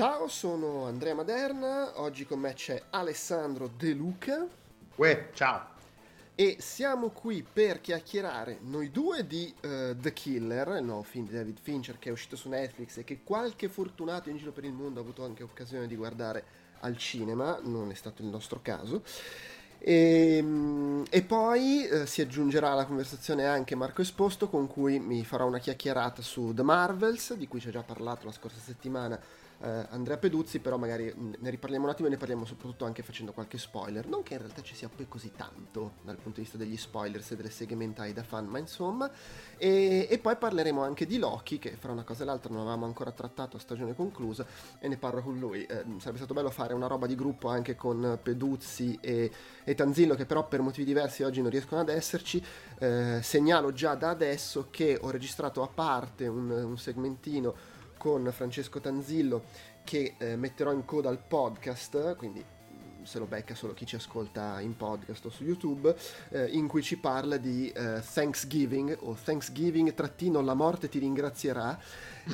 Ciao, sono Andrea Maderna, oggi con me c'è Alessandro De Luca. Uè, ciao. E siamo qui per chiacchierare noi due di uh, The Killer, il nuovo film di David Fincher che è uscito su Netflix e che qualche fortunato in giro per il mondo ha avuto anche occasione di guardare al cinema, non è stato il nostro caso. E, ehm, e poi eh, si aggiungerà alla conversazione anche Marco Esposto con cui mi farò una chiacchierata su The Marvels, di cui ci ho già parlato la scorsa settimana eh, Andrea Peduzzi, però magari ne riparliamo un attimo e ne parliamo soprattutto anche facendo qualche spoiler. Non che in realtà ci sia poi così tanto dal punto di vista degli spoilers e delle segmentai da fan, ma insomma. E, e poi parleremo anche di Loki, che fra una cosa e l'altra non avevamo ancora trattato a stagione conclusa, e ne parlo con lui. Eh, sarebbe stato bello fare una roba di gruppo anche con Peduzzi e, e Tanzillo, che però per motivi diversi oggi non riescono ad esserci. Eh, segnalo già da adesso che ho registrato a parte un, un segmentino con Francesco Tanzillo che eh, metterò in coda al podcast, quindi mm, se lo becca solo chi ci ascolta in podcast o su YouTube, eh, in cui ci parla di eh, Thanksgiving o Thanksgiving trattino la morte ti ringrazierà,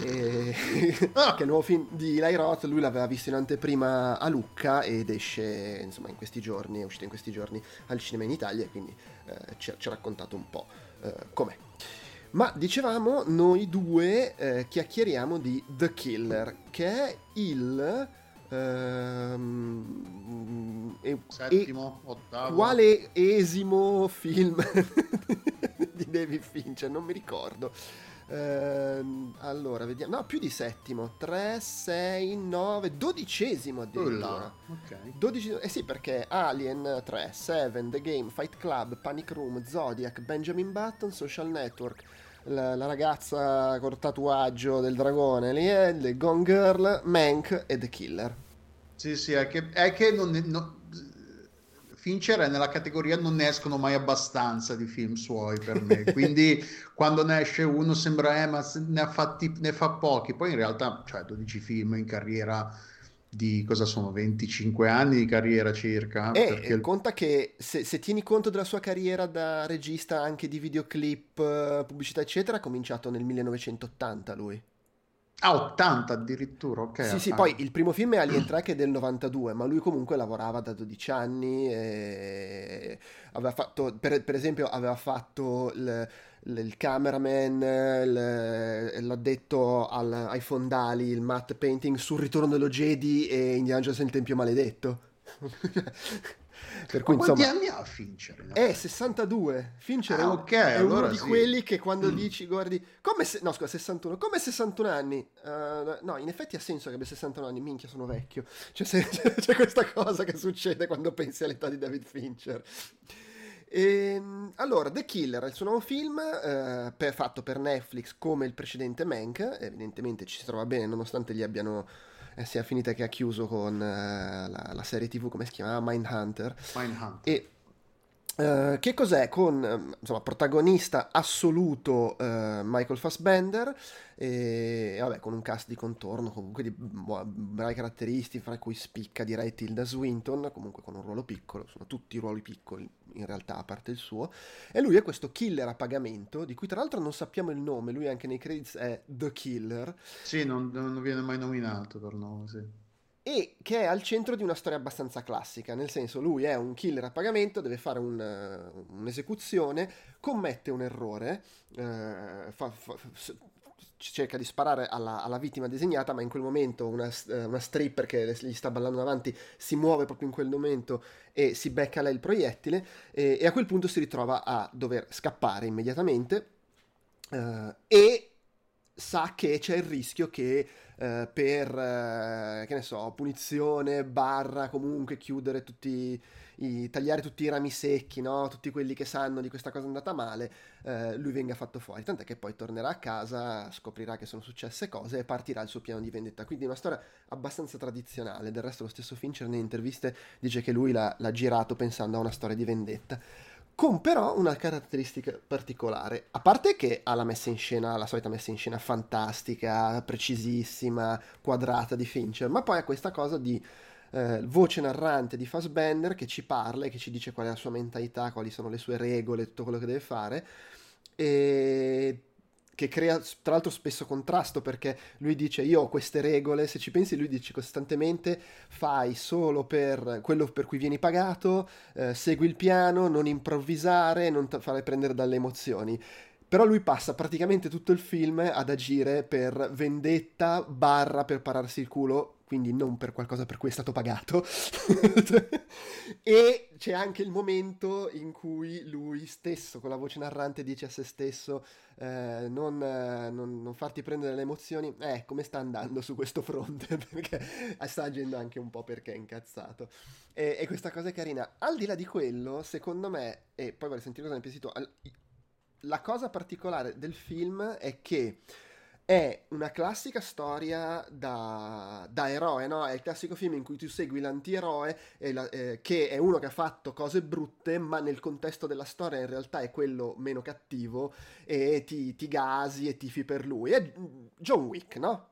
e... che è il nuovo film di Eli Roth, lui l'aveva visto in anteprima a Lucca ed esce insomma in questi giorni, è uscito in questi giorni al cinema in Italia, quindi eh, ci, ci, ha raccontato un po' eh, com'è. Ma dicevamo, noi due eh, chiacchieriamo di The Killer, che è il... Ehm, e, settimo, e, ottavo. Quale esimo film di David Fincher? Non mi ricordo. Uh, allora, vediamo. No, più di settimo. 3, 6, 9, dodicesimo addirittura. Ok. 12... Eh sì, perché Alien 3, Seven, The Game, Fight Club, Panic Room, Zodiac, Benjamin Button, Social Network, la, la ragazza col tatuaggio del dragone, lì è The Gone Girl, Mank e The Killer. Sì, sì, è che, è che non, non, Fincher è nella categoria non ne escono mai abbastanza di film suoi per me, quindi quando ne esce uno sembra eh, ma ne, ha fatti, ne fa pochi, poi in realtà cioè 12 film in carriera di cosa sono 25 anni di carriera circa. E perché... conta che se, se, tieni conto della sua carriera da regista anche di videoclip, pubblicità eccetera, ha cominciato nel 1980 lui. Ah, 80 addirittura, ok. Sì, sì, poi il primo film è Alien 3 che è del 92, ma lui comunque lavorava da 12 anni e aveva fatto, per, per esempio, aveva fatto il, il cameraman, l'addetto al, ai fondali, il matte painting sul ritorno dello Jedi e Indiana Jones nel Tempio Maledetto. Per cui, quanti insomma, anni ha Fincher? È 62. Fincher ah, è, okay, è allora uno di sì. quelli che quando mm. dici, guardi, come se, no scusa, 61, come 61 anni? Uh, no, in effetti ha senso che abbia 61 anni, minchia, sono vecchio. Cioè, se, c'è questa cosa che succede quando pensi all'età di David Fincher. E, ehm, allora, The Killer è il suo nuovo film, eh, per, fatto per Netflix come il precedente Mank, evidentemente ci si trova bene nonostante gli abbiano eh, sia finita che ha chiuso con uh, la, la, serie tv, come si chiamava? Mindhunter. Mindhunter. E Uh, che cos'è? Con insomma, protagonista assoluto uh, Michael Fassbender e vabbè, con un cast di contorno comunque di bravi caratteristiche, fra cui spicca direi Tilda Swinton, comunque con un ruolo piccolo, sono tutti ruoli piccoli in realtà a parte il suo, e lui è questo killer a pagamento, di cui tra l'altro non sappiamo il nome, lui anche nei credits è The Killer. Sì, non, non viene mai nominato per nome, sì e che è al centro di una storia abbastanza classica, nel senso lui è un killer a pagamento, deve fare un, uh, un'esecuzione, commette un errore, uh, fa, fa, cerca di sparare alla, alla, vittima disegnata, ma in quel momento una, uh, una, stripper che gli sta ballando davanti si muove proprio in quel momento e si becca lei il proiettile e, e a quel punto si ritrova a dover scappare immediatamente e sa che c'è il rischio che eh, per, eh, che ne so, punizione, barra, comunque chiudere tutti i, tagliare tutti i rami secchi, no? tutti quelli che sanno di questa cosa andata male, eh, lui venga fatto fuori. Tant'è che poi tornerà a casa, scoprirà che sono successe cose e partirà il suo piano di vendetta. Quindi è una storia abbastanza tradizionale. Del resto, lo stesso Fincher nelle interviste dice che lui l'ha, l'ha girato pensando a una storia di vendetta con però una caratteristica particolare, a parte che ha la messa in scena, la solita messa in scena fantastica, precisissima, quadrata di Fincher, ma poi ha questa cosa di eh, voce narrante di Fassbender che ci parla e che ci dice qual è la sua mentalità, quali sono le sue regole, tutto quello che deve fare, e che crea tra l'altro spesso contrasto perché lui dice io ho queste regole, se ci pensi lui dice costantemente fai solo per quello per cui vieni pagato, eh, segui il piano, non improvvisare, non t- fare prendere dalle emozioni. Però lui passa praticamente tutto il film ad agire per vendetta barra per pararsi il culo quindi non per qualcosa per cui è stato pagato. e c'è anche il momento in cui lui stesso, con la voce narrante, dice a se stesso: eh, non, eh, non, non, farti prendere le emozioni. Eh, come sta andando su questo fronte? perché sta agendo anche un po' perché è incazzato. E, e, questa cosa è carina. Al di là di quello, secondo me, e poi vorrei sentire cosa ne pensi tu, la cosa particolare del film è che è una classica storia da, da eroe, no? È il classico film in cui tu segui l'antieroe la, eh, che è uno che ha fatto cose brutte, ma nel contesto della storia in realtà è quello meno cattivo e ti, ti gasi e tifi per lui. È John Wick, no?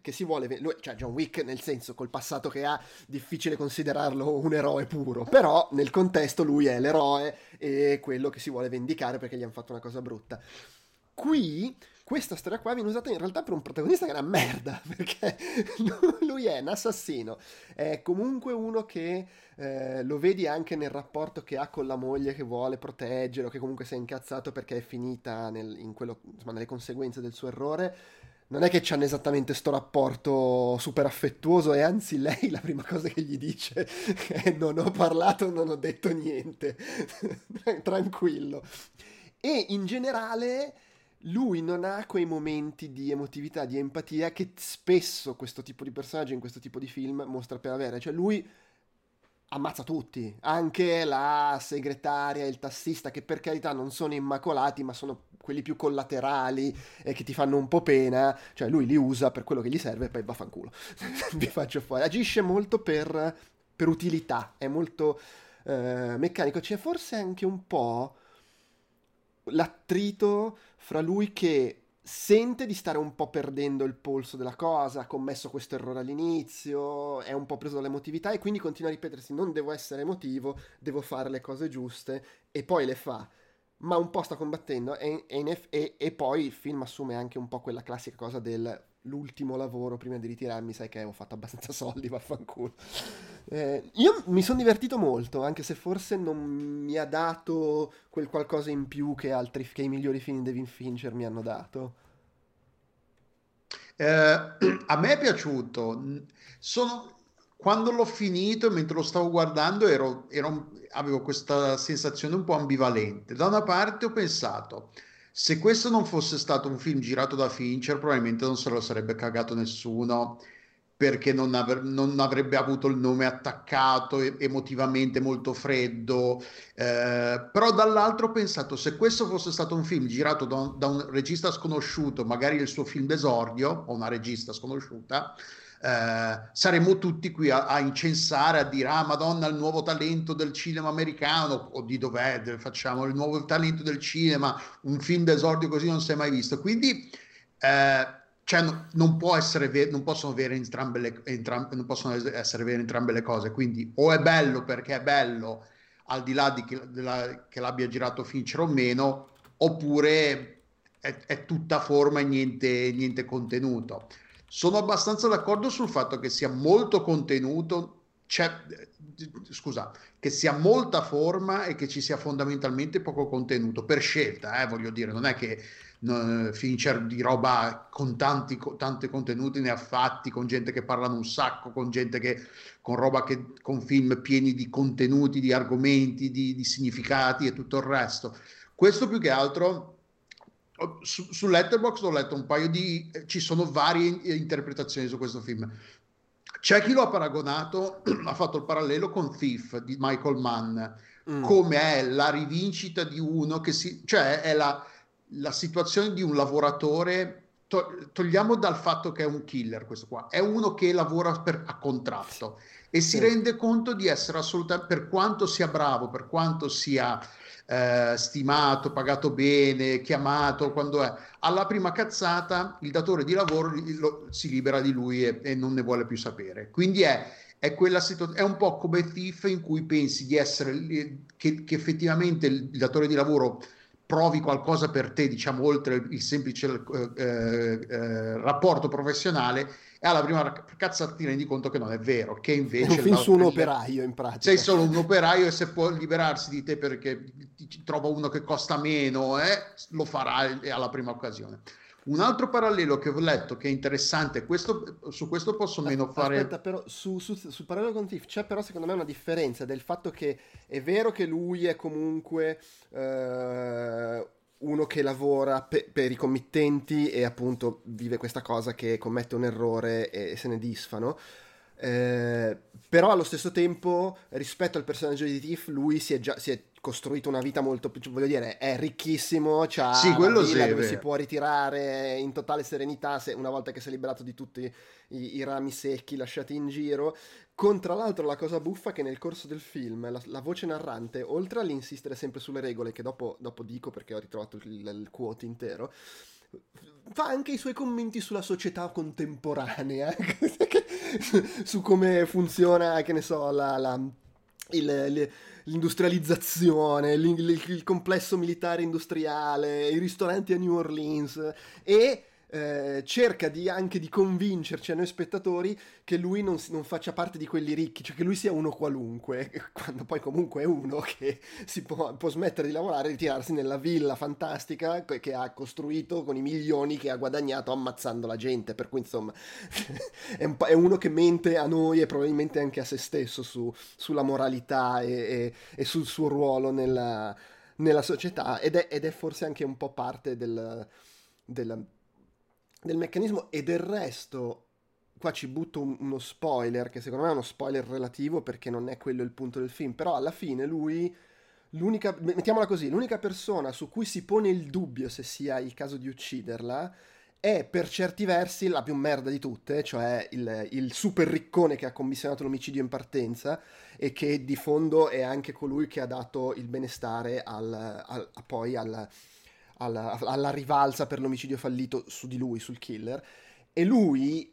Che si vuole... Lui, cioè John Wick nel senso, col passato che ha, difficile considerarlo un eroe puro, però nel contesto lui è l'eroe e quello che si vuole vendicare perché gli hanno fatto una cosa brutta. Qui questa storia qua viene usata in realtà per un protagonista che è una merda, perché lui è un assassino, è comunque uno che eh, lo vedi anche nel rapporto che ha con la moglie che vuole proteggere o che comunque si è incazzato perché è finita nel, quello, insomma, nelle conseguenze del suo errore. Non è che c'hanno esattamente sto rapporto super affettuoso e anzi lei la prima cosa che gli dice è non ho parlato, non ho detto niente, tranquillo. E in generale lui non ha quei momenti di emotività, di empatia che spesso questo tipo di personaggio in questo tipo di film mostra per avere. Cioè lui ammazza tutti, anche la segretaria, il tassista, che per carità non sono immacolati, ma sono quelli più collaterali e che ti fanno un po' pena. Cioè lui li usa per quello che gli serve e poi vaffanculo. Vi faccio fuori. Agisce molto per, per utilità, è molto eh, meccanico. C'è forse anche un po' l'attrito fra lui che sente di stare un po' perdendo il polso della cosa, ha commesso questo errore all'inizio, è un po' preso dall'emotività e quindi continua a ripetersi non devo essere emotivo, devo fare le cose giuste e poi le fa. Ma un po' sta combattendo e, e, e, e poi il film assume anche un po' quella classica cosa del l'ultimo lavoro prima di ritirarmi, sai che ho fatto abbastanza soldi, vaffanculo. Eh, io mi sono divertito molto, anche se forse non mi ha dato quel qualcosa in più che, altri, che i migliori film di David Fincher mi hanno dato. Eh, a me è piaciuto. Sono, quando l'ho finito, mentre lo stavo guardando, ero, ero, avevo questa sensazione un po' ambivalente. Da una parte ho pensato se questo non fosse stato un film girato da Fincher, probabilmente non se lo sarebbe cagato nessuno perché non, avre- non avrebbe avuto il nome attaccato, e- emotivamente molto freddo. Eh, però dall'altro ho pensato, se questo fosse stato un film girato da un, da un regista sconosciuto, magari il suo film d'esordio, o una regista sconosciuta, eh, saremmo tutti qui a, a, incensare, a dire ah madonna il nuovo talento del cinema americano o di dov'è, facciamo il nuovo talento del cinema, un film d'esordio così non si è mai visto. Quindi eh, cioè, no, non, ver- non, possono entrambe le, entram- non possono essere vere entrambe le cose, quindi o è bello perché è bello al di là di che, della, che l'abbia girato Fincher o meno, oppure è, è tutta forma e niente, niente contenuto. Sono abbastanza d'accordo sul fatto che sia molto contenuto, c'è, scusa, che sia molta forma e che ci sia fondamentalmente poco contenuto, per scelta, eh, voglio dire, non è che no, Fincher di roba con tanti, con contenuti ne ha fatti, con gente che parlano un sacco, con gente che, con roba che, con film pieni di contenuti, di argomenti, di, di significati e tutto il resto. Questo più che altro su, su Letterboxd ho letto un paio di... ci sono varie interpretazioni su questo film. C'è chi lo ha paragonato, ha fatto il parallelo con Thief di Michael Mann, mm. come è la rivincita di uno che si... cioè è la, la situazione di un lavoratore... To- togliamo dal fatto che è un killer questo qua, è uno che lavora per, a contratto e si sì. rende conto di essere assolutamente, per quanto sia bravo, per quanto sia eh, stimato, pagato bene, chiamato, quando è alla prima cazzata il datore di lavoro lo, si libera di lui e, e, non ne vuole più sapere. Quindi è, è, quella situ- è un po' come Thief in cui pensi di essere che, che effettivamente il datore di lavoro provi qualcosa per te, diciamo, oltre il semplice eh, eh, eh rapporto professionale e alla prima cazzata ti rendi conto che non è vero, che invece... Un su un operaio in pratica. Sei solo un operaio e se può liberarsi di te perché ti trova uno che costa meno, eh, lo farà alla prima occasione. Un altro parallelo che ho letto che è interessante, questo, su questo posso meno fare... Aspetta, però su, su, sul parallelo con Tiff c'è però secondo me una differenza del fatto che è vero che lui è comunque... Eh uno che lavora pe- per i committenti e appunto vive questa cosa che commette un errore e se ne disfano. Eh, però allo stesso tempo, rispetto al personaggio di Tiff, lui si è già si è costruito una vita molto più, voglio dire, è ricchissimo, c'ha sì, quello sì, dove si può ritirare in totale serenità se, una volta che si è liberato di tutti i, i, rami secchi lasciati in giro. Con tra l'altro la cosa buffa che nel corso del film la, la voce narrante, oltre all'insistere sempre sulle regole, che dopo, dopo dico perché ho ritrovato il, il quote intero, fa anche i suoi commenti sulla società contemporanea, su come funziona, che ne so, la, la, il, l'industrializzazione, il, il, complesso militare industriale, i ristoranti a New Orleans e eh, cerca di, anche di convincerci a noi spettatori che lui non, non, faccia parte di quelli ricchi, cioè che lui sia uno qualunque, quando poi comunque è uno che si può, può smettere di lavorare e ritirarsi nella villa fantastica che ha costruito con i milioni che ha guadagnato ammazzando la gente, per cui insomma è, un è, uno che mente a noi e probabilmente anche a se stesso su, sulla moralità e, e, e, sul suo ruolo nella, nella società. Ed è, ed è, forse anche un po' parte del, del del meccanismo e del resto qua ci butto un, uno spoiler che secondo me è uno spoiler relativo perché non è quello il punto del film però alla fine lui l'unica mettiamola così l'unica persona su cui si pone il dubbio se sia il caso di ucciderla è per certi versi la più merda di tutte, cioè il, il, super riccone che ha commissionato l'omicidio in partenza e che di fondo è anche colui che ha dato il benestare al, al, poi al, alla, alla rivalsa per l'omicidio fallito su di lui, sul killer. E lui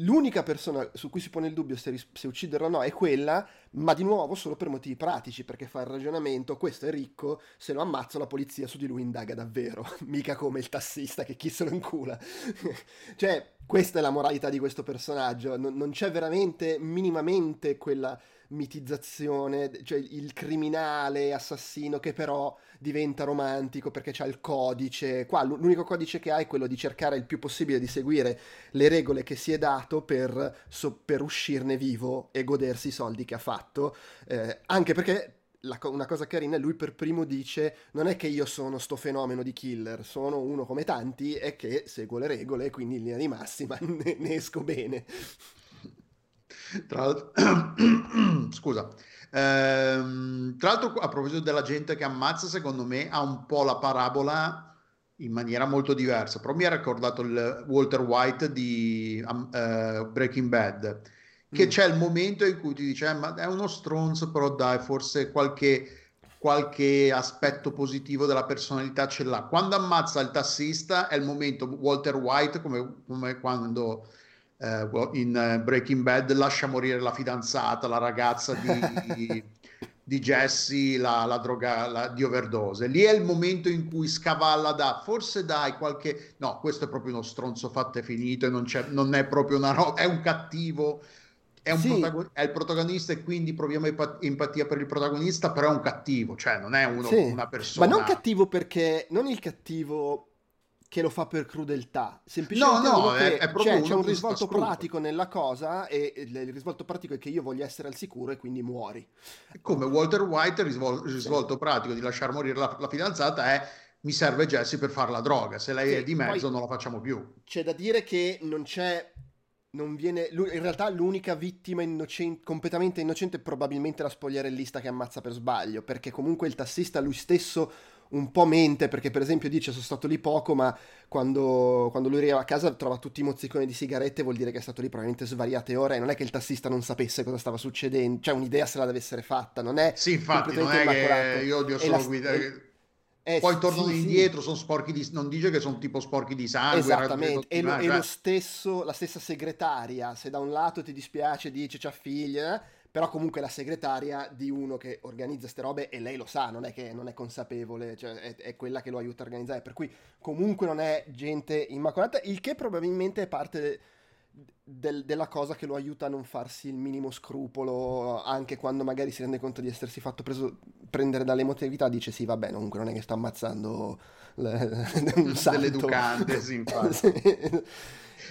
l'unica persona su cui si pone il dubbio se, se, ucciderlo o no è quella, ma di nuovo solo per motivi pratici, perché fa il ragionamento, questo è ricco, se lo ammazzo la polizia su di lui indaga davvero, mica come il tassista che chi se lo incula. cioè, questa è la moralità di questo personaggio, non, non c'è veramente minimamente quella mitizzazione, cioè il criminale assassino che però diventa romantico perché c'ha il codice. Qua l'unico codice che ha è quello di cercare il più possibile di seguire le regole che si è dato per, so, per uscirne vivo e godersi i soldi che ha fatto. Eh, anche perché una cosa carina, lui per primo dice non è che io sono sto fenomeno di killer, sono uno come tanti e che seguo le regole, quindi in linea di massima ne, ne esco bene. Tra Scusa. Ehm, tra l'altro, a proposito della gente che ammazza, secondo me ha un po' la parabola in maniera molto diversa, però mi ha ricordato il Walter White di uh, Breaking Bad, che mm. c'è il momento in cui ti dice, eh, ma è uno stronzo, però dai, forse qualche, qualche aspetto positivo della personalità ce l'ha. Quando ammazza il tassista è il momento Walter White, come, come quando uh, in Breaking Bad lascia morire la fidanzata, la ragazza di... di Jesse la, la droga la, di overdose. Lì è il momento in cui scavalla da forse dai qualche no, questo è proprio uno stronzo fatto e finito e non, c'è, non è proprio una roba, è un cattivo. È, un sì. protagon- è il protagonista e quindi proviamo empatia per il protagonista, però è un cattivo, cioè non è uno, sì. una persona. Ma non cattivo perché non il cattivo che lo fa per crudeltà, semplicemente no, no, è, è cioè, c'è un risvolto pratico nella cosa e il risvolto pratico è che io voglio essere al sicuro e quindi muori. Come Walter White, il risvol- risvolto sì. pratico di lasciare morire la, la, fidanzata è mi serve Jesse per fare la droga, se lei sì, è di mezzo non la facciamo più. C'è da dire che non c'è non viene, in realtà l'unica vittima innocente, completamente innocente è probabilmente la spogliarellista che ammazza per sbaglio, perché comunque il tassista lui stesso un po' mente, perché per esempio dice sono stato lì poco, ma quando, quando lui arriva a casa trova tutti i mozziconi di sigarette, vuol dire che è stato lì probabilmente svariate ore e non è che il tassista non sapesse cosa stava succedendo, cioè un'idea se la deve essere fatta, non è... Sì, infatti, non è che io odio solo guidare... Eh, poi tornano sì, indietro, sì. sono sporchi di non dice che sono tipo sporchi di sangue. Esattamente, e, lo, e lo stesso, la stessa segretaria, se da un lato ti dispiace, dice c'ha figlia, però comunque la segretaria di uno che organizza queste robe e lei lo sa, non è che non è consapevole, cioè è, è, quella che lo aiuta a organizzare, per cui comunque non è gente immacolata, il che probabilmente è parte de, del, della cosa che lo aiuta a non farsi il minimo scrupolo, anche quando magari si rende conto di essersi fatto preso, prendere dall'emotività, dice sì vabbè, comunque non è che sto ammazzando le, un santo. delle educande, sì, infatti.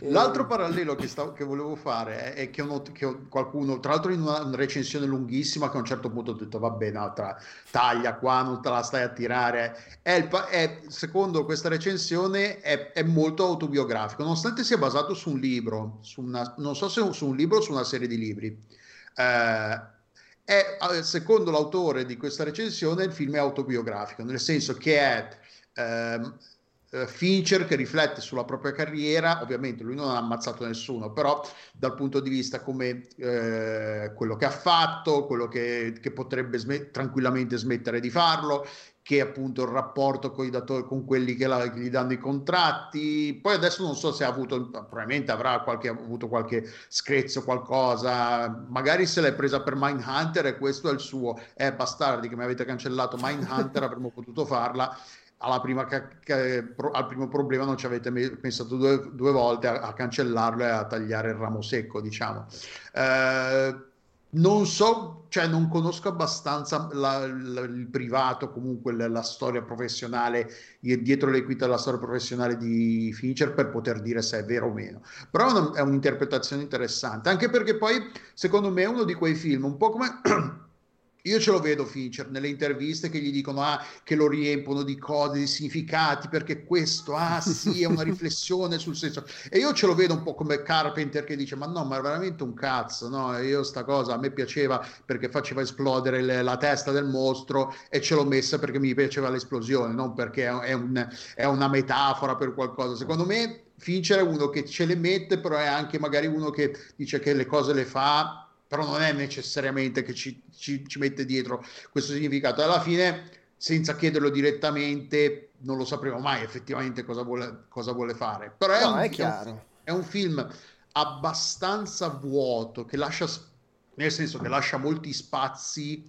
L'altro parallelo che, stavo, che, volevo fare è che, ho, che ho qualcuno, tra l'altro in una, recensione lunghissima, che a un certo punto ho detto vabbè, no, tra, taglia qua, non te la stai a tirare. È il, è, secondo questa recensione è, è, molto autobiografico, nonostante sia basato su un libro, su una, non so se su un libro o su una serie di libri. Eh, è, eh, secondo l'autore di questa recensione il film è autobiografico, nel senso che è... Eh, eh, Fincher che riflette sulla propria carriera, ovviamente lui non ha ammazzato nessuno, però dal punto di vista come eh, quello che ha fatto, quello che, che potrebbe sm- tranquillamente smettere di farlo, che appunto il rapporto con, i datori, con quelli che, la, che, gli danno i contratti. Poi adesso non so se ha avuto, probabilmente avrà qualche, avuto qualche screzio, qualcosa. Magari se l'è presa per Mindhunter e questo è il suo. Eh, bastardi che mi avete cancellato Mindhunter, avremmo potuto farla ca- ca- al primo problema non ci avete pensato due, due volte a-, a, cancellarlo e a tagliare il ramo secco, diciamo. Eh, non so, cioè non conosco abbastanza la, la, il privato, comunque la, la, storia professionale, dietro le quinte della storia professionale di Fincher per poter dire se è vero o meno. Però è un'interpretazione interessante, anche perché poi secondo me è uno di quei film, un po' come Io ce lo vedo Fincher nelle interviste che gli dicono ah, che lo riempono di cose, di significati, perché questo, ah sì, è una riflessione sul senso. E io ce lo vedo un po' come Carpenter che dice ma no, ma è veramente un cazzo, no? Io sta cosa a me piaceva perché faceva esplodere le, la testa del mostro e ce l'ho messa perché mi piaceva l'esplosione, non perché è, un, è una metafora per qualcosa. Secondo me Fincher è uno che ce le mette, però è anche magari uno che dice che le cose le fa però non è necessariamente che ci, ci, ci mette dietro questo significato. Alla fine, senza chiederlo direttamente, non lo sapremo mai effettivamente cosa vuole, cosa vuole fare. Però è, no, un, è, un, è un film abbastanza vuoto, che lascia, nel senso che lascia molti spazi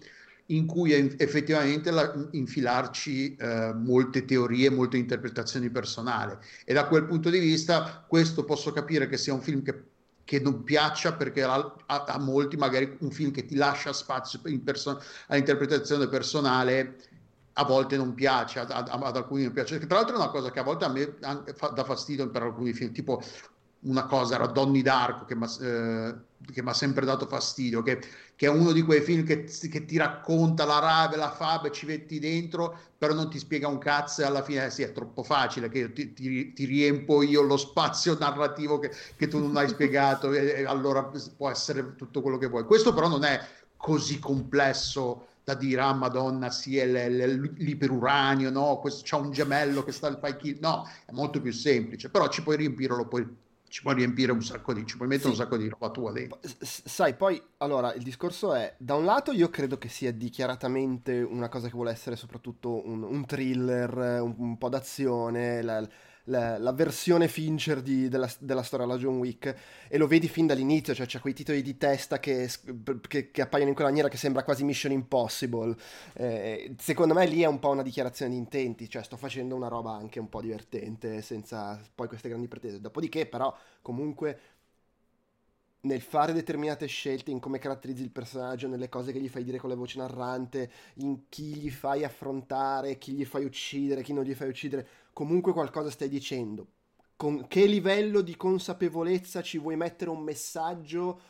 in cui effettivamente la, infilarci eh, molte teorie, molte interpretazioni personali. E da quel punto di vista, questo posso capire che sia un film che che non piaccia perché a, a, a, molti magari un film che ti lascia spazio perso- all'interpretazione personale a volte non piace, ad, ad, alcuni non piace. Tra l'altro è una cosa che a volte a me fa, dà fastidio per alcuni film, tipo una cosa era Donny Darko che mi ha sempre dato fastidio, che, che, è uno di quei film che, che, ti racconta la rave, la fab, ci metti dentro, però non ti spiega un cazzo e alla fine eh, sì, è troppo facile che ti, ti, ti riempo io lo spazio narrativo che, che tu non hai spiegato e, e allora può essere tutto quello che vuoi. Questo però non è così complesso da dire, ah madonna, sì, è l'iperuranio, no, questo, c'è un gemello che sta al fai kill, no, è molto più semplice, però ci puoi riempirlo, poi ci puoi riempire un sacco di, ci puoi mettere sì. un sacco di roba tua dentro. Sai, poi, allora, il discorso è, da un lato io credo che sia dichiaratamente una cosa che vuole essere soprattutto un, un thriller, un, un po' d'azione, la, la, la versione Fincher di, della, della, storia alla John Wick e lo vedi fin dall'inizio, cioè c'è quei titoli di testa che, che, che, appaiono in quella maniera che sembra quasi Mission Impossible. Eh, secondo me lì è un po' una dichiarazione di intenti, cioè sto facendo una roba anche un po' divertente senza poi queste grandi pretese. Dopodiché però comunque nel fare determinate scelte, in come caratterizzi il personaggio, nelle cose che gli fai dire con la voce narrante, in chi gli fai affrontare, chi gli fai uccidere, chi non gli fai uccidere, comunque qualcosa stai dicendo. Con che livello di consapevolezza ci vuoi mettere un messaggio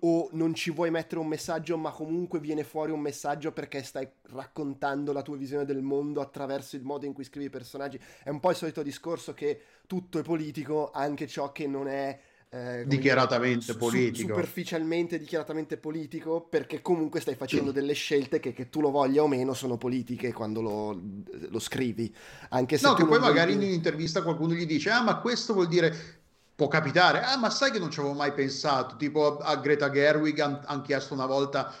o non ci vuoi mettere un messaggio ma comunque viene fuori un messaggio perché stai raccontando la tua visione del mondo attraverso il modo in cui scrivi i personaggi. È un po' il solito discorso che tutto è politico, anche ciò che non è eh, dichiaratamente dire, politico. superficialmente dichiaratamente politico, perché comunque stai facendo delle scelte che, che tu lo voglia o meno sono politiche quando lo, lo scrivi. Anche se no, che poi magari dire... in un'intervista qualcuno gli dice, ah ma questo vuol dire... Può capitare, ah ma sai che non ci avevo mai pensato, tipo a Greta Gerwig hanno chiesto una volta,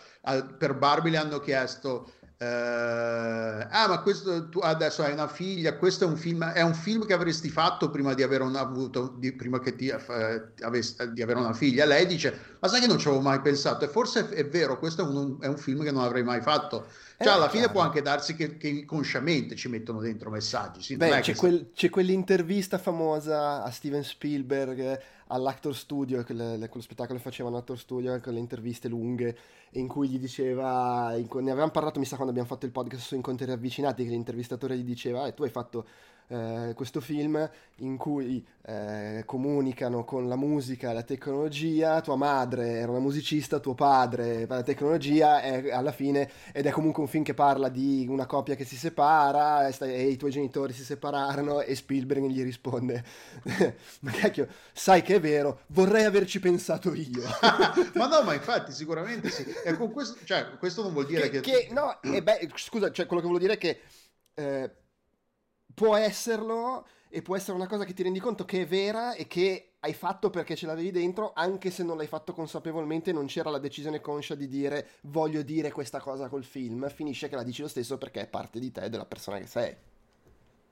per Barbie le hanno chiesto Uh, ah, ma questo tu adesso hai una figlia. Questo è un film, è un film che avresti fatto prima di avere una, avuto, di, prima che ti, eh, avessi, di avere una figlia. Lei dice: Ma sai che non ci avevo mai pensato? E forse è, è vero, questo è un, è un, film che non avrei mai fatto. Cioè, eh, alla fine può anche darsi che, che, inconsciamente ci mettono dentro messaggi. Sì, Beh, c'è, quel, c'è, quell'intervista famosa a Steven Spielberg all'Actor Studio, quello spettacolo che facevano all'Actor Studio con le interviste lunghe, in cui gli diceva, ne avevamo parlato mi sa quando abbiamo fatto il podcast su Incontri ravvicinati, che l'intervistatore gli diceva, eh, tu hai fatto eh, questo film in cui eh, comunicano con la musica e la tecnologia, tua madre era una musicista, tuo padre la tecnologia e alla fine, ed è comunque un film che parla di una coppia che si separa e, sta, e i tuoi genitori si separarono e Spielberg gli risponde, ma cacchio, sai che è vero, vorrei averci pensato io. ma no, ma infatti sicuramente sì. E con questo, cioè, questo non vuol dire che... che... che no, beh, scusa, cioè, quello che vuol dire è che... Eh, può esserlo e può essere una cosa che ti rendi conto che è vera e che hai fatto perché ce l'avevi dentro, anche se non l'hai fatto consapevolmente, non c'era la decisione conscia di dire voglio dire questa cosa col film, finisce che la dici lo stesso perché è parte di te, della persona che sei.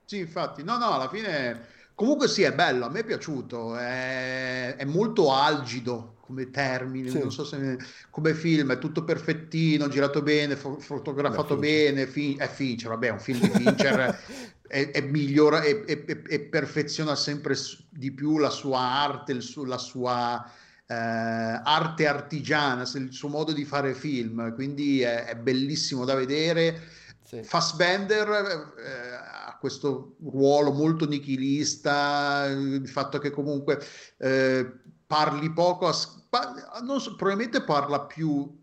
Sì, infatti, no, no, alla fine comunque sì, è bello, a me è piaciuto, è, è molto algido come termine, sì. non so se come film, è tutto perfettino, girato bene, fo- fotografato Beh, bene, fin- è Fincher, vabbè, è un film di Fincher e, e migliora e, e, e, perfeziona sempre di più la sua arte, il su, la sua eh, arte artigiana, il suo modo di fare film, quindi è, è bellissimo da vedere. Sì. Fassbender eh, ha questo ruolo molto nichilista, il fatto che comunque eh, parli poco, a, so, probabilmente parla più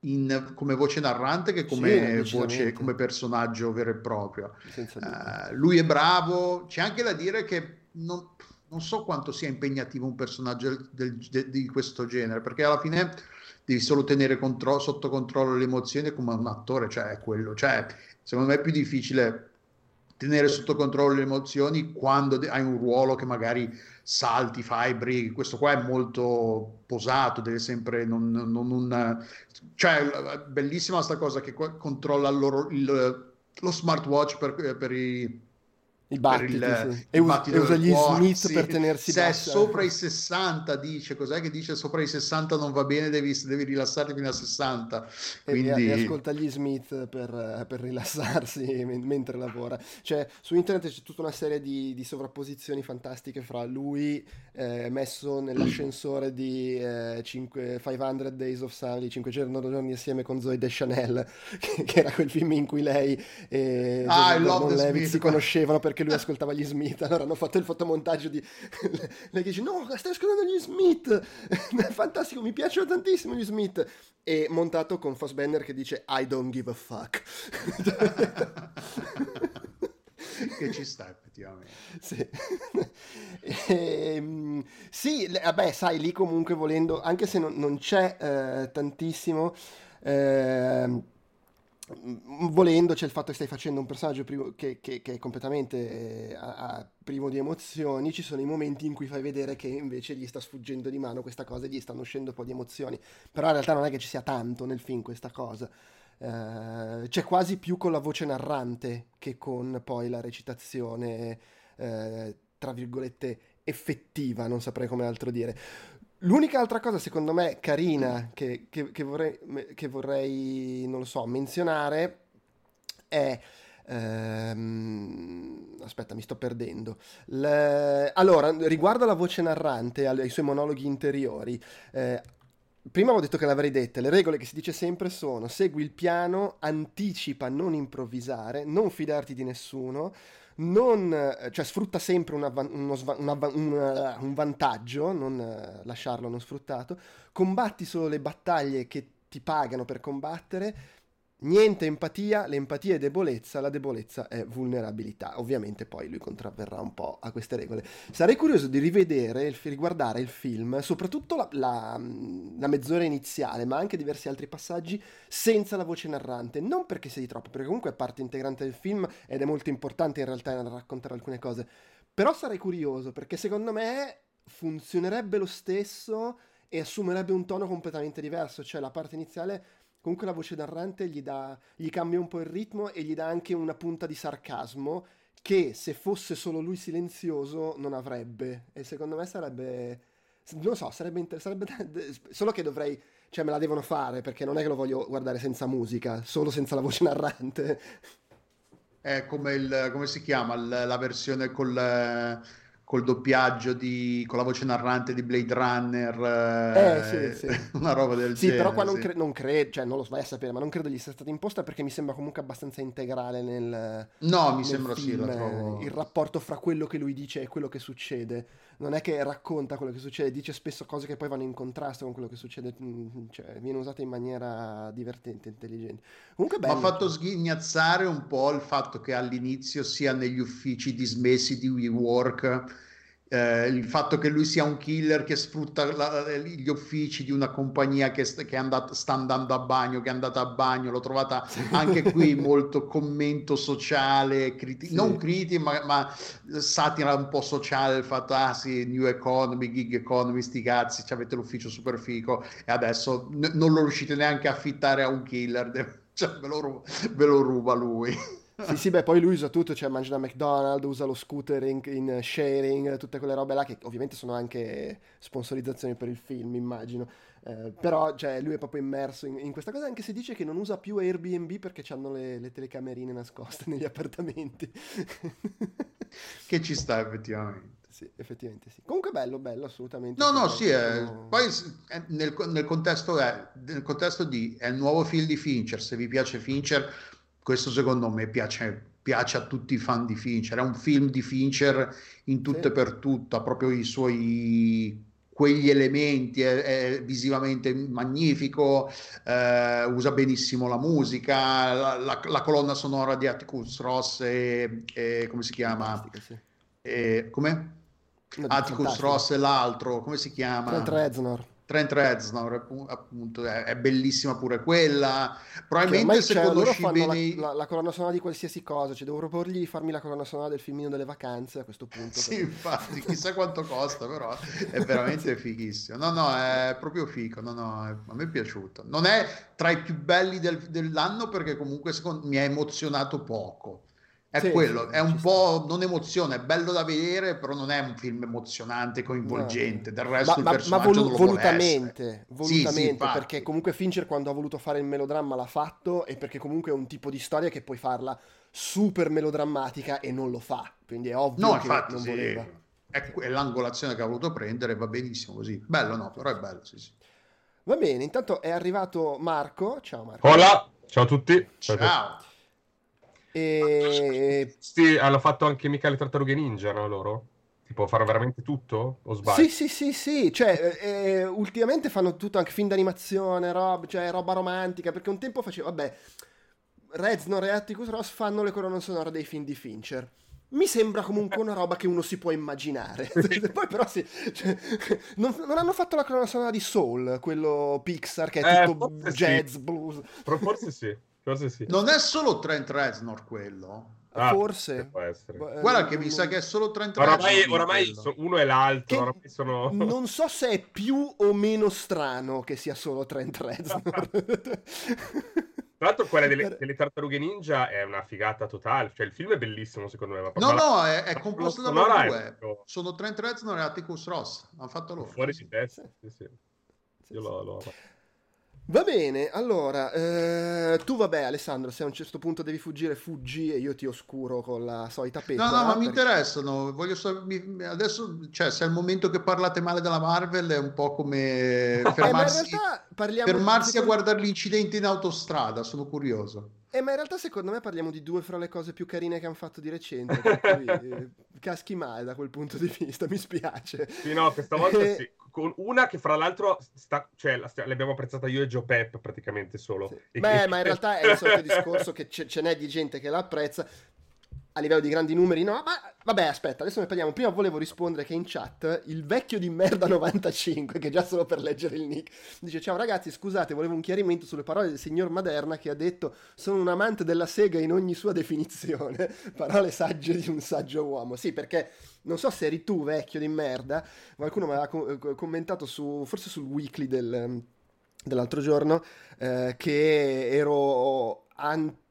in, come voce narrante che come, sì, voce, come personaggio vero e proprio. Uh, lui è bravo, c'è anche da dire che non, non so quanto sia impegnativo un personaggio del, de, di questo genere, perché alla fine devi solo tenere contro- sotto controllo le emozioni come un attore, cioè è quello, cioè secondo me è più difficile tenere sotto controllo le emozioni quando hai un ruolo che magari salti, fibri, questo qua è molto posato, deve sempre non, non un... cioè bellissima sta cosa che controlla loro, il, lo smartwatch per, per i i battiti, il, sì. e, us- e usa gli cuore, Smith sì. per tenersi se bassa. è sopra i 60 dice cos'è che dice sopra i 60 non va bene devi, devi rilassarti fino a 60 quindi... e, e ascolta gli Smith per, per rilassarsi mentre lavora cioè su internet c'è tutta una serie di, di sovrapposizioni fantastiche fra lui eh, messo nell'ascensore di eh, 5, 500 Days of Sunny 500 giorni insieme con Zoe Deschanel che, che era quel film in cui lei e ah, Levitt si conoscevano perché lui ascoltava gli Smith. Allora hanno fatto il fotomontaggio di lei che dice: No, stai ascoltando gli Smith. Fantastico, mi piacciono tantissimo gli Smith. E montato con Fassbender che dice: I don't give a fuck. che ci sta effettivamente. Sì. e, ehm, sì, vabbè, sai, lì comunque volendo, anche se non, non c'è eh, tantissimo. Eh, volendo c'è il fatto che stai facendo un personaggio privo, che, che, che, è completamente eh, a, a privo di emozioni, ci sono i momenti in cui fai vedere che invece gli sta sfuggendo di mano questa cosa e gli stanno uscendo un po' di emozioni, però in realtà non è che ci sia tanto nel film questa cosa. Uh, c'è quasi più con la voce narrante che con poi la recitazione, uh, tra virgolette, effettiva, non saprei come altro dire. L'unica altra cosa, secondo me, carina che, che, che, vorrei, che vorrei, non lo so, menzionare è... Ehm, aspetta, mi sto perdendo. Le, allora, riguardo alla voce narrante, ai suoi monologhi interiori, eh, prima avevo detto che l'avrei dette, le regole che si dice sempre sono segui il piano, anticipa, non improvvisare, non fidarti di nessuno, non, eh, cioè sfrutta sempre una, uno, una, una, un vantaggio, non eh, lasciarlo non sfruttato, combatti solo le battaglie che ti pagano per combattere Niente empatia, l'empatia è debolezza, la debolezza è vulnerabilità. Ovviamente poi lui contravverrà un po' a queste regole. Sarei curioso di rivedere, riguardare il film, soprattutto la, la, la, mezz'ora iniziale, ma anche diversi altri passaggi, senza la voce narrante. Non perché di troppo, perché comunque è parte integrante del film ed è molto importante in realtà raccontare alcune cose. Però sarei curioso, perché secondo me funzionerebbe lo stesso e assumerebbe un tono completamente diverso. Cioè la parte iniziale Comunque la voce narrante gli, dà, gli cambia un po' il ritmo e gli dà anche una punta di sarcasmo che se fosse solo lui silenzioso non avrebbe. E secondo me sarebbe... Non so, sarebbe, inter- sarebbe solo che dovrei... Cioè me la devono fare perché non è che lo voglio guardare senza musica, solo senza la voce narrante. È come, il, come si chiama la versione col col doppiaggio di, con la voce narrante di Blade Runner, eh, sì, sì. una roba del sì, genere. però qua non, cre- non credo, cioè non lo vai a sapere, ma non credo gli sia stata imposta perché mi sembra comunque abbastanza integrale nel No, mi nel sembra film, sì, trovo... il rapporto fra quello che lui dice e quello che succede. Non è che racconta quello che succede, dice spesso cose che poi vanno in contrasto con quello che succede, mm, cioè viene usata in maniera divertente, intelligente. Comunque bello. Mi ha fatto sghignazzare un po' il fatto che all'inizio sia negli uffici dismessi di WeWork eh, il fatto che lui sia un killer che sfrutta la, gli uffici di una compagnia che, che andato, sta andando a bagno, che è andata a bagno, l'ho trovata anche qui molto commento sociale, criti- sì. non critico, ma, ma, satira un po' sociale, il fatto, ah sì, new economy, gig economy, sti cazzi, avete l'ufficio super fico e adesso n- non lo riuscite neanche a affittare a un killer, cioè, ve, lo ve lo ruba lui. Sì, sì, beh, poi lui usa tutto, cioè mangia da McDonald's, usa lo scooter in, in, sharing, tutte quelle robe là che ovviamente sono anche sponsorizzazioni per il film, immagino. Eh, però, cioè, lui è proprio immerso in, in, questa cosa, anche se dice che non usa più Airbnb perché hanno le, le telecamerine nascoste negli appartamenti. che ci sta effettivamente. Sì, effettivamente sì. Comunque bello, bello, assolutamente. No, no, sì, è... poi nel, nel, contesto è, nel contesto di, è il nuovo film di Fincher, se vi piace Fincher questo secondo me piace, piace, a tutti i fan di Fincher. È un film di Fincher in tutto sì. e per tutto, ha proprio i suoi quegli elementi, è, è visivamente magnifico, eh, usa benissimo la musica, la, la, la, colonna sonora di Atticus Ross e, e come si chiama? Sì. E, come? Atticus Ross e l'altro, come si chiama? Trent Reznor. Trent Reznor appunto è, è, bellissima pure quella. Probabilmente se conosci bene la, la, la, colonna sonora di qualsiasi cosa cioè devo proporgli di farmi la colonna sonora del filmino delle vacanze a questo punto sì infatti chissà quanto costa però è veramente fighissimo. No no è proprio figo no no è, a me è piaciuto. Non è tra i più belli del, dell'anno perché comunque secondo, mi ha emozionato poco è sì, quello, è un po' sta. non emozione, è bello da vedere, però non è un film emozionante, coinvolgente. No. Del resto ma, il personaggio ma, ma volu- volutamente, volutamente sì, sì, perché comunque Fincher quando ha voluto fare il melodramma l'ha fatto e perché comunque è un tipo di storia che puoi farla super melodrammatica e non lo fa, quindi è ovvio no, che infatti, non voleva. È, è l'angolazione che ha voluto prendere, va benissimo così. Bello no, però è bello, sì, sì. Va bene, intanto è arrivato Marco. Ciao Marco. Hola, ciao a tutti. Ciao. ciao. E... Sì, hanno fatto anche mica le tartarughe ninja, no, loro? Tipo, fare veramente tutto? O sbaglio? Sì, sì, sì, sì. Cioè, eh, eh, ultimamente fanno tutto, anche film d'animazione, roba, cioè, roba romantica, perché un tempo faceva, vabbè, Reznor e Atticus Ross fanno le colonne sonore dei film di Fincher. Mi sembra comunque una roba che uno si può immaginare. Poi però sì, cioè, non, non, hanno fatto la colonna sonora di Soul, quello Pixar, che è tutto eh, jazz, sì. blues. Però forse sì. Forse sì. Non è solo Trent Reznor quello. Ah, Forse. può essere. Boh, eh, Guarda che mi sa che è solo Trent Oramai, Reznor. oramai uno e l'altro, Che oramai sono... Non so se è più o meno strano che sia solo Trent Reznor. Tra l'altro quella delle, delle tartarughe ninja è una figata totale, cioè il film è bellissimo secondo me. ma No, ma la- no, è, è composto da loro due. Sono Trent Reznor e Atticus Ross. Hanno fatto loro. fuori di testa. Sì. Sì, sì. Sì, Io sì. lo, lo- Va bene, allora, eh, tu vabbè Alessandro, se a un certo punto devi fuggire, fuggi e io ti oscuro con la solita No, pecora. no, ma mi perché- interessano. Voglio sap- mi- adesso, cioè, se è il momento che parlate male della Marvel, è un po' come Eh, fermarsi, parliamo fermarsi a secondo- guardare gli incidenti in autostrada. Sono curioso. Eh, ma in realtà secondo me parliamo di due fra le cose più carine che hanno fatto di recente, cui eh, caschi male da quel punto di vista, mi spiace. Sì, no, questa volta Eh, sì. Con una che fra l'altro sta, cioè, la l'abbiamo apprezzata io e Joe Pep praticamente solo. Sì. E- Beh, ma in realtà è il solito discorso che ce, ce n'è di gente che la apprezza. A livello di grandi numeri, no, ma vabbè, aspetta, adesso ne parliamo. Prima volevo rispondere che in chat il vecchio di merda 95, che già solo per leggere il nick, dice: Ciao ragazzi, scusate, volevo un chiarimento sulle parole del signor Maderna che ha detto: Sono un amante della sega in ogni sua definizione. Parole sagge di un saggio uomo. Sì, perché non so se eri tu, vecchio di merda, qualcuno mi aveva co- commentato su, forse sul weekly del, dell'altro giorno, eh, che ero anti...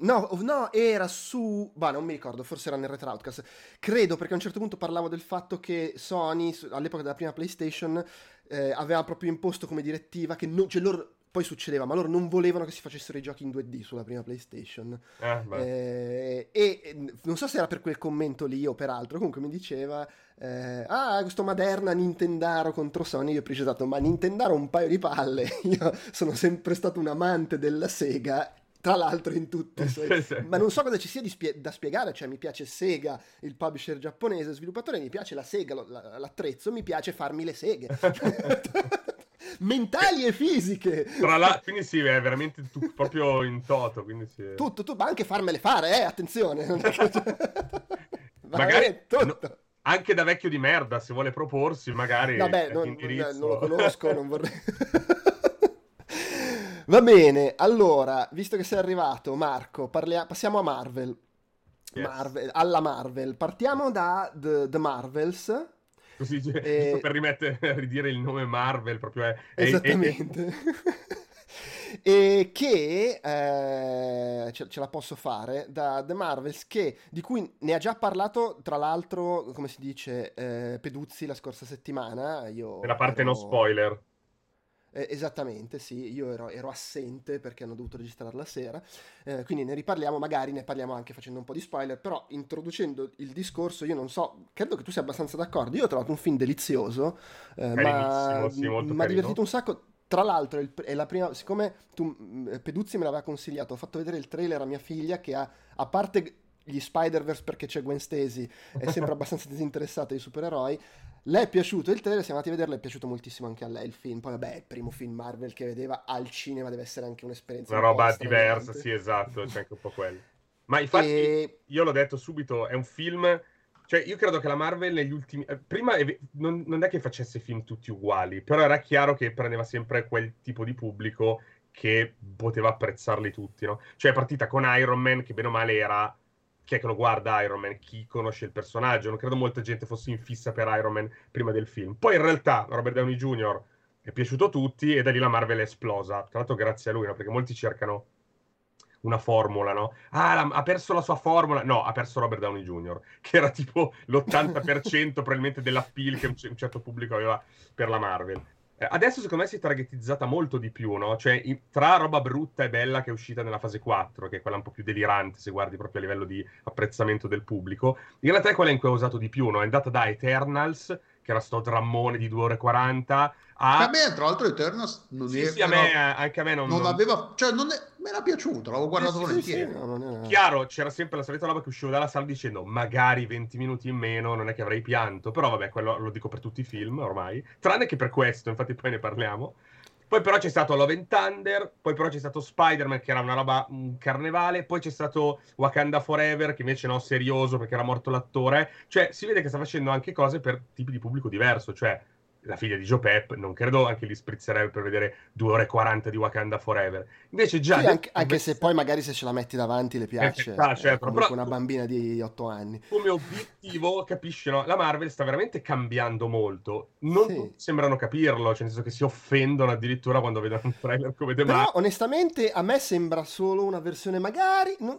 No, no, era su... Bah, non mi ricordo, forse era nel Retro Outcast. Credo perché a un certo punto parlavo del fatto che Sony, all'epoca della prima PlayStation, eh, aveva proprio imposto come direttiva che non... Cioè loro... Poi succedeva, ma loro non volevano che si facessero i giochi in 2D sulla prima PlayStation. Eh, beh. Eh, e eh, non so se era per quel commento lì o per altro, comunque mi diceva, eh, ah, questo Maderna Nintendaro contro Sony, io ho precisato, ma Nintendaro un paio di palle, io sono sempre stato un amante della Sega, tra l'altro in sì. Ma non so cosa ci sia spie- da spiegare, cioè mi piace Sega, il publisher giapponese, sviluppatore, mi piace la Sega, lo- la- l'attrezzo, mi piace farmi le seghe. Mentali e fisiche. Tra la- quindi sì, è veramente tu- proprio in toto, quindi sì. Tutto, tu, ma anche farmele fare, eh, attenzione. Magari- tutto. Anche da vecchio di merda, se vuole proporsi, magari Vabbè, non, non lo conosco, non vorrei... Va bene, allora, visto che sei arrivato, Marco, parlia- passiamo a Marvel. Yes. Marvel- alla Marvel. Partiamo da The, The Marvels. Così, giusto per rimettere, ridire il nome Marvel, proprio è... è- è- Esattamente. e che eh, ce, ce la posso fare da The Marvels, che, di cui ne ha già parlato, tra l'altro, come si dice, eh, Peduzzi la scorsa settimana. Io nella parte ero- no spoiler. Eh, esattamente, sì, io ero, ero assente perché hanno dovuto registrare la sera, eh, quindi ne riparliamo, magari ne parliamo anche facendo un po' di spoiler, però introducendo il discorso, io non so, credo che tu sia abbastanza d'accordo, io ho trovato un film delizioso, eh, ma sì, mi ha divertito un sacco. Tra l'altro, è il- è la prima, siccome tu, mh, Peduzzi me l'aveva consigliato, ho fatto vedere il trailer a mia figlia che ha, a parte gli Spider-Verse perché c'è Gwen Stacy, è sempre abbastanza disinteressata ai supereroi, le è piaciuto il trailer, siamo andati a vederlo, è piaciuto moltissimo anche a lei il film. Poi, vabbè, il primo film Marvel che vedeva al cinema deve essere anche un'esperienza Una un roba diversa, sì, esatto, c'è anche un po' quello. Ma infatti, E- io l'ho detto subito, è un film... Cioè, io credo che la Marvel negli ultimi... eh, Prima è non, non è che facesse film tutti uguali, però era chiaro che prendeva sempre quel tipo di pubblico che poteva apprezzarli tutti, no? Cioè, è partita con Iron Man, che bene o male era... Chi è che lo guarda Iron Man? Chi conosce il personaggio? Non credo molta gente fosse in fissa per Iron Man prima del film. Poi in realtà Robert Downey Jr. è piaciuto a tutti e da lì la Marvel è esplosa. Tra l'altro grazie a lui, no? Perché molti cercano una formula, no? Ah, la- ha perso la sua formula. No, ha perso Robert Downey Jr., che era tipo l'80% probabilmente dell'appeal che un, certo pubblico aveva per la Marvel. Eh, adesso secondo me si è targetizzata molto di più, no? Cioè, tra roba brutta e bella che è uscita nella fase 4, che è quella un po' più delirante se guardi proprio a livello di apprezzamento del pubblico, in realtà è quella in cui ha usato di più, no? È andata da Eternals, che era sto drammone di 2 ore e 40, a... A me, tra l'altro, Eternals non, Sì, è- sì, a era- me, anche a me non... non non- aveva, cioè, non è- me era piaciuto, l'avevo guardato sì, volentieri. Sì, no, non era- Chiaro, c'era sempre la solita roba che uscivo dalla sala dicendo magari 20 minuti in meno, non è che avrei pianto, però vabbè, quello lo dico per tutti i film ormai, tranne che per questo, infatti poi ne parliamo. Poi però c'è stato Love and Thunder, poi però c'è stato Spider-Man che era una roba, un carnevale, poi c'è stato Wakanda Forever che invece no, serioso perché era morto l'attore, cioè si vede che sta facendo anche cose per tipi di pubblico diverso, cioè la figlia di Joe Pep, non credo anche li sprizzerebbe per vedere 2 ore e 40 di Wakanda Forever. Invece già... Sì, anche, anche, se poi magari se ce la metti davanti le piace. Eh, ah, certo, però, una bambina di 8 anni. Come obiettivo, capisci, no? La Marvel sta veramente cambiando molto. Non sì. sembrano capirlo, cioè nel senso che si offendono addirittura quando vedono un trailer come The Però onestamente a me sembra solo una versione magari... Non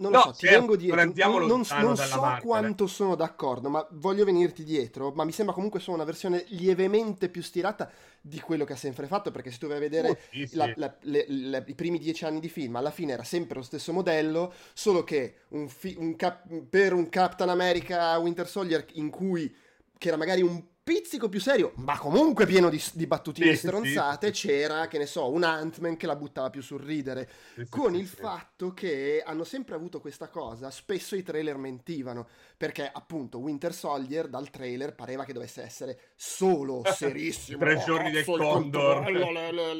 non lo no, so, ti certo, vengo dietro. Non, non, non so Marvel. quanto sono d'accordo, ma voglio venirti dietro. Ma mi sembra comunque solo una versione lievemente più stirata di quello che ha sempre fatto. Perché se tu vai a vedere oh, sì, sì. La, la, le, le, i primi dieci anni di film, alla fine era sempre lo stesso modello, solo che un fi, un cap, per un Captain America Winter Soldier in cui che era magari un pizzico più serio, ma comunque pieno di, di battutine sì, stronzate, sì, c'era, che ne so, un Ant-Man che la buttava più sul ridere. Sì, con il fatto che hanno sempre avuto questa cosa, spesso i trailer mentivano, perché appunto Winter Soldier dal trailer pareva che dovesse essere solo serissimo. Tre oh, giorni del Condor. Le, le,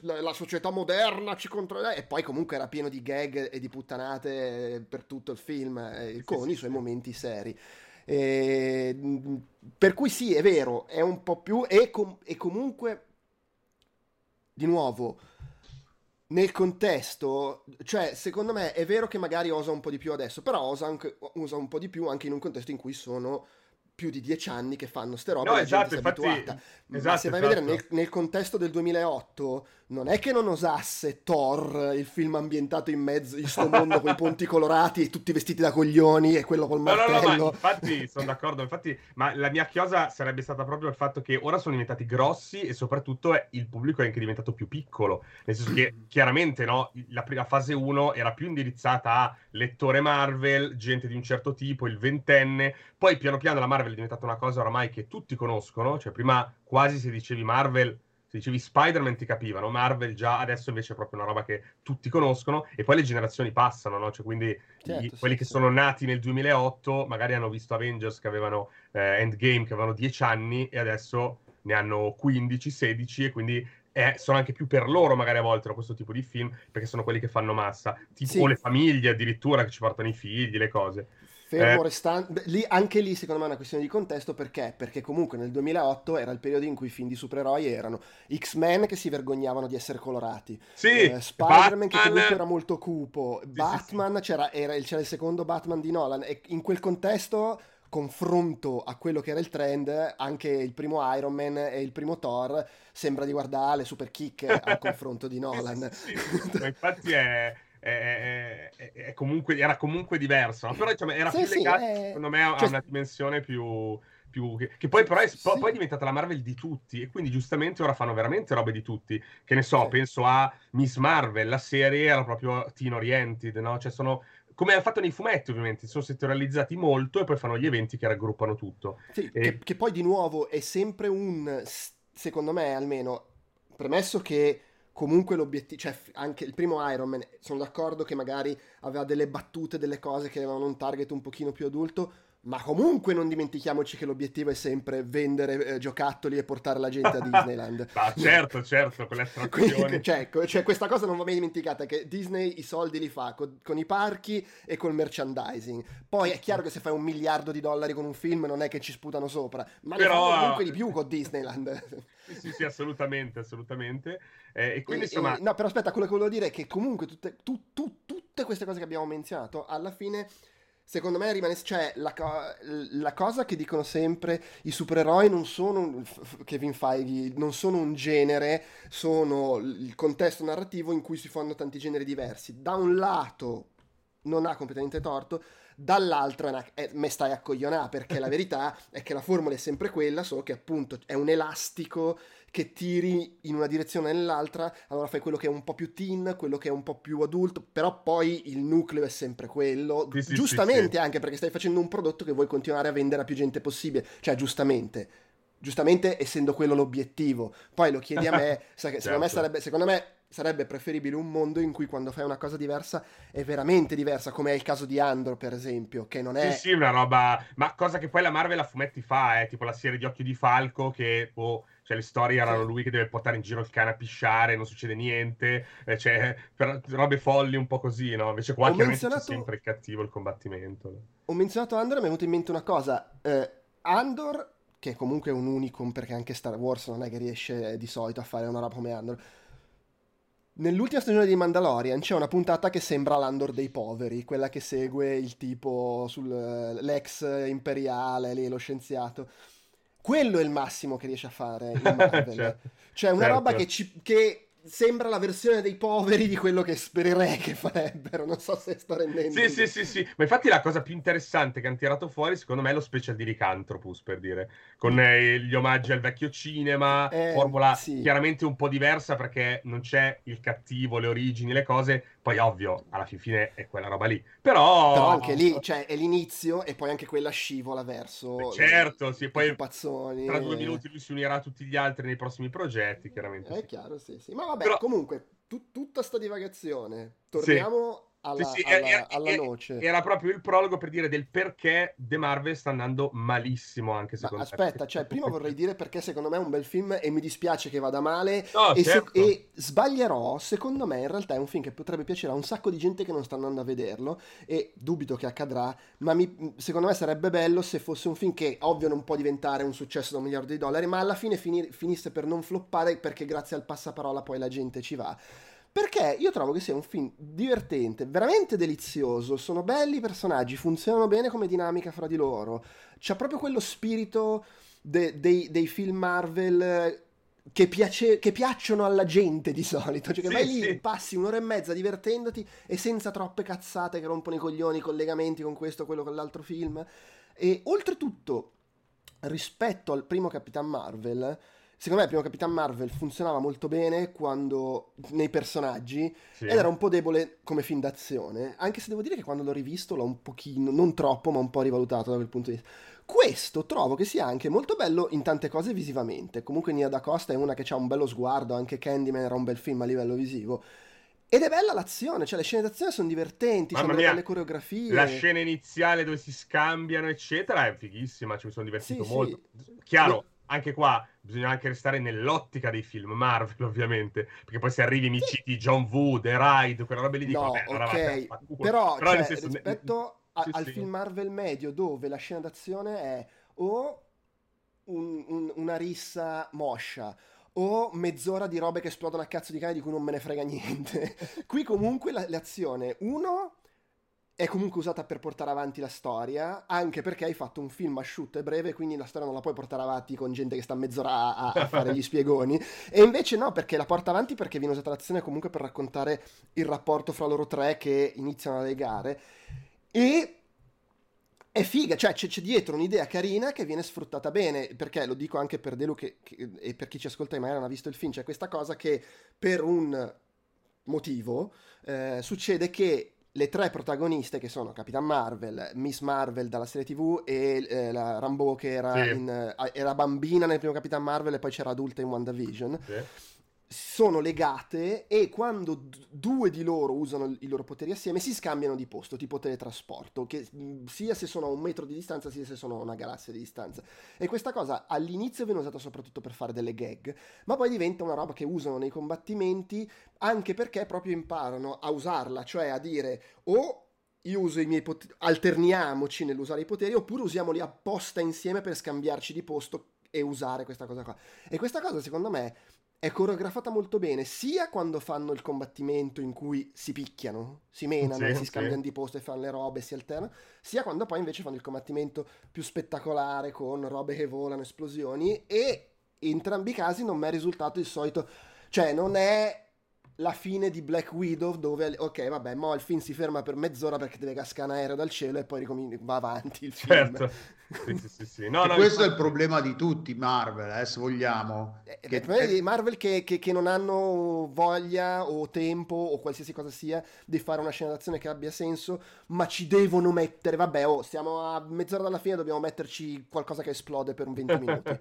le, la società moderna ci controlla. E poi comunque era pieno di gag e di puttanate per tutto il film, eh, con i suoi momenti seri. Eh, per cui sì, è vero, è un po' più... E, com- e comunque, di nuovo, nel contesto, cioè secondo me è vero che magari osa un po' di più adesso, però osa, anche, usa un po' di più anche in un contesto in cui sono più di dieci anni che fanno ste robe, no, esatto, infatti, abituata. Esatto, Ma se vai esatto. a vedere nel, nel, contesto del 2008, non è che non osasse Thor, il film ambientato in mezzo in sto mondo con i ponti colorati e tutti vestiti da coglioni e quello col martello. No, no, no, infatti sono d'accordo, infatti, ma la mia chiosa sarebbe stata proprio il fatto che ora sono diventati grossi e soprattutto il pubblico è anche diventato più piccolo, nel senso che chiaramente no, la prima fase 1 era più indirizzata a lettore Marvel, gente di un certo tipo, il ventenne, poi piano piano la Marvel è diventata una cosa oramai che tutti conoscono, cioè prima quasi se dicevi Marvel, se dicevi Spider-Man ti capivano, Marvel già adesso invece è proprio una roba che tutti conoscono e poi le generazioni passano, no? Cioè quindi certo, i, quelli sì, che sì. sono nati nel 2008 magari hanno visto Avengers che avevano eh, Endgame che avevano 10 anni e adesso ne hanno 15, 16 e quindi eh, sono anche più per loro magari a volte no, questo tipo di film perché sono quelli che fanno massa tipo sì. le famiglie addirittura che ci portano i figli le cose Fermo eh. restando, lì, anche lì secondo me è una questione di contesto perché? Perché comunque nel 2008 era il periodo in cui i film di supereroi erano X-Men che si vergognavano di essere colorati, sì, eh, Spider-Man Batman. che comunque era molto cupo, sì, Batman sì, c'era, era, c'era il secondo Batman di Nolan e in quel contesto confronto a quello che era il trend, anche il primo Iron Man e il primo Thor sembra di guardare le super kick al confronto di Nolan. sì, ma infatti è, è, è, è comunque, era comunque diverso, no? però diciamo, era sì, più sì, legato, secondo me, a cioè... una dimensione più... più che, che, poi però è, sì. poi è diventata la Marvel di tutti e quindi giustamente ora fanno veramente robe di tutti. Che ne so, penso a Miss Marvel, la serie era proprio teen oriented, no? Cioè sono come hanno fatto nei fumetti, ovviamente, sono settorializzati molto e poi fanno gli eventi che raggruppano tutto. Sì, e... che, che, poi di nuovo è sempre un, secondo me almeno, premesso che comunque l'obiettivo, cioè anche il primo Iron Man, sono d'accordo che magari aveva delle battute, delle cose che avevano un target un pochino più adulto, ma comunque non dimentichiamoci che l'obiettivo è sempre vendere eh, giocattoli e portare la gente a Disneyland. Ma certo, certo, con le attrazioni. cioè, cioè, questa cosa non va mai dimenticata, che Disney i soldi li fa con, con, i parchi e col merchandising. Poi è chiaro che se fai un miliardo di dollari con un film non è che ci sputano sopra, ma Però... ne comunque di più con Disneyland. sì, sì, sì, assolutamente, assolutamente. Eh, e quindi e, insomma... E, no, però aspetta, quello che volevo dire è che comunque tutte, tu, tu, tutte queste cose che abbiamo menzionato, alla fine secondo me rimane, cioè, la, la, cosa che dicono sempre i supereroi non sono Kevin Feige, non sono un genere, sono il contesto narrativo in cui si fanno tanti generi diversi. Da un lato non ha completamente torto, dall'altro è me stai a coglionare perché la verità è che la formula è sempre quella, solo che appunto è un elastico che tiri in una direzione o nell'altra, allora fai quello che è un po' più teen, quello che è un po' più adulto, però poi il nucleo è sempre quello, sì, giustamente sì, sì. anche perché stai facendo un prodotto che vuoi continuare a vendere a più gente possibile, cioè giustamente giustamente essendo quello l'obiettivo. Poi lo chiedi a me, certo. secondo, me certo. sarebbe, secondo me sarebbe preferibile un mondo in cui quando fai una cosa diversa è veramente diversa, come è il caso di Andor, per esempio, che non è... Sì, sì, una roba... Ma cosa che poi la Marvel a fumetti fa, eh? tipo la serie di Occhio di Falco, che... Oh, cioè le storie erano lui che deve portare in giro il cane a pisciare, non succede niente, eh, cioè per robe folli un po' così, no? Invece qua chiaramente menzionato... c'è sempre il cattivo, il combattimento. Ho menzionato Andor e mi è venuta in mente una cosa. Eh, Andor che è comunque un unicum perché anche Star Wars non è che riesce di solito a fare una roba come Andor. Nell'ultima stagione di Mandalorian c'è una puntata che sembra l'Andor dei poveri, quella che segue il tipo sull'ex imperiale, lì, lo scienziato. Quello è il massimo che riesce a fare in Marvel. certo. Cioè una certo. roba che, ci, che sembra la versione dei poveri di quello che spererei che farebbero. Non so se sto rendendo. Sì, sì, sì, sì. Ma infatti la cosa più interessante che hanno tirato fuori, secondo me, è lo special di Lycanthropus, per dire. Con eh, gli omaggi al vecchio cinema, eh, formula sì. chiaramente un po' diversa perché non c'è il cattivo, le origini, le cose. Poi, ovvio, alla fine è quella roba lì. Però, Però anche lì, cioè, è l'inizio e poi anche quella scivola verso. Eh, certo, sì. Poi tra due minuti lui si unirà a tutti gli altri nei prossimi progetti, chiaramente. È sì. chiaro, sì, sì. Ma vabbè, Però... comunque, tu, tutta sta divagazione. Torniamo alla, sì, sì, alla, era, alla noce. Era proprio il prologo per dire del perché The Marvel sta andando malissimo anche secondo Ma aspetta, me. cioè prima vorrei dire perché secondo me è un bel film e mi dispiace che vada male no, e, certo. se, e, sbaglierò, secondo me in realtà è un film che potrebbe piacere a un sacco di gente che non sta andando a vederlo e dubito che accadrà, ma mi, secondo me sarebbe bello se fosse un film che ovvio non può diventare un successo da un miliardo di dollari, ma alla fine finir, finisse per non floppare perché grazie al passaparola poi la gente ci va. Perché io trovo che sia un film divertente, veramente delizioso, sono belli i personaggi, funzionano bene come dinamica fra di loro, c'è proprio quello spirito de- dei, dei film Marvel che, piace, che, piacciono alla gente di solito. Cioè, che sì, vai lì, sì. passi un'ora e mezza divertendoti e senza troppe cazzate che rompono i coglioni, collegamenti con questo, quello, con l'altro film. E oltretutto, rispetto al primo Capitan Marvel, Secondo me il primo Capitan Marvel funzionava molto bene quando nei personaggi sì. ed era un po' debole come film d'azione, anche se devo dire che quando l'ho rivisto l'ho un pochino, non troppo, ma un po' rivalutato da quel punto di vista. Questo trovo che sia anche molto bello in tante cose visivamente. Comunque Nia da Costa è una che ha un bello sguardo, anche Candyman era un bel film a livello visivo. Ed è bella l'azione, cioè le scene d'azione sono divertenti, Mamma sono delle coreografie. La scena iniziale dove si scambiano, eccetera, è fighissima, ci mi sono divertito sì, molto. Sì. Chiaro, anche qua bisogna anche restare nell'ottica dei film Marvel, ovviamente, perché poi se arrivi mi citi John Woo, The Ride, quella roba lì dico, no, vabbè, okay. vabbè, però, però cioè, senso, rispetto a, sì, al sì. film Marvel medio dove la scena d'azione è o un, un, una rissa moscia o mezz'ora di robe che esplodono a cazzo di cane di cui non me ne frega niente. Qui comunque la, l'azione, uno è comunque usata per portare avanti la storia, anche perché hai fatto un film asciutto e breve, quindi la storia non la puoi portare avanti con gente che sta mezz'ora a, a fare gli spiegoni. E invece no, perché la porta avanti perché viene usata l'azione comunque per raccontare il rapporto fra loro tre che iniziano a legare. E è figa, cioè c'è, c'è, dietro un'idea carina che viene sfruttata bene, perché lo dico anche per Delu che, che, e per chi ci ascolta e magari non ha visto il film, c'è questa cosa che per un motivo eh, succede che le tre protagoniste che sono Capitan Marvel, Miss Marvel dalla serie TV e eh, la Rambo che era, sì. in, eh, era, bambina nel primo Capitan Marvel e poi c'era adulta in WandaVision. Sì sono legate e quando d- due di loro usano i loro poteri assieme si scambiano di posto, tipo teletrasporto, che sia se sono a un metro di distanza sia se sono a una galassia di distanza. E questa cosa all'inizio viene usata soprattutto per fare delle gag, ma poi diventa una roba che usano nei combattimenti anche perché proprio imparano a usarla, cioè a dire o io uso i miei poteri, alterniamoci nell'usare i poteri, oppure usiamoli apposta insieme per scambiarci di posto e usare questa cosa qua. E questa cosa secondo me è coreografata molto bene, sia quando fanno il combattimento in cui si picchiano, si menano, sì, si scambiano sì. di posto e fanno le robe, si alternano, sia quando poi invece fanno il combattimento più spettacolare con robe che volano, esplosioni e in entrambi i casi non mi è risultato il solito, cioè non è la fine di Black Widow dove ok vabbè mo il film si ferma per mezz'ora perché deve cascare un aereo dal cielo e poi ricom- va avanti il film certo sì, sì, sì, sì. No, no, questo infatti... è il problema di tutti Marvel eh, se vogliamo. Eh, che... di Marvel che, che, che, non hanno voglia o tempo o qualsiasi cosa sia di fare una scena d'azione che abbia senso ma ci devono mettere vabbè oh siamo a mezz'ora dalla fine dobbiamo metterci qualcosa che esplode per un 20 minuti.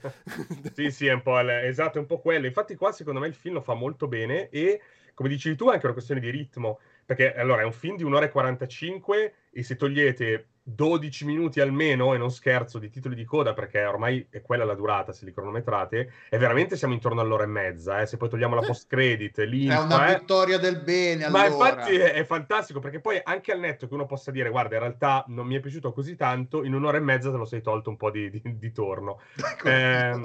Sì sì è un po' esatto è un po' quello. Infatti qua secondo me il film lo fa molto bene e come dicevi tu, è anche una questione di ritmo, perché allora è un film di un'ora e 45 e se togliete 12 minuti almeno, e non scherzo, di titoli di coda, perché ormai è quella la durata, se li cronometrate, e veramente siamo intorno all'ora e mezza, eh, se poi togliamo la eh. post-credit, l'info, È una eh. vittoria del bene, Ma infatti è, è, fantastico, perché poi anche al netto che uno possa dire, guarda, in realtà non mi è piaciuto così tanto, in un'ora e mezza te lo sei tolto un po' di, di, di torno. eh,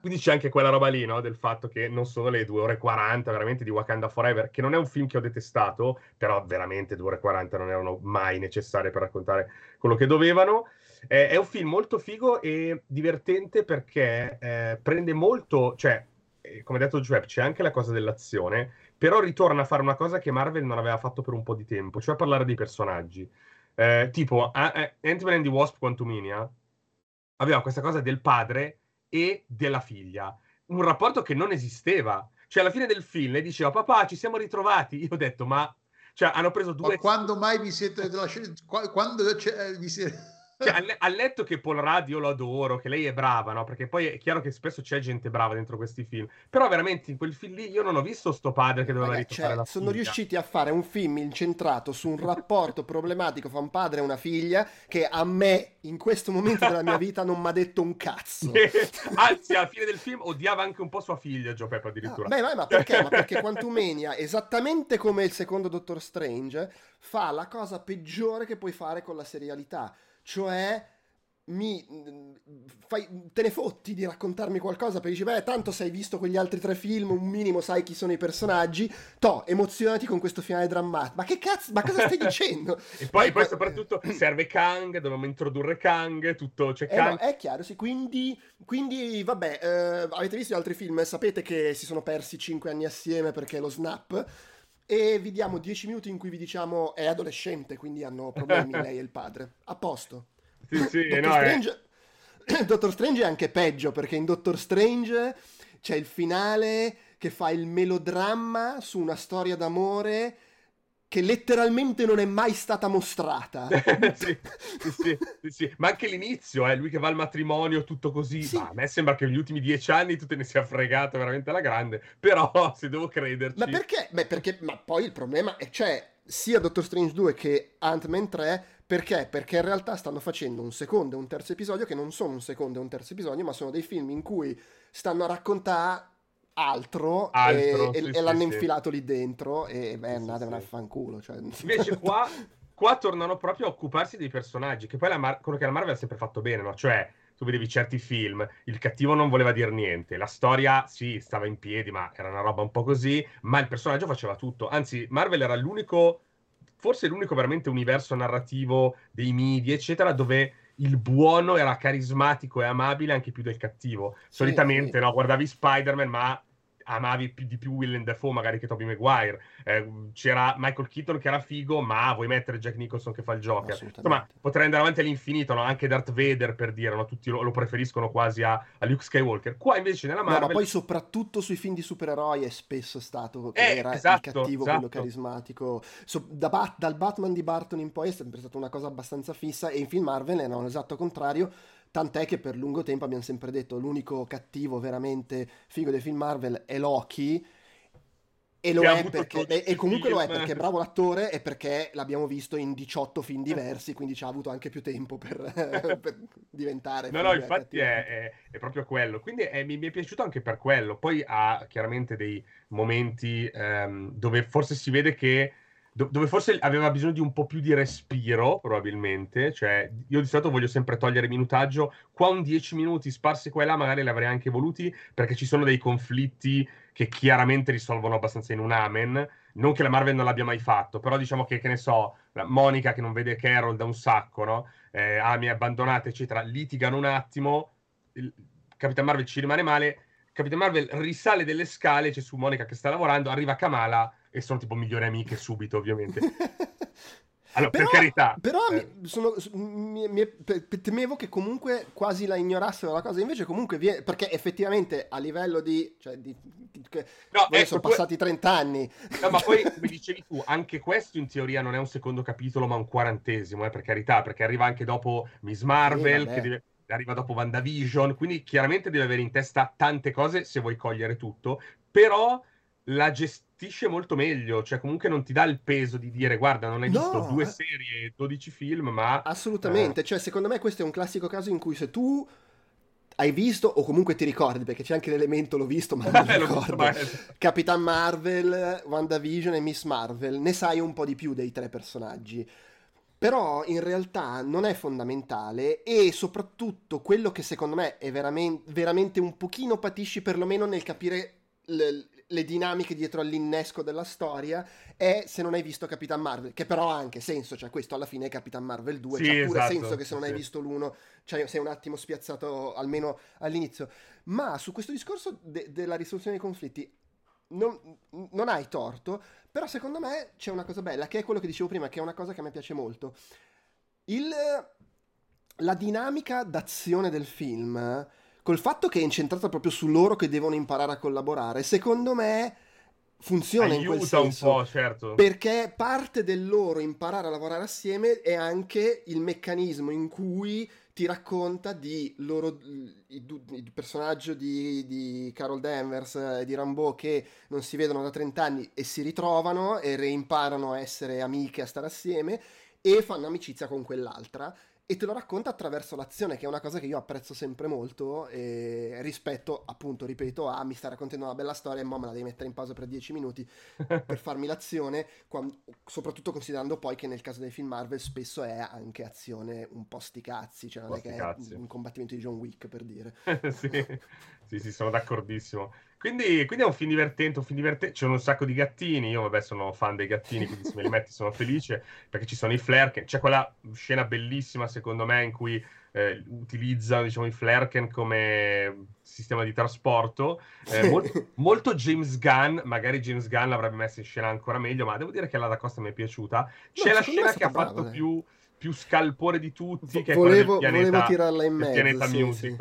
quindi c'è anche quella roba lì, no? Del fatto che non sono le 2 ore e 40 veramente di Wakanda Forever, che non è un film che ho detestato, però veramente 2 ore e 40 non erano mai necessarie per raccontare quello che dovevano. Eh, è un film molto figo e divertente perché eh, prende molto, cioè, eh, come ha detto Giuseppe, c'è anche la cosa dell'azione, però ritorna a fare una cosa che Marvel non aveva fatto per un po' di tempo, cioè parlare dei personaggi. Eh, tipo, Ant-Man and the Wasp Quantumania aveva questa cosa del padre e della figlia. Un rapporto che non esisteva. Cioè, alla fine del film lei diceva, papà, ci siamo ritrovati. Io ho detto, ma... Cioè, hanno preso due... Ma quando mai vi siete... Quando vi siete cioè, al, letto che Paul Rudd io lo adoro, che lei è brava, no? Perché poi è chiaro che spesso c'è gente brava dentro questi film. Però veramente in quel film lì io non ho visto sto padre che doveva Ragazzi, ritrovare cioè, Sono riusciti a fare un film incentrato su un rapporto problematico fra un padre e una figlia che a me in questo momento della mia vita non mi ha detto un cazzo. Anzi, alla fine del film odiava anche un po' sua figlia, Joe Peppa addirittura. No, beh, ma perché? ma perché Quantumania, esattamente come il secondo Doctor Strange, fa la cosa peggiore che puoi fare con la serialità cioè mi fai, te ne fotti di raccontarmi qualcosa perché dici beh tanto se hai visto quegli altri tre film un minimo sai chi sono i personaggi. To emozionati con questo finale drammatico. Ma che cazzo ma cosa stai dicendo? E poi, poi soprattutto serve Kang dobbiamo introdurre Kang tutto c'è eh Kang. no, è chiaro sì quindi, quindi vabbè eh, avete visto gli altri film? Sapete che si sono persi cinque anni assieme perché lo snap e vi diamo 10 minuti in cui vi diciamo è adolescente, quindi hanno problemi lei e il padre. A posto. Sì, sì, Dottor, no, Strange... È... Dottor Strange è anche peggio perché in Dottor Strange c'è il finale che fa il melodramma su una storia d'amore che letteralmente non è mai stata mostrata. sì, sì, sì, ma anche l'inizio, eh, lui che va al matrimonio, tutto così. Sì. a me sembra che negli ultimi dieci anni tu te ne sia fregato veramente alla grande, però se devo crederci... Ma perché? Beh, perché, ma poi il problema è c'è sia Doctor Strange 2 che Ant-Man 3 perché? Perché in realtà stanno facendo un secondo e un terzo episodio che non sono un secondo e un terzo episodio, ma sono dei film in cui stanno a raccontare altro, altro e, sì, e, sì, l'hanno sì. infilato lì dentro e beh, andatevene a fanculo. Cioè... Invece qua, qua, tornano proprio a occuparsi dei personaggi, che poi la Mar- quello che la Marvel ha sempre fatto bene, no? Cioè, tu vedevi certi film, il cattivo non voleva dire niente, la storia sì, stava in piedi, ma era una roba un po' così, ma il personaggio faceva tutto. Anzi, Marvel era l'unico, forse l'unico veramente universo narrativo dei media, eccetera, dove il buono era carismatico e amabile anche più del cattivo. Solitamente, sì. no, guardavi Spider-Man, ma amavi più, di più Willem Dafoe magari che Tobey Maguire. Eh, c'era Michael Keaton che era figo, ma vuoi mettere Jack Nicholson che fa il Joker? Insomma, potrei andare avanti all'infinito, no? Anche Darth Vader per dire, no? Tutti lo, lo preferiscono quasi a, a, Luke Skywalker. Qua invece nella Marvel... No, ma poi soprattutto sui film di supereroi è spesso stato eh, era esatto, il cattivo, esatto. quello carismatico. So, da Bat- dal Batman di Barton in poi è sempre stata una cosa abbastanza fissa e in film Marvel era un esatto contrario Tant'è che per lungo tempo abbiamo sempre detto l'unico cattivo veramente figo dei film Marvel è Loki. E lo è perché, e, e comunque film. lo è perché è bravo l'attore e perché l'abbiamo visto in 18 film diversi, quindi ci ha avuto anche più tempo per, per diventare. No, no, infatti è, è, è, proprio quello. Quindi è, mi, mi, è piaciuto anche per quello. Poi ha chiaramente dei momenti um, dove forse si vede che dove forse aveva bisogno di un po' più di respiro, probabilmente. Cioè, io di solito voglio sempre togliere minutaggio. Qua un 10 minuti sparsi qua e là magari li avrei anche voluti, perché ci sono dei conflitti che chiaramente risolvono abbastanza in un amen. Non che la Marvel non l'abbia mai fatto, però diciamo che, che ne so, Monica che non vede Carol da un sacco, no? Eh, ah, mi abbandonate, eccetera, litigano un attimo. Il, Capitan Marvel ci rimane male. Capitan Marvel risale delle scale, c'è su Monica che sta lavorando, arriva Kamala e sono tipo migliori amiche subito, ovviamente. Allora, però, per carità. Però eh. mi, sono, mi, mi, temevo che comunque quasi la ignorassero la cosa, invece comunque viene, perché effettivamente a livello di... Cioè, di, di no, ecco, sono passati 30 anni. No, ma poi, come dicevi tu, anche questo in teoria non è un secondo capitolo, ma un quarantesimo, eh, per carità, perché arriva anche dopo Miss Marvel, sì, che deve, arriva dopo WandaVision, quindi chiaramente deve avere in testa tante cose se vuoi cogliere tutto, però la gestisce molto meglio, cioè comunque non ti dà il peso di dire guarda non hai No, visto due eh. serie e 12 film, ma Assolutamente, Eh. cioè secondo me questo è un classico caso in cui se tu hai visto o comunque ti ricordi, perché c'è anche l'elemento l'ho visto ma non ricordo, Capitan Marvel, WandaVision e Miss Marvel, ne sai un po' di più dei tre personaggi. Però in realtà non è fondamentale e soprattutto quello che secondo me è veramente, veramente un pochino patisci perlomeno nel capire le dinamiche dietro all'innesco della storia è se non hai visto Capitan Marvel, che però ha anche senso, cioè questo alla fine è Capitan Marvel 2, Sì, c'ha pure esatto, senso che se non sì, hai visto l'uno cioè, sei un attimo spiazzato almeno all'inizio. Ma su questo discorso de- della risoluzione dei conflitti non, non hai torto, però secondo me c'è una cosa bella, che è quello che dicevo prima, che è una cosa che a me piace molto. Il, la dinamica d'azione del film, col fatto che è incentrata proprio su loro che devono imparare a collaborare, secondo me funziona in quel aiuta un senso. po', certo. Perché parte del loro imparare a lavorare assieme è anche il meccanismo in cui ti racconta di loro, i du- il personaggio di, di Carol Danvers e di Rambeau che non si vedono da 30 anni e si ritrovano e reimparano a essere amiche, a stare assieme e fanno amicizia con quell'altra e te lo racconta attraverso l'azione, che è una cosa che io apprezzo sempre molto eh, rispetto, appunto, ripeto, a mi sta raccontando una bella storia e mo me la devi mettere in pausa per 10 minuti per farmi l'azione, quando- soprattutto considerando poi che nel caso dei film Marvel spesso è anche azione un po' sti cazzi, cioè non Un è che è cazzi. un combattimento di John Wick per dire. sì, sì, sì, sono d'accordissimo. Quindi, quindi è un film divertente, un film divertente. C'è un sacco di gattini. Io, vabbè, sono fan dei gattini, quindi se me li metti sono felice perché ci sono i Flerken. C'è quella scena bellissima, secondo me, in cui eh, utilizzano, diciamo, i Flerken come sistema di trasporto. Eh, mol- molto James Gunn, magari James Gunn l'avrebbe messo in scena ancora meglio, ma devo dire che la da Costa mi è piaciuta. C'è No, la scena è che ha fatto più, più scalpore di tutti, che è Volevo, quella del pianeta, volevo tirarla in mezzo, pianeta sì, sì.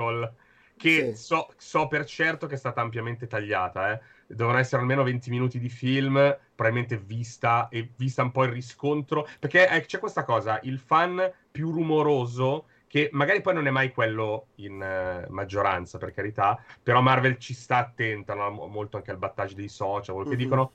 Che Sì. so, so per certo che è stata ampiamente tagliata. Eh. Devono essere almeno 20 minuti di film, probabilmente vista e vista un po' il riscontro. Perché eh, c'è questa cosa: il fan più rumoroso, che magari poi non è mai quello in eh, maggioranza, per carità, però Marvel ci sta attenta no? Mo- molto anche al battage dei social, quello che Mhm. dicono.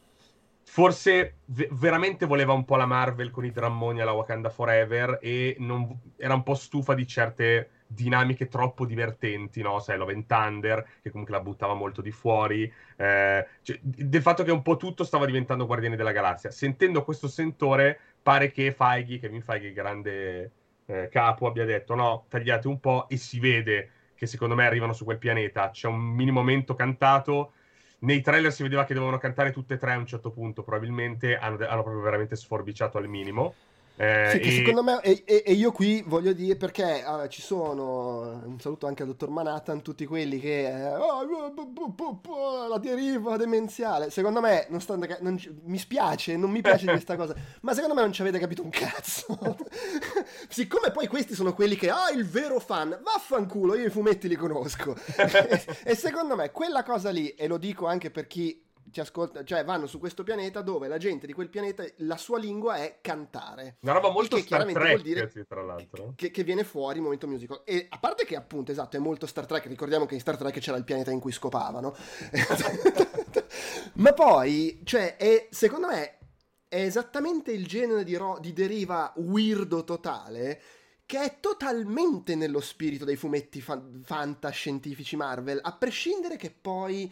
Forse ve- veramente voleva un po' la Marvel con i drammoni alla Wakanda Forever e non- era un po' stufa di certe dinamiche troppo divertenti, no? Sai, Love and Thunder, che comunque la buttava molto di fuori, eh, cioè, del fatto che un po' tutto stava diventando Guardiani della Galassia. Sentendo questo sentore, pare che Feige, Kevin Feige, grande eh, capo, abbia detto no, tagliate un po' e si vede che secondo me arrivano su quel pianeta. C'è un mini momento cantato. Nei trailer si vedeva che dovevano cantare tutte e tre a un certo punto, probabilmente hanno, hanno proprio veramente sforbiciato al minimo. Eh, Sì, che e- secondo me, e, e- io qui voglio dire perché ah, ci sono, un saluto anche al dottor Manhattan, tutti quelli che, eh, oh, bu- bu- bu- la deriva demenziale, secondo me, non sta- non mi spiace, non mi piace questa cosa, ma secondo me non ci avete capito un cazzo. Siccome poi questi sono quelli che, ah, il vero fan, vaffanculo, io i fumetti li conosco. e, e secondo me quella cosa lì, e lo dico anche per chi ci ascolta, cioè vanno su questo pianeta dove la gente di quel pianeta, la sua lingua è cantare. Una roba molto che Star chiaramente Trek, vuol dire sì, tra l'altro. Che, che viene fuori il momento musical. E a parte che, appunto, esatto, è molto Star Trek. Ricordiamo che in Star Trek c'era il pianeta in cui scopavano. Ma poi, cioè, è, secondo me, è esattamente il genere di, ro- di deriva weirdo totale. Che è totalmente nello spirito dei fumetti fan- fantascientifici Marvel, a prescindere che poi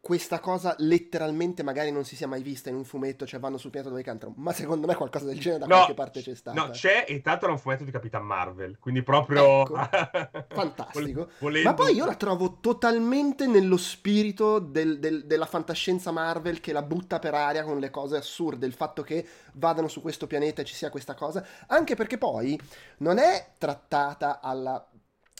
questa cosa letteralmente magari non si sia mai vista in un fumetto, cioè vanno sul pianeta dove cantano, ma secondo me qualcosa del genere da No, qualche parte c'è stata. No, c'è e tanto era un fumetto di Capitan Marvel, quindi proprio... Ecco, Fantastico. Volendo- Ma poi io la trovo totalmente nello spirito del- del- della fantascienza Marvel che la butta per aria con le cose assurde. Il fatto che vadano su questo pianeta e ci sia questa cosa. Anche perché poi non è trattata alla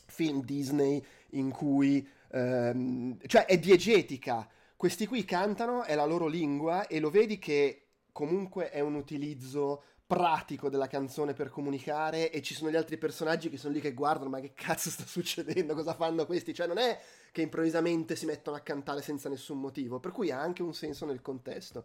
film Disney in cui. Ehm, cioè è diegetica. Questi qui cantano, è la loro lingua e lo vedi che comunque è un utilizzo pratico della canzone per comunicare e ci sono gli altri personaggi che sono lì che guardano ma che cazzo sta succedendo, cosa fanno questi, cioè non è che improvvisamente si mettono a cantare senza nessun motivo, per cui ha anche un senso nel contesto.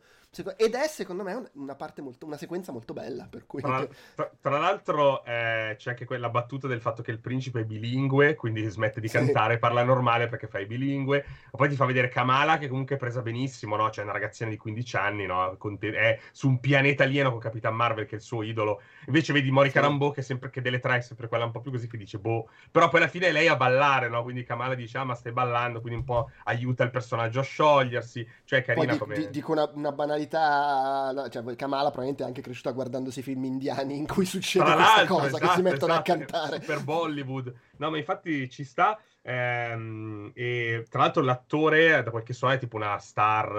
Ed è secondo me una parte molto, una sequenza molto bella. Per cui... tra, tra, tra, l'altro eh, c'è anche quella battuta del fatto che il principe è bilingue, quindi smette di cantare, sì. parla normale perché fai bilingue. Poi ti fa vedere Kamala che comunque è presa benissimo, no? Cioè una ragazzina di 15 anni, no? È su un pianeta alieno con Capitan Marvel che è il suo idolo. Invece vedi Mori sì. Carambo che, sempre, che delle tre è sempre quella un po' più così che dice boh. Però poi alla fine è lei a ballare, no? Quindi Kamala dice ah ma stai ballando, quindi un po' aiuta il personaggio a sciogliersi, cioè è carina Poi come... Di, dico una, una, banalità, cioè Kamala probabilmente è anche cresciuta guardandosi film indiani in cui succede Tra questa cosa, esatto, che si esatto, mettono esatto, a cantare. Per Bollywood. No, ma infatti ci sta... Ehm, e tra l'altro l'attore, da quel che so, è tipo una star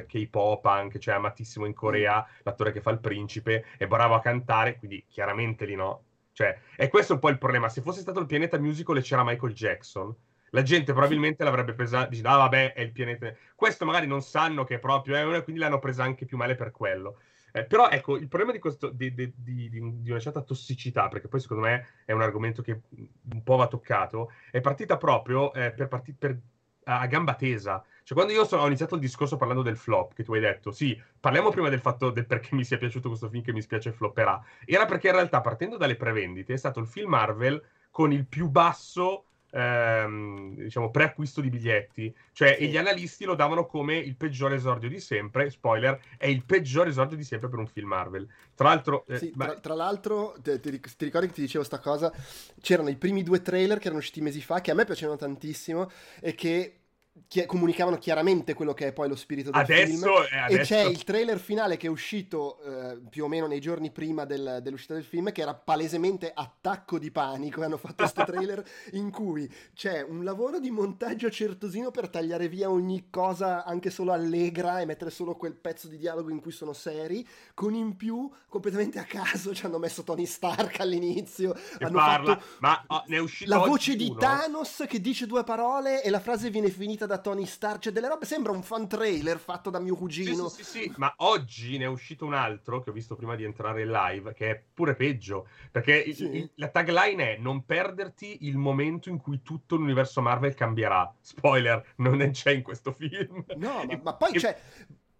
eh, K-pop anche, cioè amatissimo in Corea, mm. l'attore che fa il principe, è bravo a cantare, quindi chiaramente lì no. Cioè, e questo è un po' il problema. Se fosse stato il pianeta musical e c'era Michael Jackson, la gente probabilmente l'avrebbe presa dicendo, ah vabbè, è il pianeta. Questo magari non sanno che proprio è una, quindi l'hanno presa anche più male per quello. Eh, però ecco, il problema di, questo, di, di, di, una certa tossicità, perché poi secondo me è un argomento che un po' va toccato, è partita proprio eh, per parti- per, a gamba tesa. Cioè, quando io sono, ho iniziato il discorso parlando del flop, che tu hai detto, sì, parliamo prima del fatto del perché mi sia piaciuto questo film che mi spiace flopperà, era perché in realtà, partendo dalle prevendite, è stato il film Marvel con il più basso ehm, diciamo, preacquisto di biglietti. Cioè, sì. e gli analisti lo davano come il peggiore esordio di sempre. Spoiler, è il peggior esordio di sempre per un film Marvel. Tra l'altro, eh, sì, tra, tra, l'altro, ti, ti, ti, ricordi che ti dicevo sta cosa? C'erano i primi due trailer che erano usciti mesi fa, che a me piacevano tantissimo e che chi- comunicavano chiaramente quello che è poi lo spirito del adesso, film. Eh, adesso... E c'è il trailer finale che è uscito eh, più o meno nei giorni prima del, dell'uscita del film, che era palesemente attacco di panico. Hanno fatto questo trailer in cui c'è un lavoro di montaggio certosino per tagliare via ogni cosa anche solo allegra e mettere solo quel pezzo di dialogo in cui sono seri, con in più completamente a caso ci hanno messo Tony Stark all'inizio. Che hanno parla, fatto ma oh, ne è uscito la voce uno. di Thanos che dice due parole e la frase viene finita da Tony Stark, cioè delle robe, sembra un fan trailer fatto da mio cugino. Sì, sì, sì, sì, ma oggi ne è uscito un altro che ho visto prima di entrare in live, che è pure peggio, perché sì. il, la tagline è non perderti il momento in cui tutto l'universo Marvel cambierà. Spoiler, non c'è in questo film. No, ma, ma poi, e... cioè,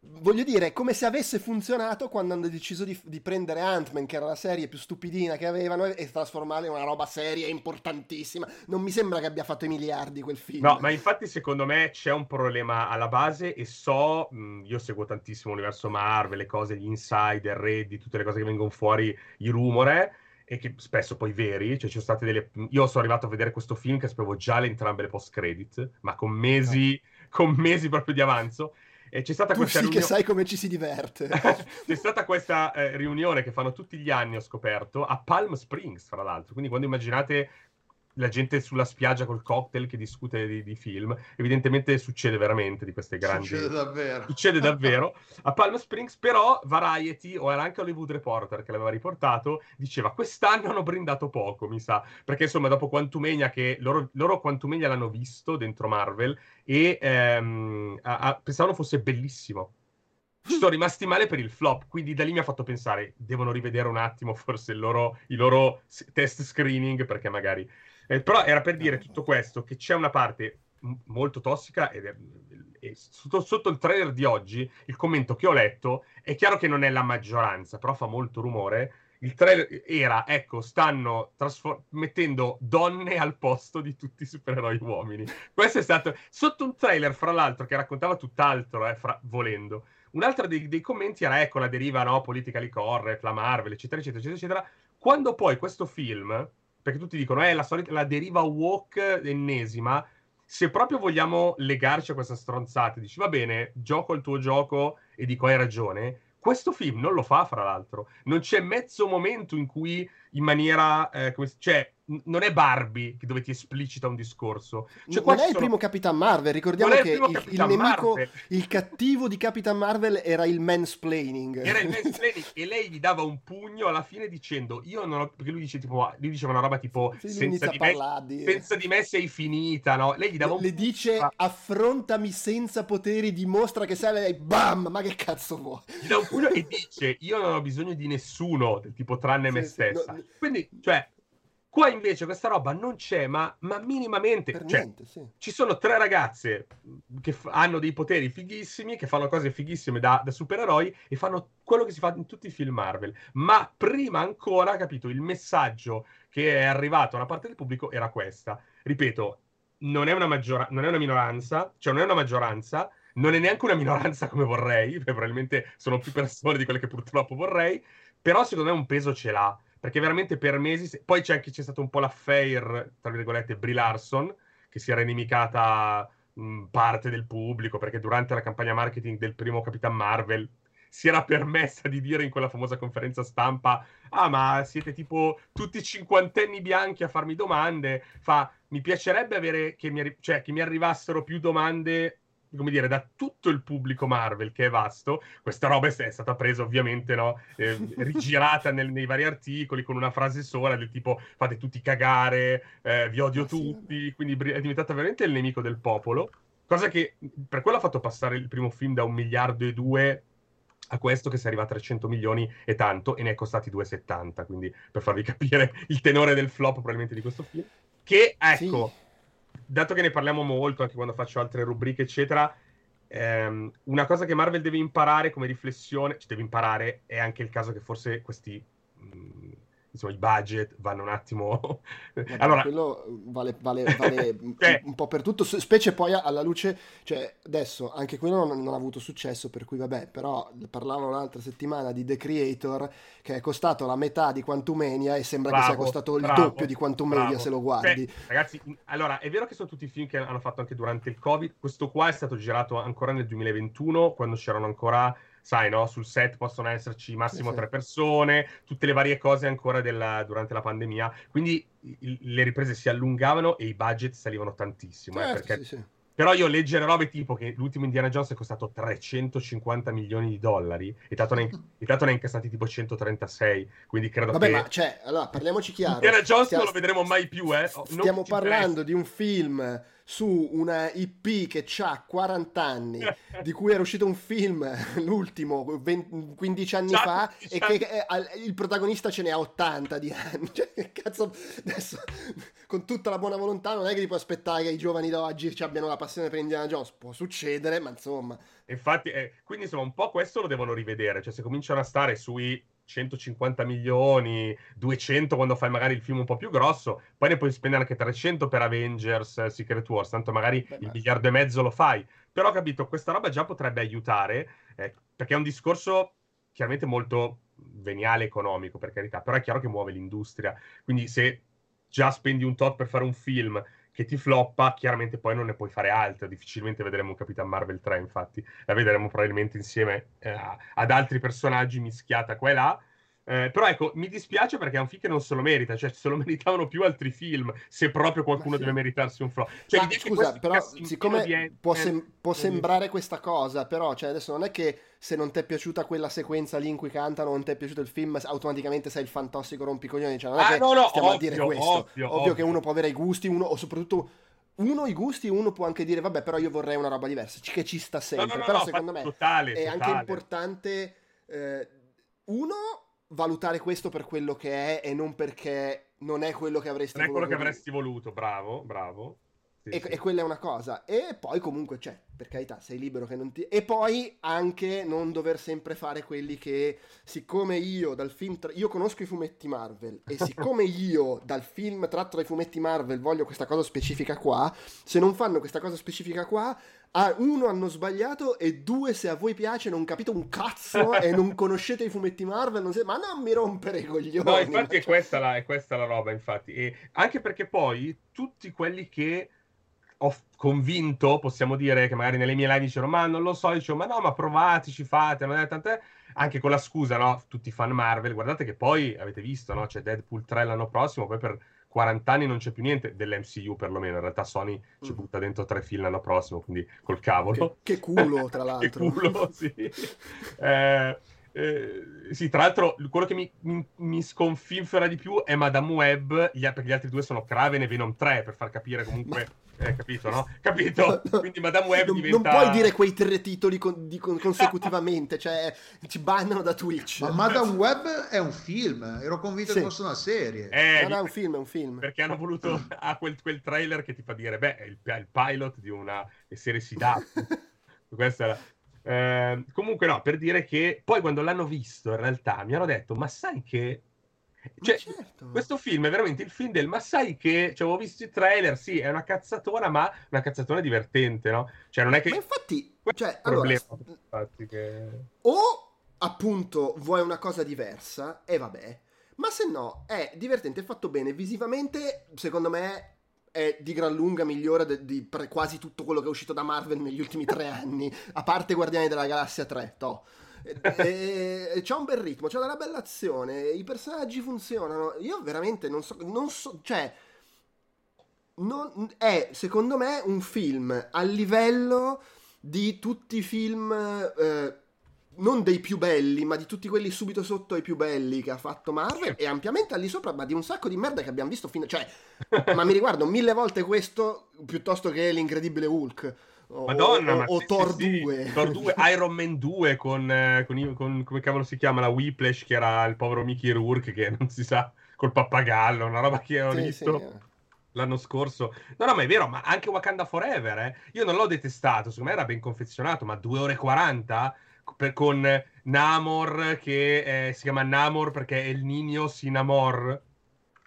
voglio dire, è come se avesse funzionato quando hanno deciso di, di, prendere Ant-Man, che era la serie più stupidina che avevano, e trasformarla in una roba seria importantissima. Non mi sembra che abbia fatto i miliardi quel film. No, ma infatti secondo me c'è un problema alla base e so, mh, io seguo tantissimo l'universo Marvel, le cose, gli insider, Reddit, tutte le cose che vengono fuori, i rumore e che spesso poi veri, cioè ci sono state delle... Io sono arrivato a vedere questo film che sapevo già le entrambe le post-credit, ma con mesi, no. con mesi proprio di avanzo, e c'è stata tu questa sì riunione... che sai come ci si diverte. c'è stata questa eh, riunione che fanno tutti gli anni, ho scoperto, a Palm Springs, tra l'altro. Quindi quando immaginate la gente sulla spiaggia col cocktail che discute di, di, film. Evidentemente succede veramente di queste grandi... Succede davvero. Succede davvero. A Palm Springs però Variety, o era anche Hollywood Reporter che l'aveva riportato, diceva quest'anno hanno brindato poco, mi sa. Perché insomma dopo Quantumania, che loro, loro Quantumania l'hanno visto dentro Marvel e ehm, a, a, pensavano fosse bellissimo ci sono rimasti male per il flop, quindi da lì mi ha fatto pensare, devono rivedere un attimo forse il loro, i loro test screening, perché magari eh, però era per dire tutto questo, che c'è una parte m- molto tossica è, è sotto, sotto, il trailer di oggi, il commento che ho letto, è chiaro che non è la maggioranza, però fa molto rumore. Il trailer era, ecco, stanno trasfor- mettendo donne al posto di tutti i supereroi uomini. Questo è stato sotto un trailer, fra l'altro, che raccontava tutt'altro, eh, fra- volendo. Un altro dei, dei, commenti era, ecco, la deriva no, politically correct, la Marvel, eccetera, eccetera, eccetera, eccetera. Quando poi questo film perché tutti dicono, eh, la, solita, la deriva walk ennesima. Se proprio vogliamo legarci a questa stronzata, dici, va bene, gioco il tuo gioco e dico hai ragione, questo film non lo fa, fra l'altro. Non c'è mezzo momento in cui in maniera, eh, come, cioè, non è Barbie dove ti esplicita un discorso. Cioè, non è il sono... primo Capitan Marvel, ricordiamo che il, il, il nemico, Marvel. il cattivo di Capitan Marvel era il mansplaining. Era il mansplaining e lei gli dava un pugno alla fine dicendo io non ho... perché lui dice tipo lui diceva una roba tipo senza di, me, di... senza di, me, sei finita, no? Lei gli dava un Le dice ma... affrontami senza poteri, dimostra che sei lei, bam, ma che cazzo vuoi? Gli dà un pugno e dice io non ho bisogno di nessuno, tipo tranne sì, me stessa. no... Quindi, cioè Qua invece questa roba non c'è, ma, ma minimamente. Per cioè, niente, sì. Ci sono tre ragazze che f- hanno dei poteri fighissimi, che fanno cose fighissime da, da, supereroi e fanno quello che si fa in tutti i film Marvel. Ma prima ancora, capito, il messaggio che è arrivato da parte del pubblico era questa. Ripeto, non è una, maggiora- non è una minoranza, cioè non è una maggioranza, non è neanche una minoranza come vorrei, probabilmente sono più persone di quelle che purtroppo vorrei, però secondo me un peso ce l'ha perché veramente per mesi... Poi c'è anche c'è stato un po' l'affair, tra virgolette, Brie Larson, che si era inimicata mh, parte del pubblico, perché durante la campagna marketing del primo Capitan Marvel si era permessa di dire in quella famosa conferenza stampa ah ma siete tipo tutti cinquantenni bianchi a farmi domande fa mi piacerebbe avere che mi, cioè, che mi arrivassero più domande come dire, da tutto il pubblico Marvel, che è vasto, questa roba è stata presa ovviamente, no? eh, rigirata nel, nei vari articoli con una frase sola del tipo fate tutti cagare, eh, vi odio ah, tutti, sì. quindi è diventata veramente il nemico del popolo, cosa che per quello ha fatto passare il primo film da un miliardo e due a questo che si arriva a 300 milioni e tanto, e ne è costati 2,70, quindi per farvi capire il tenore del flop probabilmente di questo film, che ecco... Sì dato che ne parliamo molto anche quando faccio altre rubriche, eccetera, ehm, una cosa che Marvel deve imparare come riflessione, cioè deve imparare, è anche il caso che forse questi mh, mm, insomma, i budget vanno un attimo. allora, quello vale, vale, vale cioè... un po' per tutto, specie poi alla luce, cioè adesso anche quello non, non, ha avuto successo, per cui vabbè, però parlavo un'altra settimana di The Creator che è costato la metà di Quantumania e sembra bravo, che sia costato il bravo, doppio di Quantumania bravo. se lo guardi. Cioè, ragazzi, allora è vero che sono tutti film che hanno fatto anche durante il Covid, questo qua è stato girato ancora nel 2021 quando c'erano ancora sai, no? Sul set possono esserci massimo sì, tre persone, tutte le varie cose ancora della, durante la pandemia. Quindi il, le riprese si allungavano e i budget salivano tantissimo. Eh, certo, eh, perché... sì, sì. Però io leggere robe tipo che l'ultimo Indiana Jones è costato 350 milioni di dollari e tanto ne, ha incassati tipo 136, quindi credo Vabbè, che... ma cioè, allora, parliamoci chiaro. Indiana Jones Stiamo... non lo vedremo mai più, eh. Stiamo parlando di un film su una IP che ha 40 anni, di cui era uscito un film, l'ultimo, 20, 15 anni Ciao, fa, e che eh, il protagonista ce ne ha 80 di anni. Cioè, cazzo, adesso, con tutta la buona volontà, non è che ti puoi aspettare che i giovani d'oggi abbiano la passione per Indiana Jones. Può succedere, ma insomma... Infatti, eh, quindi insomma, un po' questo lo devono rivedere. Cioè, se cominciano a stare sui 150 milioni, 200 quando fai magari il film un po' più grosso, poi ne puoi spendere anche 300 per Avengers eh, Secret Wars, tanto magari Beh, il miliardo e mezzo lo fai. Però ho capito, questa roba già potrebbe aiutare, eh, perché è un discorso chiaramente molto veniale economico, per carità, però è chiaro che muove l'industria. Quindi se già spendi un tot per fare un film che ti floppa, chiaramente poi non ne puoi fare altro. Difficilmente vedremo Capitan Marvel 3, infatti, la vedremo probabilmente insieme eh, ad altri personaggi mischiata qua e là. Eh, però ecco, mi dispiace perché è un film che non se lo merita, cioè se lo meritavano più altri film, se proprio qualcuno sì. deve meritarsi un flop. Cioè, Ma, scusa, però siccome di... può, sem- può, sembrare questa cosa, però cioè, adesso non è che se non ti è piaciuta quella sequenza lì in cui cantano, non ti è piaciuto il film, automaticamente sei il fantastico rompicoglioni, cioè non è ah, che no, no, stiamo ovvio, a dire questo. Ovvio, ovvio, ovvio che uno può avere i gusti, uno o soprattutto uno i gusti, uno può anche dire vabbè, però io vorrei una roba diversa, che ci sta sempre. No, no, però secondo me totale, è totale. anche importante eh, uno valutare questo per quello che è e non perché non è quello che avresti voluto. Non è quello che avresti voluto, bravo, bravo. Sì, e, sì. e, quella è una cosa. E poi comunque c'è, per carità, sei libero che non ti... E poi anche non dover sempre fare quelli che, siccome io dal film... Tra... Io conosco i fumetti Marvel e siccome io dal film tratto dai fumetti Marvel voglio questa cosa specifica qua, se non fanno questa cosa specifica qua, ah, uno hanno sbagliato e due se a voi piace non capite un cazzo e non conoscete i fumetti Marvel, non sei... ma non mi rompere i coglioni. No, infatti è questa la, è questa la roba, infatti. E anche perché poi tutti quelli che ho convinto, possiamo dire, che magari nelle mie live dicevano, ma non lo so, dicevo, ma no, ma provateci, fate, anche con la scusa, no, tutti fan Marvel, guardate che poi, avete visto, no, c'è Deadpool 3 l'anno prossimo, poi per 40 anni non c'è più niente dell'MCU perlomeno, in realtà Sony ci mm. butta dentro tre film l'anno prossimo, quindi col cavolo. Che, che culo, tra l'altro. che culo, sì. Eh, eh, sì, tra l'altro, quello che mi, mi, mi, sconfinfera di più è Madame Web, gli, perché gli altri due sono Kraven e Venom 3, per far capire comunque... Ma... Eh, capito, no? Capito? Quindi Madame Web non, diventa... Non puoi dire quei tre titoli con, di, con, consecutivamente, cioè ci bannano da Twitch. Ma Madame Web è un film, ero convinto sì. che fosse una serie. Eh, no, no, è un film, è un film. Perché hanno voluto... ha quel, quel, trailer che ti fa dire, beh, è il, è il pilot di una serie Siddhartha. Questa era... Eh, comunque no, per dire che poi quando l'hanno visto in realtà mi hanno detto, ma sai che... Cioè, certo. questo film è veramente il film del ma sai che cioè, avevo visto i trailer, sì, è una cazzatona, ma una cazzatona divertente, no? Cioè, non è che. Ma infatti, cioè, allora, infatti che... o appunto vuoi una cosa diversa, e vabbè, ma se no è divertente, fatto bene visivamente, secondo me è di gran lunga migliore de- di pre- quasi tutto quello che è uscito da Marvel negli ultimi tre anni, a parte Guardiani della Galassia 3, to. E, e, c'è un bel ritmo, c'è una bella azione, i personaggi funzionano. Io veramente non so, non so cioè, non, è secondo me un film a livello di tutti i film. Eh, non dei più belli, ma di tutti quelli subito sotto ai più belli che ha fatto Marvel e ampiamente al di sopra, ma di un sacco di merda che abbiamo visto fino cioè ma mi riguardo mille volte questo piuttosto che l'incredibile Hulk. O, Madonna, o, o sì, Thor sì, 2. Thor 2, Iron Man 2 con, eh, con, con, come cavolo si chiama la Whiplash che era il povero Mickey Rourke che non si sa col pappagallo, una roba che ho sì, visto. Sì, eh. L'anno scorso, no, no, ma è vero, ma anche Wakanda Forever, eh? io non l'ho detestato, secondo me era ben confezionato, ma 2 ore e 40 per, con Namor che eh, si chiama Namor perché è il Nino Sinamor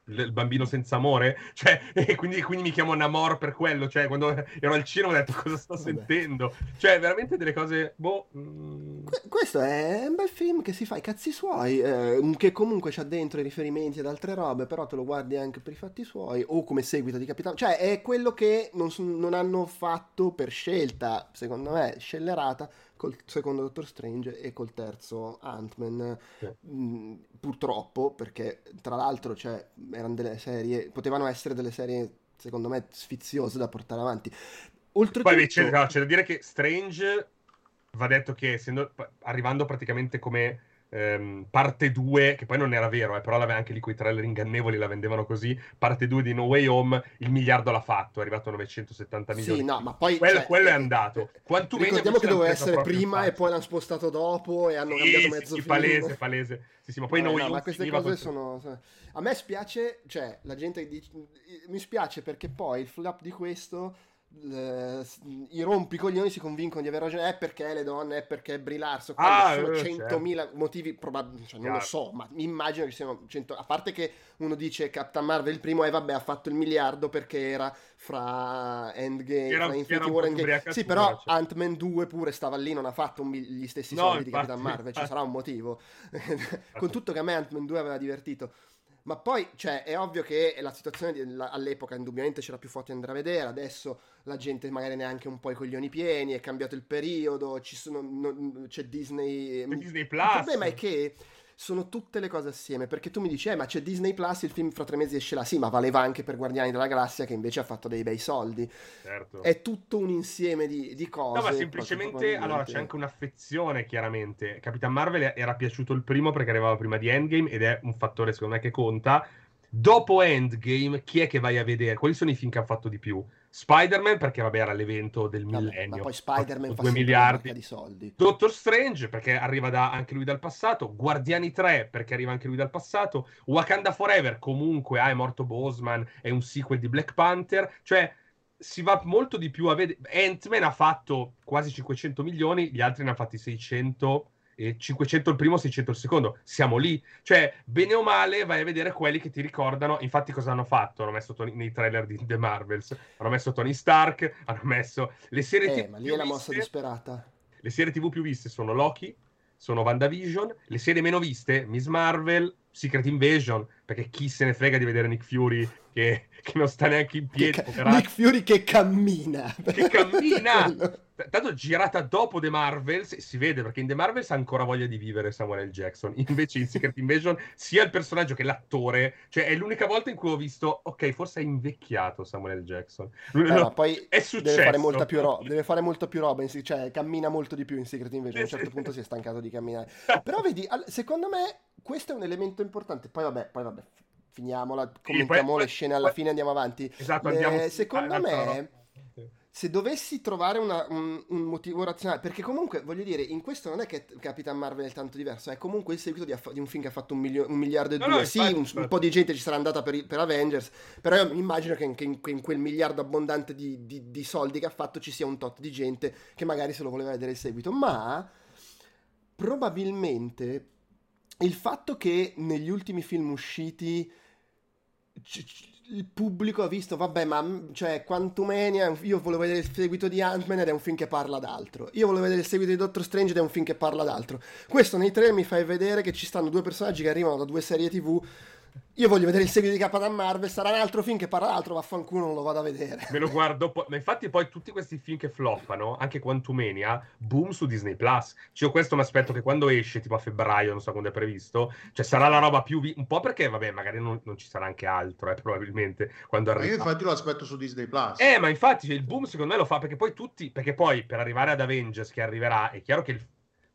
il bambino senza amore, cioè, e quindi, quindi, mi chiamo Namor per quello, cioè, quando ero al cinema ho detto cosa sto Vabbè. sentendo, cioè, veramente delle cose, boh... Mm... questo è un bel film che si fa i cazzi suoi, eh, che comunque c'ha dentro i riferimenti ad altre robe, però te lo guardi anche per i fatti suoi, o come seguito di Capitano, cioè, è quello che non, non hanno fatto per scelta, secondo me, scellerata, col secondo Doctor Strange e col terzo Ant-Man. Sì. Mm, purtroppo, perché tra l'altro cioè, erano delle serie, potevano essere delle serie secondo me sfiziose da portare avanti. Oltretutto... Poi c'è, no, c'è da dire che Strange va detto che essendo, arrivando praticamente come ehm, parte 2, che poi non era vero, eh, però anche lì quei trailer ingannevoli, la vendevano così, parte 2 di No Way Home, il miliardo l'ha fatto, è arrivato a 970 milioni. Sì, no, ma poi... Quello, cioè, quello è andato. Quantumeno ricordiamo che doveva essere prima e poi l'hanno spostato dopo e hanno sì, cambiato mezzo sì, film. palese, palese. Sì, sì, ma poi no, No Way no, ma queste cose sono... A me spiace, cioè, la gente dice... Mi spiace perché poi il flop di questo le, i rompicoglioni si convincono di aver ragione. È perché le donne è perché Brie Larson ah, sono 100.000 certo. motivi probabili cioè, non lo so ma mi immagino che siano 100 a parte che uno dice Captain Marvel il primo e vabbè ha fatto il miliardo perché era fra Endgame era, fra Infinity War Endgame. sì però cioè. Ant-Man 2 pure stava lì non ha fatto un, gli stessi no, soldi infatti, di Captain Marvel ci sarà un motivo. Con tutto che a me Ant-Man 2 aveva divertito ma poi, cioè, è ovvio che la situazione di, la, all'epoca indubbiamente c'era più foto da andare a vedere, adesso la gente magari neanche un po' i coglioni pieni, è cambiato il periodo, sono, no, c'è Disney... Disney Plus. Il problema è che sono tutte le cose assieme. Perché tu mi dici, eh, ma c'è Disney Plus, il film fra tre mesi esce là. Sì, ma valeva anche per Guardiani della Galassia, che invece ha fatto dei bei soldi. Certo. È tutto un insieme di, di cose. No, ma semplicemente, allora, c'è anche un'affezione, chiaramente. Capitan Marvel era piaciuto il primo perché arrivava prima di Endgame, ed è un fattore, secondo me, che conta. Dopo Endgame, chi è che vai a vedere? Quali sono i film che hanno fatto di più? Spider-Man perché vabbè era l'evento del vabbè, millennio. Ma poi Spider-Man fa 2 miliardi di soldi. Doctor Strange perché arriva da, anche lui dal passato. Guardiani 3 perché arriva anche lui dal passato. Wakanda Forever comunque ah, è morto Boseman, è un sequel di Black Panther. Cioè si va molto di più a vedere. Ant-Man ha fatto quasi 500 milioni, gli altri ne hanno fatti 600 e 500 il primo, 600 il secondo. Siamo lì. Cioè, bene o male, vai a vedere quelli che ti ricordano. Infatti, cosa hanno fatto? Hanno messo Tony, nei trailer di The Marvels. Hanno messo Tony Stark, hanno messo le serie eh, TV. Ma lì è la mossa disperata. Le serie TV più viste sono Loki, sono WandaVision. Le serie meno viste, Miss Marvel, Secret Invasion perché chi se ne frega di vedere Nick Fury che, che non sta neanche in piedi. Ca- Nick Fury che cammina. Che cammina! Tanto girata dopo The Marvels si vede perché in The Marvels ha ancora voglia di vivere Samuel L. Jackson. Invece in Secret Invasion sia il personaggio che l'attore, cioè è l'unica volta in cui ho visto, ok, forse è invecchiato Samuel L. Jackson. Eh, no, poi è successo. Deve fare molta più roba, deve fare molto più roba, cioè cammina molto di più in Secret Invasion. A un certo punto si è stancato di camminare. Però vedi, secondo me questo è un elemento importante. Poi vabbè, poi vabbè finiamola, commentiamo poi, le scene alla poi, fine e andiamo avanti. Esatto, andiamo eh, secondo me, se dovessi trovare una, un, un, motivo razionale, perché comunque voglio dire, in questo non è che Capitan Marvel è tanto diverso, è comunque il seguito di, aff- di un film che ha fatto un, milio- un miliardo e no, due. No, sì, infatti, un, un, po' di gente ci sarà andata per, per Avengers, però io immagino che in, che in, quel miliardo abbondante di, di, di soldi che ha fatto ci sia un tot di gente che magari se lo voleva vedere il seguito, ma probabilmente il fatto che negli ultimi film usciti il pubblico ha visto, vabbè, ma cioè, Quantumania, io volevo vedere il seguito di Ant-Man ed è un film che parla d'altro. Io volevo vedere il seguito di Doctor Strange ed è un film che parla d'altro. Questo nei trailer mi fa vedere che ci stanno due personaggi che arrivano da due serie TV io voglio vedere il seguito di Capitan Marvel, sarà un altro film che parla d'altro, vaffanculo non lo vado a vedere. Me lo guardo, po- ma infatti poi tutti questi film che floppano, anche Quantumania, boom su Disney+. Plus. Cioè, io questo mi aspetto che quando esce, tipo a febbraio, non so quando è previsto, cioè sarà la roba più... Vi- un po' perché, vabbè, magari non, non, ci sarà anche altro, eh, probabilmente, quando arriva. Ma io infatti lo aspetto su Disney+. Plus. Eh, ma infatti cioè, il boom secondo me lo fa perché poi tutti... Perché poi, per arrivare ad Avengers che arriverà, è chiaro che il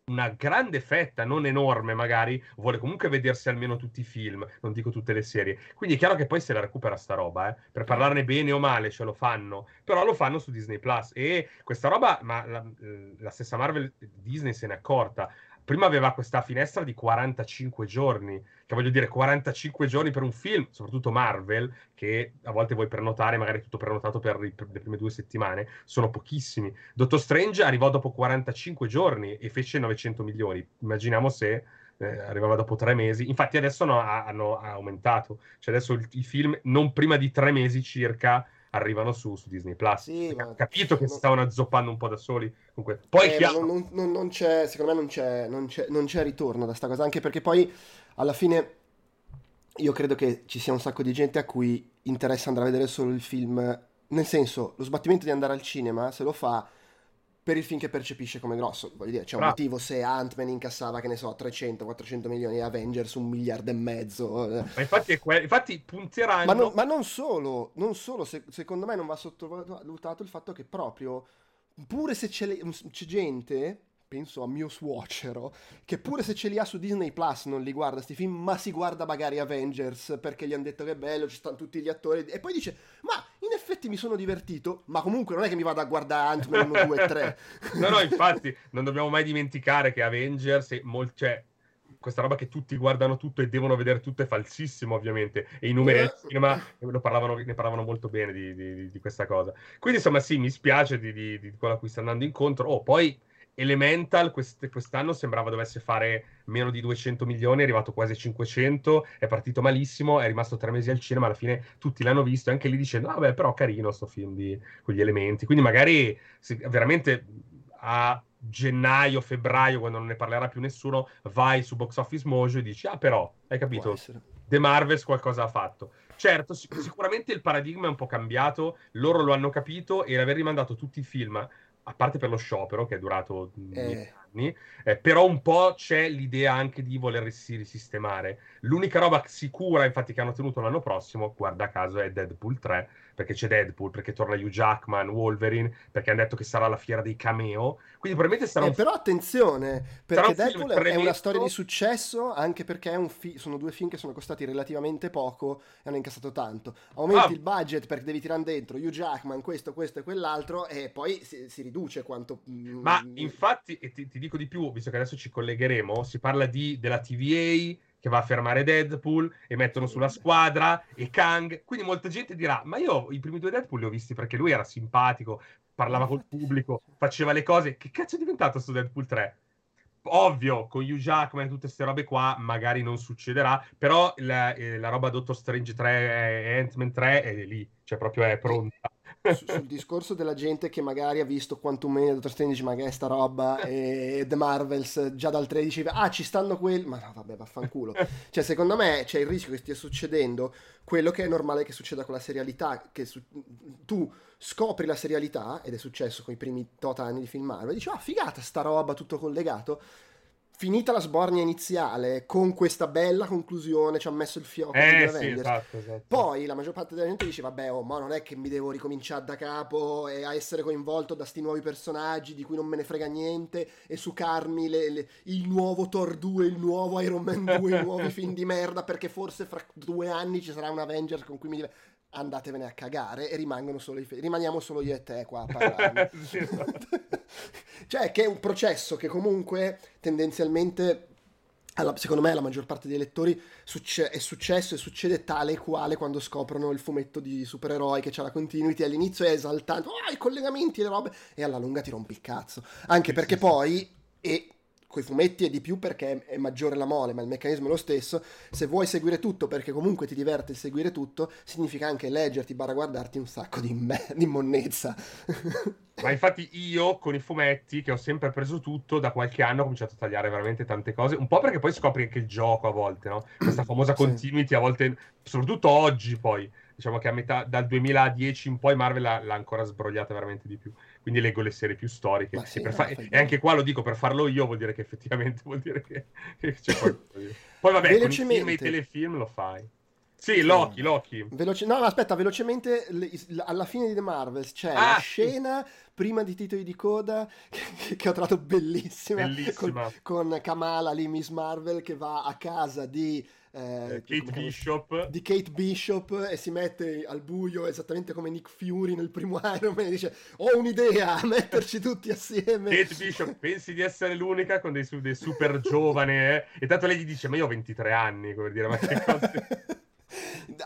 una grande fetta, non enorme magari, vuole comunque vedersi almeno tutti i film, non dico tutte le serie. Quindi è chiaro che poi se la recupera sta roba, eh. per parlarne bene o male ce lo fanno, però lo fanno su Disney Plus e questa roba, ma la, la stessa Marvel Disney se n'è accorta prima aveva questa finestra di 45 giorni, che voglio dire 45 giorni per un film, soprattutto Marvel, che a volte vuoi prenotare, magari tutto prenotato per, per le prime due settimane, sono pochissimi. Doctor Strange arrivò dopo 45 giorni e fece 900 milioni. Immaginiamo se eh, arrivava dopo tre mesi. Infatti adesso no, hanno aumentato, cioè adesso il film non prima di tre mesi circa arrivano su, su Disney Plus. Sì, ma... capito che si stavano azzoppando un po' da soli. Comunque, poi eh, chiaro... non, non, non, c'è, secondo me non c'è, non c'è, non c'è ritorno da sta cosa, anche perché poi alla fine io credo che ci sia un sacco di gente a cui interessa andare a vedere solo il film. Nel senso, lo sbattimento di andare al cinema, se lo fa per il film che percepisce come grosso. Voglio dire, c'è un Bravo. motivo se Ant-Man incassava, che ne so, 300-400 milioni e Avengers un miliardo e mezzo. Ma infatti, que- infatti punteranno... Ma, no, ma non solo, non solo se- secondo me non va sottovalutato il fatto che proprio, pure se c'è, c'è gente penso a mio suocero, che pure se ce li ha su Disney Plus non li guarda sti film, ma si guarda magari Avengers perché gli hanno detto che è bello, ci stanno tutti gli attori, e poi dice, ma in effetti mi sono divertito, ma comunque non è che mi vado a guardare Ant-Man 1, 2 3. no, no, infatti, non dobbiamo mai dimenticare che Avengers è molto... Cioè, questa roba che tutti guardano tutto e devono vedere tutto è falsissimo, ovviamente. E i numeri del cinema parlavano, ne parlavano molto bene di, di, di, questa cosa. Quindi, insomma, sì, mi spiace di, di, quello a cui sta andando incontro. Oh, poi Elemental quest- quest'anno sembrava dovesse fare meno di 200 milioni, è arrivato quasi a 500, è partito malissimo, è rimasto tre mesi al cinema, alla fine tutti l'hanno visto, anche lì dicendo, vabbè, ah, però carino sto film di, con gli elementi. Quindi magari se, veramente a gennaio, febbraio, quando non ne parlerà più nessuno, vai su Box Office Mojo e dici, ah però, hai capito, The Marvels qualcosa ha fatanto. Certo, sic- sicuramente il paradigma è un po' cambiato, loro lo hanno capito e l'aver rimandato tutti i film a parte per lo sciopero che è durato eh. anni, eh, però un po' c'è l'idea anche di volersi risistemare. L'unica roba sicura, infatti, che hanno tenuto l'anno prossimo, guarda caso, è Deadpool 3, perché c'è Deadpool, perché torna Hugh Jackman, Wolverine, perché hanno detto che sarà la fiera dei cameo. Quindi probabilmente sarà eh, un... Però attenzione, perché Deadpool è una storia di successo, anche perché fi- sono due film che sono costati relativamente poco e hanno incassato tanto. Aumenti ah. il budget perché devi tirare dentro Hugh Jackman, questo, questo e quell'altro, e poi si, si riduce quanto... Mm, Ma infatti, e ti, ti, dico di più, visto che adesso ci collegheremo, si parla di, della TVA che va a fermare Deadpool e mettono sulla squadra e Kang. Quindi molta gente dirà: Ma io i primi due Deadpool li ho visti perché lui era simpatico, parlava col pubblico, faceva le cose. Che cazzo è diventato sto Deadpool 3? Ovvio, con Hugh Jackman e tutte queste robe qua magari non succederà, però la, eh, la roba Doctor Strange 3 e Ant-Man 3 è lì, cioè proprio è pronta. Sul discorso della gente che magari ha visto Quantum Mania Doctor Strange ma che è sta roba e The Marvels già dal 13 ah ci stanno quelli ma no vabbè vaffanculo. Cioè secondo me c'è il rischio che stia succedendo quello che è normale che succeda con la serialità che su- tu scopri la serialità ed è successo con i primi tot anni di film Marvel dici ah figata sta roba tutto collegato finita la sbornia iniziale con questa bella conclusione ci ha messo il fiocco eh, sì, esatto, esatto. poi la maggior parte della gente dice vabbè oh, ma non è che mi devo ricominciare da capo e a essere coinvolto da sti nuovi personaggi di cui non me ne frega niente e succarmi le, le, il nuovo Thor 2 il nuovo Iron Man 2 i nuovi film di merda perché forse fra due anni ci sarà un Avengers con cui mi deve andatevene a cagare e rimangono solo i rimaniamo solo io e te qua a parlare. Esatto. cioè, che è un processo che comunque tendenzialmente alla, secondo me la maggior parte dei lettori succe- è successo e succede tale e quale quando scoprono il fumetto di supereroi che c'ha la continuity all'inizio è esaltante, oh, i collegamenti le robe e alla lunga ti rompi il cazzo anche perché poi e coi fumetti è di più perché è maggiore la mole, ma il meccanismo è lo stesso. Se vuoi seguire tutto perché comunque ti diverte il seguire tutto, significa anche leggerti, barra guardarti un sacco di, me- di monnezza. Ma infatti io con i fumetti che ho sempre preso tutto, da qualche anno ho cominciato a tagliare veramente tante cose, un po' perché poi scopri anche il gioco a volte, no? Questa famosa continuity a volte, soprattutto oggi poi, diciamo che a metà, dal 2010 in poi Marvel l'ha, l'ha ancora sbrogliata veramente di più quindi leggo le serie più storiche. Sì, no, fa- e anche qua lo dico per farlo io, vuol dire che effettivamente vuol dire che, che c'è qualcosa. Poi vabbè, con i film e i telefilm lo fai. Sì, Loki, Loki. Veloce... No, no, aspetta, velocemente, alla fine di The Marvels c'è ah, la scena sì. prima di titoli di coda che, che ho trovato bellissima, bellissima. Con, con Kamala lì, Miss Marvel, che va a casa di eh, eh Kate Bishop. di Kate Bishop e si mette al buio esattamente come Nick Fury nel primo Iron Man e dice ho un'idea, metterci tutti assieme. Kate Bishop, pensi di essere l'unica con dei, dei super giovani eh? e tanto lei gli dice ma io ho 23 anni, come dire, ma che cose...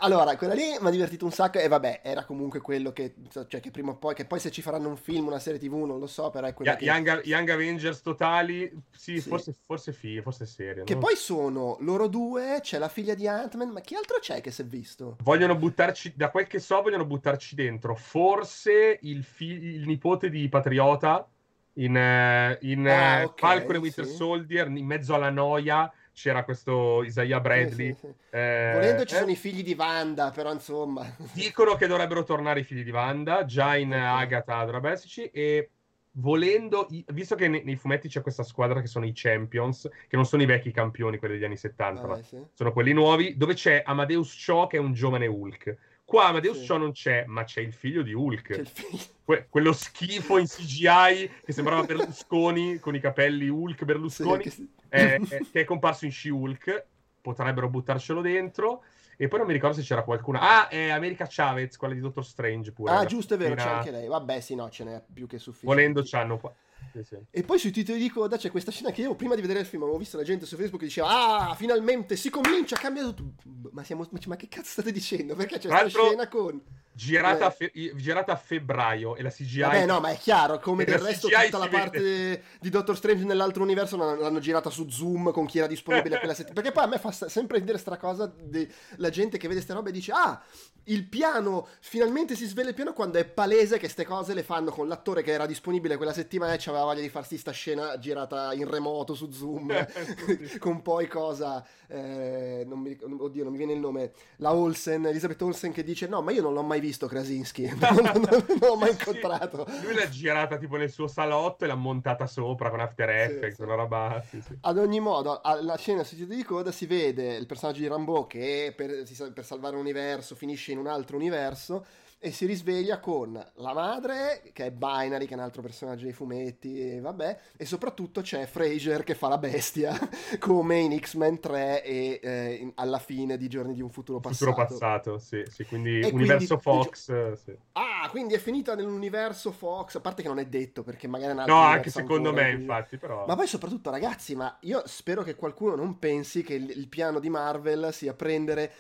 Allora, quella lì mi ha divertito un sacco e vabbè, era comunque quello che, cioè, che prima o poi, che poi se ci faranno un film, una serie tv, non lo so, però è quello y- che... Young, Young Avengers totali, sì, sì. forse, forse fi, forse serie. Che no? poi sono loro due, c'è la figlia di Ant-Man, ma chi altro c'è che si è visto? Vogliono buttarci, da quel che so, vogliono buttarci dentro, forse il, fi- il nipote di Patriota in, uh, in ah, uh, okay, Falcon e Winter sì. Soldier, in mezzo alla noia c'era questo Isaiah Bradley. Sì, sì, sì. Eh, Volendo ci eh? sono i figli di Wanda, però insomma. Dicono che dovrebbero tornare i figli di Wanda, già in okay. Agatha esserci, e volendo, visto che nei, nei, fumetti c'è questa squadra che sono i Champions, che non sono i vecchi campioni, quelli degli anni 70, ah, ma sono quelli nuovi, dove c'è Amadeus Cho che è un giovane Hulk. Qua Amadeus sì. Cho non c'è, ma c'è il figlio di Hulk. Figlio. Que- quello schifo in CGI che sembrava Berlusconi con i capelli Hulk Berlusconi, sì, che... È, è, che è comparso in She-Hulk. Potrebbero buttarcelo dentro. E poi non mi ricordo se c'era qualcuna. Ah, è America Chavez, quella di Doctor Strange pure. Ah, giusto, è vero, c'è anche lei. Vabbè, sì, no, ce n'è più che sufficiente. Volendo c'hanno qua. Sì, sì. E poi sui titoli di coda c'è questa scena che io prima di vedere il film avevo visto la gente su Facebook che diceva Ah, finalmente si comincia, cambia tutto. Ma, siamo, ma che cazzo state dicendo? Perché c'è questa scena con... Girata, a fe- girata, a febbraio e la CGI... Vabbè no, ma è chiaro, come del resto CGI tutta la parte vede. di Doctor Strange nell'altro universo l'hanno girata su Zoom con chi era disponibile quella settimana. Perché poi a me fa sempre ridere sta cosa della gente che vede ste robe e dice Ah, il piano, finalmente si sveglia il piano quando è palese che ste cose le fanno con l'attore che era disponibile quella settimana e aveva voglia di farsi sta scena girata in remoto su Zoom con poi cosa eh, non mi, oddio non mi viene il nome la Olsen, Elisabeth Olsen che dice no ma io non l'ho mai visto Krasinski. Non, non, non, l'ho mai incontrato. Sì, lui l'ha girata tipo nel suo salotto e l'ha montata sopra con After Effects sì, una roba sì, ad ogni modo alla scena su di coda si vede il personaggio di Rambo che per, per salvare un universo finisce in un altro universo e si risveglia con la madre, che è Binary, che è un altro personaggio dei fumetti, e vabbè, e soprattutto c'è Fraser che fa la bestia, come in X-Men 3 e eh, alla fine di Giorni di un futuro passato. Futuro passato, sì, sì quindi e universo quindi, Fox. Sì. Ah, quindi è finita nell'universo Fox, a parte che non è detto, perché magari è un altro No, anche secondo ancora, me, quindi... infatti, però... Ma poi soprattutto, ragazzi, ma io spero che qualcuno non pensi che il, il piano di Marvel sia prendere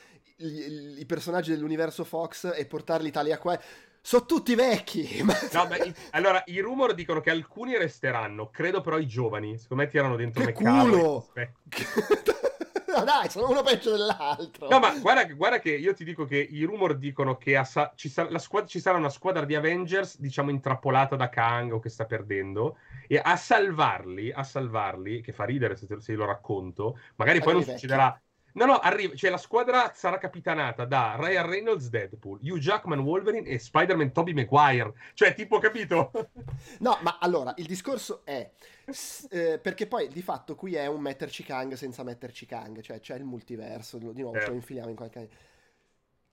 i, i personaggi dell'universo Fox e portarli tali a qua. Sono tutti vecchi. No, beh, allora, i rumor dicono che alcuni resteranno. Credo però i giovani. Secondo me tirano dentro che culo! no, dai, sono uno peggio dell'altro. No, ma guarda, guarda, che io ti dico che i rumor dicono che sa- ci, sa- squad- ci, sarà una squadra di Avengers, diciamo, intrappolata da Kang o che sta perdendo, e a salvarli, a salvarli, che fa ridere se, te, se lo racconto, magari poi non succederà No, no, arriva, cioè la squadra sarà capitanata da Ryan Reynolds Deadpool, Hugh Jackman Wolverine e Spider-Man Tobey Maguire. Cioè, tipo, capito? No, ma allora, il discorso è... Eh, perché poi, di fatto, qui è un metterci Kang senza metterci Kang. Cioè, c'è il multiverso, di nuovo eh. ce lo infiliamo in qualche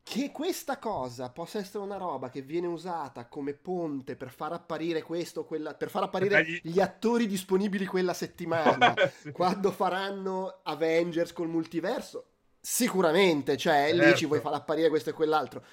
che questa cosa possa essere una roba che viene usata come ponte per far apparire questo, quella, per far apparire gli attori disponibili quella settimana, sì. quando faranno Avengers col multiverso, sicuramente, cioè certo. lì ci vuoi far apparire questo e quell'altro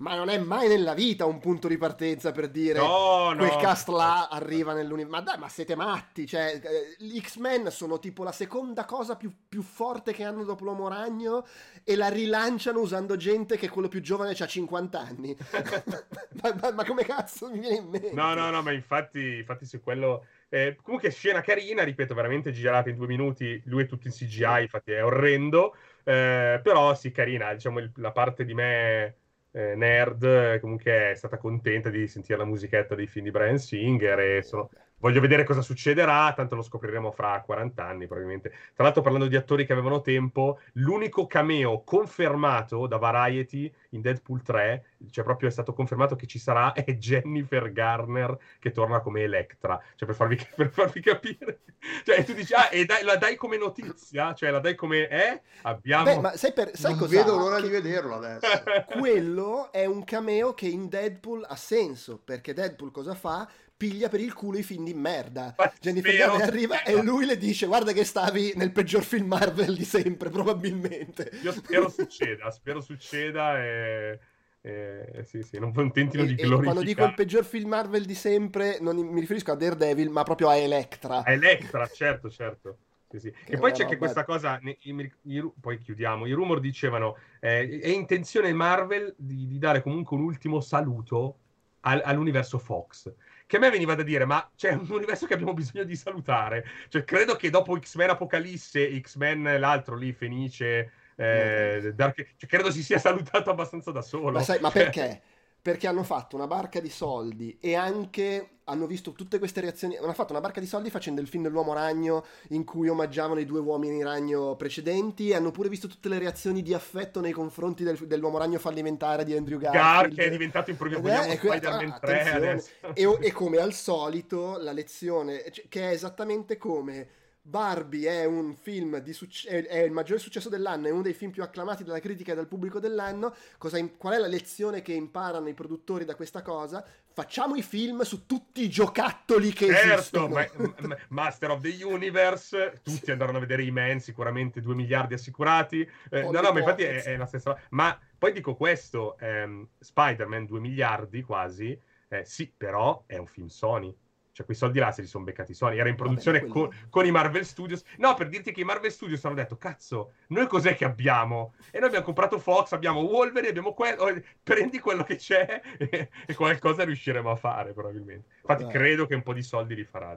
ma non è mai nella vita un punto di partenza per dire no, quel no. cast là arriva nell'universo. Ma dai, ma siete matti? Cioè, eh, gli X-Men sono tipo la seconda cosa più, più, forte che hanno dopo l'Uomo Ragno e la rilanciano usando gente che quello più giovane ha 50 anni. ma, ma, ma, come cazzo mi viene in mente? No, no, no, ma infatti, infatti su quello... Eh, comunque scena carina, ripeto, veramente girata in due minuti, lui è tutto in CGI, infatti è orrendo, eh, però sì, carina, diciamo il, la parte di me eh, nerd, comunque è stata contenta di sentire la musichetta dei film di Brian Singer e sono, Voglio vedere cosa succederà, tanto lo scopriremo fra 40 anni probabilmente. Tra l'altro parlando di attori che avevano tempo, l'unico cameo confermato da Variety in Deadpool 3, cioè proprio è stato confermato che ci sarà, è Jennifer Garner che torna come Electra, cioè per farvi, per farvi capire. Cioè tu dici, ah, e dai, la dai come notizia? Cioè la dai come, eh? Abbiamo... Beh, ma sai, per, sai non cosa? vedo l'ora che... di vederlo adesso. Quello è un cameo che in Deadpool ha senso, perché Deadpool cosa fa? Piglia per il culo i film di merda. Ma Jennifer Garner arriva e lui le dice guarda che stavi nel peggior film Marvel di sempre, probabilmente. Io spero succeda, spero succeda e... Eh, sì, sì, non tentino e, di glorificare. Quando dico il peggior film Marvel di sempre, non mi riferisco a Daredevil, ma proprio a Electra. A Electra, certo, certo. Sì, sì. E poi c'è anche questa cosa, i, i, i, poi chiudiamo, i rumor dicevano, eh, è intenzione Marvel di, di, dare comunque un ultimo saluto al, all'universo Fox che a me veniva da dire, ma c'è un universo che abbiamo bisogno di salutare. Cioè, credo che dopo X-Men Apocalisse, X-Men l'altro lì, Fenice, eh, Dark... cioè, credo si sia salutato abbastanza da solo. Ma, sai, ma perché? perché hanno fatto una barca di soldi e anche hanno visto tutte queste reazioni. Hanno fatto una barca di soldi facendo il film dell'uomo ragno in cui omaggiavano i due uomini ragno precedenti e hanno pure visto tutte le reazioni di affetto nei confronti del, dell'uomo ragno fallimentare di Andrew Garfield. Gar che è diventato improvvisamente eh, Spider-Man 3 adesso. E, e come al solito la lezione, cioè, che è esattamente come Barbie è un film di succe- è il maggiore successo dell'anno, è uno dei film più acclamati dalla critica e dal pubblico dell'anno. In- qual è la lezione che imparano i produttori da questa cosa? Facciamo i film su tutti i giocattoli che certo, esistono. Ma- m- Master of the Universe, tutti andranno a vedere i Man, sicuramente 2 miliardi assicurati. Eh, no, no, ma infatti è, è, la stessa. Ma poi dico questo: ehm, Spider-Man 2 miliardi quasi. Eh, sì, però è un film Sony cioè, quei soldi là se li sono beccati Sony. Era in produzione Vabbè, con, con, i Marvel Studios. No, per dirti che i Marvel Studios hanno detto, cazzo, noi cos'è che abbiamo? E noi abbiamo comprato Fox, abbiamo Wolverine, abbiamo quello. Oh, prendi quello che c'è e, e qualcosa riusciremo a fare, probabilmente. Infatti, Vabbè. credo che un po' di soldi li farà.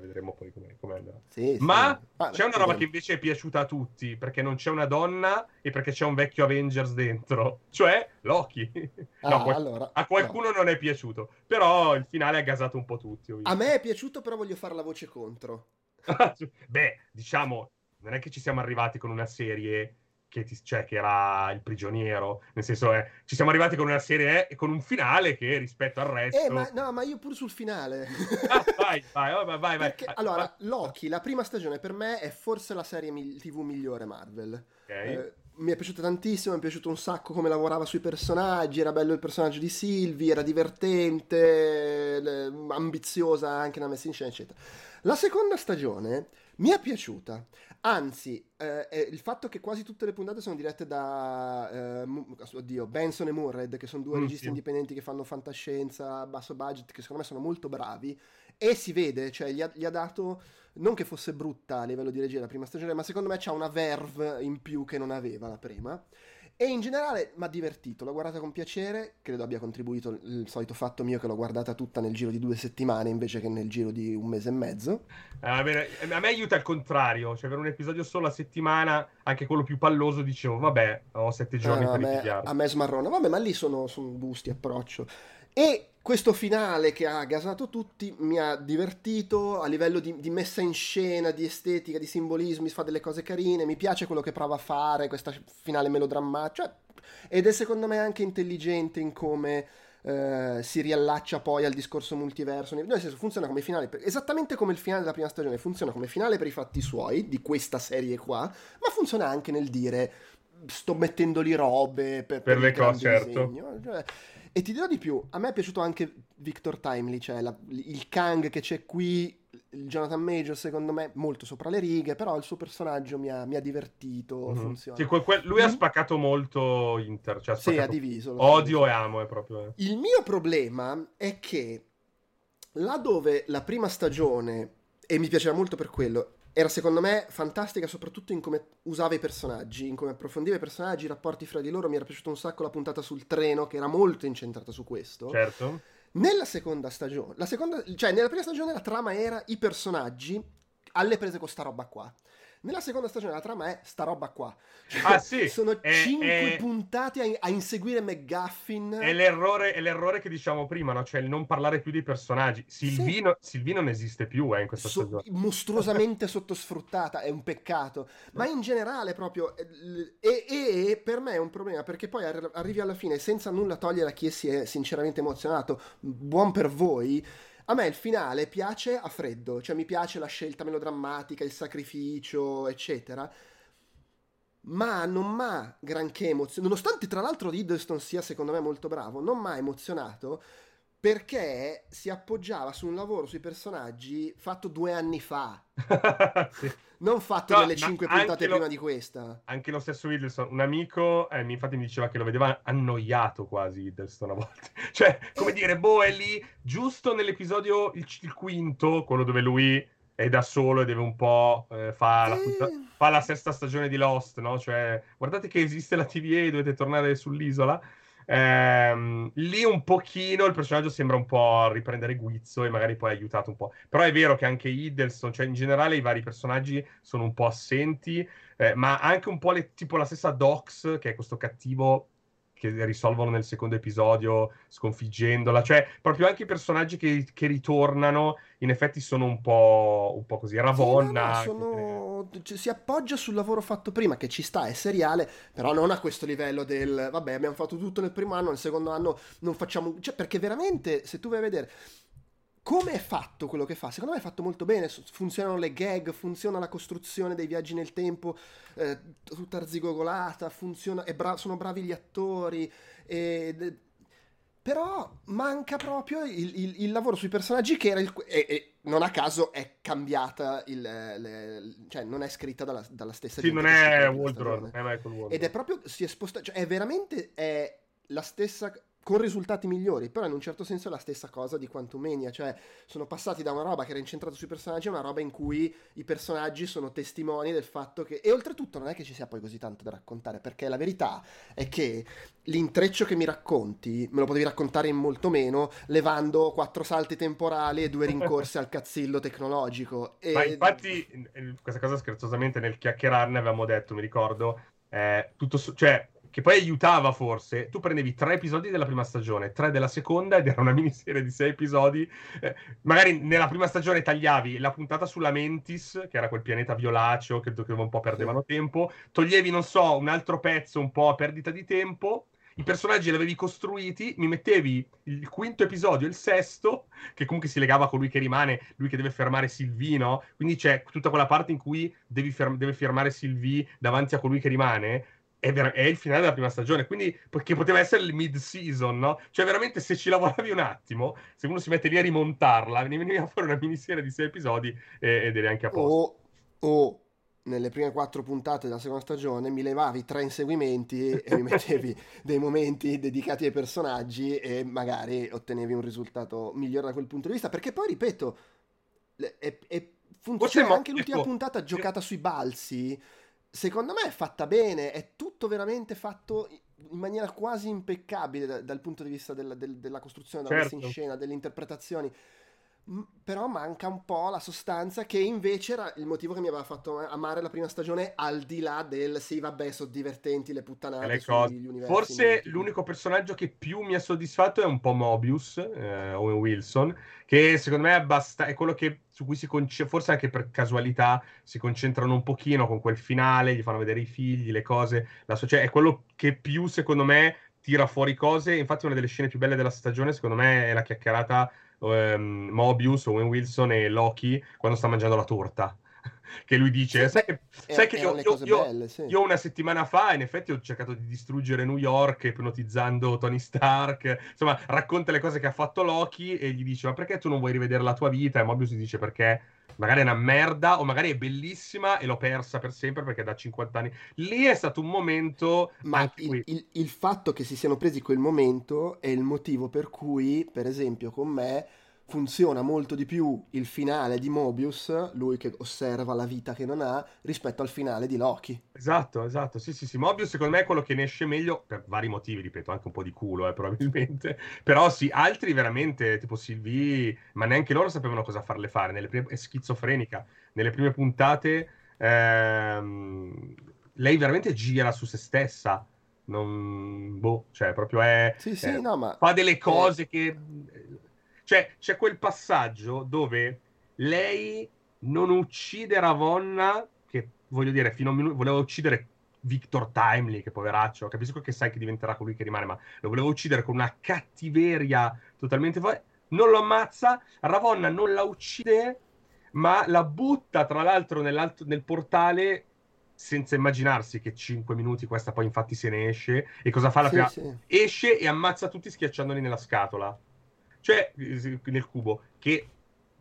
Vedremo poi come, come andrà. Sì, Ma sì. c'è una roba che invece è piaciuta a tutti, perché non c'è una donna e perché c'è un vecchio Avengers dentro. Cioè, Loki. Ah, no, qual- allora, a qualcuno no. non è piaciuto. Però il finale ha gasato un po' tutti. A me è piaciuto, però voglio fare la voce contro. Beh, diciamo, non è che ci siamo arrivati con una serie che, ti, cioè, che era il prigioniero. Nel senso, eh, ci siamo arrivati con una serie e con un finale che rispetto al resto. Eh, ma, no, ma io pure sul finale. ah, vai, vai, vai, vai, Perché, vai. Allora, Loki, la prima stagione per me è forse la serie TV migliore Marvel. Ok. Eh, mi è piaciuta tantissimo, mi è piaciuto un sacco come lavorava sui personaggi, era bello il personaggio di Sylvie, era divertente, ambiziosa anche nella messa in scena, eccetera. La seconda stagione mi è piaciuta, anzi, eh, il fatto che quasi tutte le puntate sono dirette da eh, oddio, Benson e Murred, che sono due mm, registi sì. indipendenti che fanno fantascienza, basso budget, che secondo me sono molto bravi, e si vede, cioè gli ha, gli ha dato non che fosse brutta a livello di regia la prima stagione, ma secondo me c'ha una verve in più che non aveva la prima. E in generale mi ha divertito, l'ho guardata con piacere, credo abbia contribuito il solito fatto mio che l'ho guardata tutta nel giro di due settimane invece che nel giro di un mese e mezzo. a, me, a me aiuta il contrario, cioè per un episodio solo a settimana, anche quello più palloso, dicevo vabbè, ho sette giorni ah, per ripigliarlo. A me smarrona, vabbè ma lì sono, sono gusti, approccio. E questo finale che ha gasato tutti mi ha divertito a livello di, di, messa in scena, di estetica, di simbolismi, fa delle cose carine, mi piace quello che prova a fare, questa finale melodrammatica, cioè, ed è secondo me anche intelligente in come eh, si riallaccia poi al discorso multiverso, nel senso funziona come finale, per, esattamente come il finale della prima stagione, funziona come finale per i fatti suoi, di questa serie qua, ma funziona anche nel dire sto mettendo lì robe per, per, per le cose, certo. Cioè, e ti dirò di più, a me è piaciuto anche Victor Timely, cioè la, il Kang che c'è qui, il Jonathan Major secondo me molto sopra le righe, però il suo personaggio mi ha, mi ha divertito, mm-hmm. funziona. Sì, quel, quel, lui mm ha spaccato molto Inter, cioè ha sì, ha diviso. Odio e amo è proprio... Eh. Il mio problema è che là dove la prima stagione, e mi piaceva molto per quello, era secondo me fantastica soprattutto in come usava i personaggi, in come approfondiva i personaggi, i rapporti fra di loro. Mi era piaciuta un sacco la puntata sul treno, che era molto incentrata su questo. Certo. Nella seconda stagione, la seconda, cioè nella prima stagione la trama era i personaggi alle prese con sta roba qua. Nella seconda stagione la trama è sta roba qua. Cioè, ah, sì. Sono è, cinque è... puntate a, a, inseguire McGuffin. È l'errore, è l'errore, che diciamo prima, no? Cioè il non parlare più dei personaggi. Silvino, sì. Silvino non esiste più eh, in questa so, stagione. Mostruosamente sottosfruttata, è un peccato. Ma in generale proprio... Eh, e, e, e, per me è un problema perché poi arrivi alla fine senza nulla togliere a chi si è sinceramente emozionato. Buon per voi a me il finale piace a freddo, cioè mi piace la scelta melodrammatica, il sacrificio, eccetera. Ma non m'ha granché emozionato, nonostante tra l'altro Hiddleston sia secondo me molto bravo, non m'ha emozionato perché si appoggiava su un lavoro sui personaggi fatto due anni fa. sì. Non fatto no, nelle cinque puntate lo, prima di questa. Anche lo stesso Hiddleston, un amico, eh, infatti mi diceva che lo vedeva annoiato quasi Hiddleston a volte. cioè, come eh. dire, boh, è lì giusto nell'episodio, il, il, quinto, quello dove lui è da solo e deve un po' eh, fa, eh. la, fa la sesta stagione di Lost, no? Cioè, guardate che esiste la TVA e dovete tornare sull'isola Ehm, lì un pochino il personaggio sembra un po' riprendere guizzo e magari poi aiutato un po'. Però è vero che anche Hiddleston, cioè in generale i vari personaggi sono un po' assenti, eh, ma anche un po' le, tipo la stessa Dox, che è questo cattivo che risolvono nel secondo episodio sconfiggendola, cioè proprio anche i personaggi che, che ritornano in effetti sono un po', un po così ravonna. Sì, no, no, sono... si appoggia sul lavoro fatto prima che ci sta, è seriale, però non a questo livello del vabbè abbiamo fatto tutto nel primo anno, nel secondo anno non facciamo... Cioè perché veramente se tu vai a vedere come è fatto quello che fa? Secondo me è fatto molto bene, funzionano le gag, funziona la costruzione dei viaggi nel tempo, eh, tutta arzigogolata, funziona, bra- sono bravi gli attori, e, però manca proprio il, il, il, lavoro sui personaggi che era il... E, e non a caso è cambiata, il, le, cioè non è scritta dalla, dalla stessa sì, non è Waldron, è Michael Waldron. Ed è proprio, si è spostato, cioè è veramente è la stessa con risultati migliori, però in un certo senso è la stessa cosa di Quantumania, cioè sono passati da una roba che era incentrata sui personaggi a una roba in cui i personaggi sono testimoni del fatto che... E oltretutto non è che ci sia poi così tanto da raccontare, perché la verità è che l'intreccio che mi racconti me lo potevi raccontare in molto meno, levando quattro salti temporali e due rincorse al cazzillo tecnologico. E... Ma infatti, questa cosa scherzosamente nel chiacchierarne avevamo detto, mi ricordo, eh, tutto su- cioè che poi aiutava forse, tu prendevi tre episodi della prima stagione, tre della seconda ed era una miniserie di sei episodi. Eh, magari nella prima stagione tagliavi la puntata sulla Mentis, che era quel pianeta violaceo che, che un po' perdevano tempo, toglievi, non so, un altro pezzo un po' a perdita di tempo. I personaggi li avevi costruiti, mi mettevi il quinto episodio, il sesto, che comunque si legava con lui che rimane, lui che deve fermare Sylvie, Quindi c'è tutta quella parte in cui devi fer- deve fermare Sylvie davanti a colui che rimane è, ver- è, il finale della prima stagione, quindi che poteva essere il mid-season, no? Cioè, veramente, se ci lavoravi un attimo, se uno si mette lì a rimontarla, veniva fuori una miniserie di sei episodi e, ed eri anche a posto. O, o nelle prime quattro puntate della seconda stagione mi levavi tre inseguimenti e mi mettevi dei momenti dedicati ai personaggi e magari ottenevi un risultato migliore da quel punto di vista. Perché poi, ripeto, è, è funziona anche l'ultima puntata giocata sui balzi secondo me è fatta bene, è tutto veramente fatto in maniera quasi impeccabile da, dal punto di vista della, del, della costruzione, della certo. messa in scena, delle interpretazioni però manca un po' la sostanza che invece era il motivo che mi aveva fatto amare la prima stagione al di là del sì vabbè sono divertenti le puttanate le cose. forse l'unico personaggio che più mi ha soddisfatto è un po' Mobius eh, Owen Wilson che secondo me è, abbast- è quello che, su cui si concentra forse anche per casualità si concentrano un pochino con quel finale gli fanno vedere i figli le cose la so- cioè è quello che più secondo me tira fuori cose infatti una delle scene più belle della stagione secondo me è la chiacchierata um, Mobius, Owen Wilson e Loki quando sta mangiando la torta. che lui dice: Sai che, sai che io, io, io, belle, sì. io, una settimana fa, in effetti, ho cercato di distruggere New York ipnotizzando Tony Stark. Insomma, racconta le cose che ha fatto Loki e gli dice: Ma perché tu non vuoi rivedere la tua vita? E Mobius gli dice: Perché magari è una merda o magari è bellissima e l'ho persa per sempre perché da 50 anni. Lì è stato un momento. Ma il, il, il, fatto che si siano presi quel momento è il motivo per cui, per esempio, con me funziona molto di più il finale di Mobius, lui che osserva la vita che non ha, rispetto al finale di Loki. Esatto, esatto. Sì, sì, sì. Mobius secondo me è quello che ne esce meglio per vari motivi, ripeto, anche un po' di culo, eh, probabilmente. Però sì, altri veramente, tipo Sylvie, ma neanche loro sapevano cosa farle fare. Nelle prime... È schizofrenica. Nelle prime puntate ehm... lei veramente gira su se stessa. Non... Boh, cioè proprio è... Sì, sì, eh, no, ma... Fa delle cose è... che cioè, c'è quel passaggio dove lei non uccide Ravonna, che voglio dire, fino a un minuto voleva uccidere Victor Timely, che poveraccio, capisco che sai che diventerà colui che rimane, ma lo voleva uccidere con una cattiveria totalmente... Non lo ammazza, Ravonna non la uccide, ma la butta tra l'altro nel portale senza immaginarsi che 5 minuti questa poi infatti se ne esce. E cosa fa la sì, prima? Sì. Esce e ammazza tutti schiacciandoli nella scatola. Cioè, nel cubo, che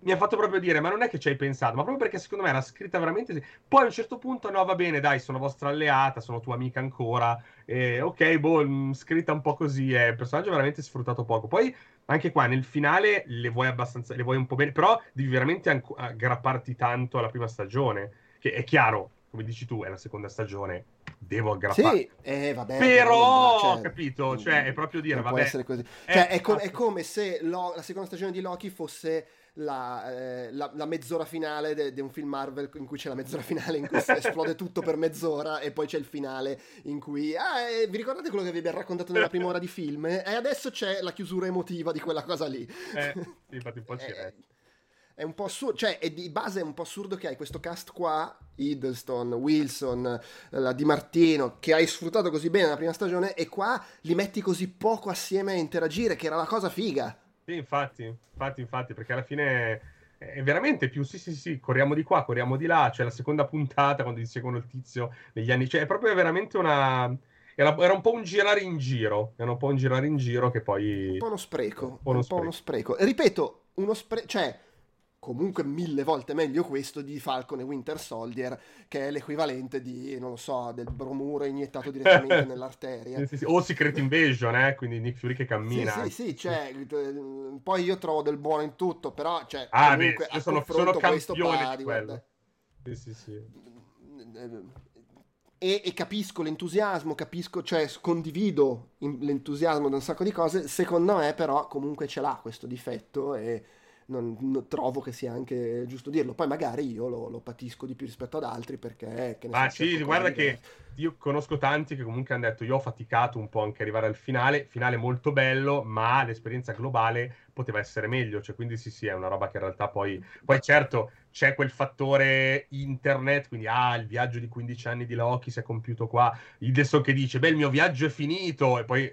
mi ha fatto proprio dire, ma non è che ci hai pensato, ma proprio perché secondo me era scritta veramente... Poi a un certo punto, no, va bene, dai, sono vostra alleata, sono tua amica ancora, eh, ok, boh, mm, scritta un po' così, è un personaggio veramente sfruttato poco. Poi, anche qua, nel finale le vuoi abbastanza, le vuoi un po' bene, però devi veramente anco- aggrapparti tanto alla prima stagione, che è chiaro, come dici tu, è la seconda stagione, devo aggrappare. Sì, eh, vabbè, però, cioè, capito, cioè, è proprio dire, vabbè. Può essere così. Cioè, è, com- è come se lo- la seconda stagione di Loki fosse la, eh, la, la mezz'ora finale di un film Marvel in cui c'è la mezz'ora finale in cui esplode tutto per mezz'ora e poi c'è il finale in cui ah, eh, vi ricordate quello che vi abbiamo raccontato nella prima ora di film? E adesso c'è la chiusura emotiva di quella cosa lì. Eh, infatti un po' eh, è un po' assurdo, cioè è di base è un po' assurdo che hai questo cast qua, Hiddleston, Wilson, la Di Martino, che hai sfruttato così bene nella prima stagione e qua li metti così poco assieme a interagire, che era la cosa figa. Sì, infatti, infatti, infatti, perché alla fine è veramente più sì, sì, sì, corriamo di qua, corriamo di là, cioè la seconda puntata quando inseguono il tizio negli anni, cioè è proprio veramente una... Era, era, un po' un girare in giro, era un po' un girare in giro che poi... Un po' uno spreco, un po' uno, un spreco. Po uno spreco. Ripeto, uno spreco, cioè comunque mille volte meglio questo di Falcon e Winter Soldier, che è l'equivalente di, non lo so, del bromuro iniettato direttamente nell'arteria. Sì, sì. O Secret Invasion, eh? quindi Nick Fury che cammina. Sì, sì, sì, cioè, poi io trovo del buono in tutto, però, cioè, ah, comunque, beh, sono, sono campione di quello. Sì, sì, sì. E, e, capisco l'entusiasmo, capisco, cioè condivido l'entusiasmo di un sacco di cose, secondo me però comunque ce l'ha questo difetto e non, non, trovo che sia anche giusto dirlo. Poi magari io lo, lo patisco di più rispetto ad altri perché... Che ah sì, guarda che io conosco tanti che comunque hanno detto io ho faticato un po' anche arrivare al finale, finale molto bello, ma l'esperienza globale poteva essere meglio, cioè quindi sì sì è una roba che in realtà poi... Poi certo c'è quel fattore internet, quindi ah il viaggio di 15 anni di Loki si è compiuto qua, Hiddleston che dice beh il mio viaggio è finito e poi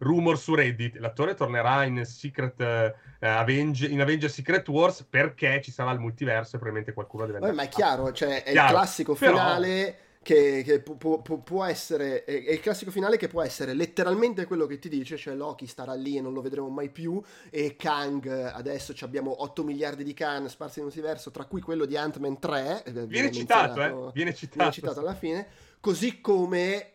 rumor su Reddit, l'attore tornerà in Secret uh, Avenge, in Avengers Secret Wars perché ci sarà il multiverso e probabilmente qualcuno deve andare. ma è chiaro, cioè è chiaro. il classico finale... Però che, che pu- pu- può essere, è, il classico finale che può essere letteralmente quello che ti dice, cioè Loki starà lì e non lo vedremo mai più, e Kang, adesso abbiamo 8 miliardi di Khan sparsi nel universo, tra cui quello di Ant-Man 3, eh, viene citato, eh? viene citato. viene citato alla fine, così come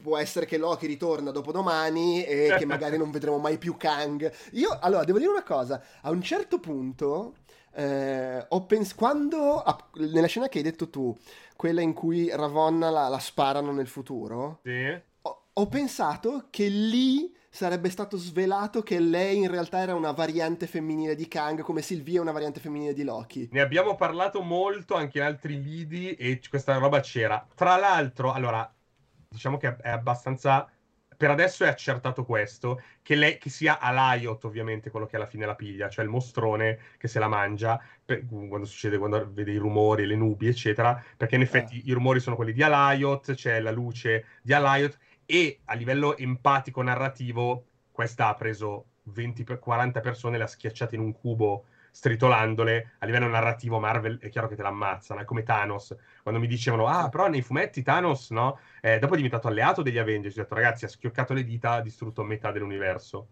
può essere che Loki ritorna dopo domani e che magari non vedremo mai più Kang. Io, allora, devo dire una cosa, a un certo punto, eh, ho pens- quando, nella scena che hai detto tu, quella in cui Ravonna la, la sparano nel futuro, Sì. ho, ho pensato che lì sarebbe stato svelato che lei in realtà era una variante femminile di Kang, come Sylvie è una variante femminile di Loki. Ne abbiamo parlato molto anche in altri lidi e questa roba c'era. Tra l'altro, allora, diciamo che è abbastanza... Per adesso è accertato questo, che, lei, che sia Alaiot ovviamente quello che alla fine la piglia, cioè il mostrone che se la mangia, per- quando succede, quando vede i rumori, le nubi, eccetera, perché in effetti i rumori sono quelli di Alaiot, c'è la luce di Alaiot, e a livello empatico narrativo questa ha preso 20-40 persone, le ha schiacciate in un cubo stritolandole a livello narrativo Marvel è chiaro che te l'ammazzano è come Thanos. Quando mi dicevano ah però nei fumetti Thanos no? Eh, dopo è diventato alleato degli Avengers ho detto ragazzi ha schioccato le dita ha distrutto metà dell'universo.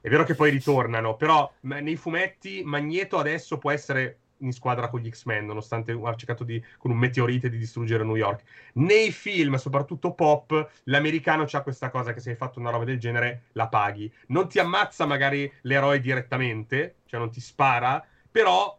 È vero che poi ritornano però nei fumetti Magneto adesso può essere in squadra con gli X-Men, nonostante ha cercato di, con un meteorite di distruggere New York. Nei film, soprattutto pop, l'americano c'ha questa cosa che se hai fatto una roba del genere la paghi. Non ti ammazza magari l'eroe direttamente, cioè non ti spara, però,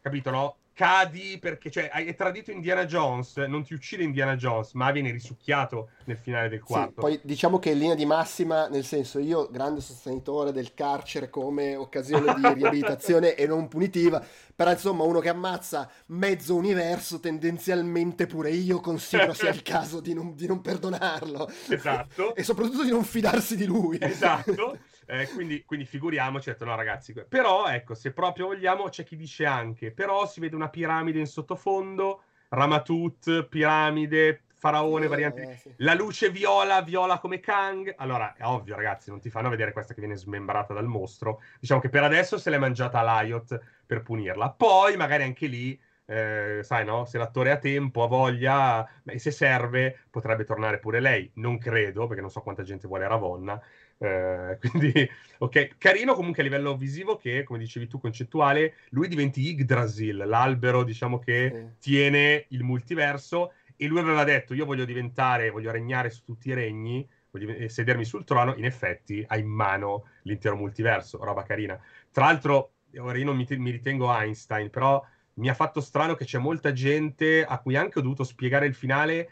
capito, no? Cadi perché, cioè, hai tradito Indiana Jones, non ti uccide Indiana Jones, ma viene risucchiato nel finale del quarto. Sì, poi diciamo che in linea di massima, nel senso, io grande sostenitore del carcere come occasione di riabilitazione e non punitiva, però insomma uno che ammazza mezzo universo, tendenzialmente pure io considero sia il caso di non, di non perdonarlo. Esatto. e soprattutto di non fidarsi di lui. Esatto. Eh, quindi, quindi figuriamoci, ho detto no ragazzi, però ecco, se proprio vogliamo, c'è chi dice anche, però si vede una piramide in sottofondo, Ramatut, piramide, faraone, Eh, variante... eh, sì. La luce viola, viola come Kang. Allora, è ovvio, ragazzi, non ti fanno vedere questa che viene smembrata dal mostro. Diciamo che per adesso se l'è mangiata Liot per punirla. Poi, magari anche lì, eh, sai, no? Se l'attore ha tempo, ha voglia, beh, se serve, potrebbe tornare pure lei. Non credo, perché non so quanta gente vuole Ravonna. Eh, quindi, ok, carino comunque a livello visivo che, come dicevi tu, concettuale, lui diventi Yggdrasil, l'albero, diciamo, che Sì. tiene il multiverso e lui aveva detto io voglio diventare, voglio regnare su tutti i regni, voglio sedermi sul trono, in effetti ha in mano l'intero multiverso, roba carina. Tra l'altro, ora io non mi, mi ritengo Einstein, però mi ha fatto strano che c'è molta gente a cui anche ho dovuto spiegare il finale,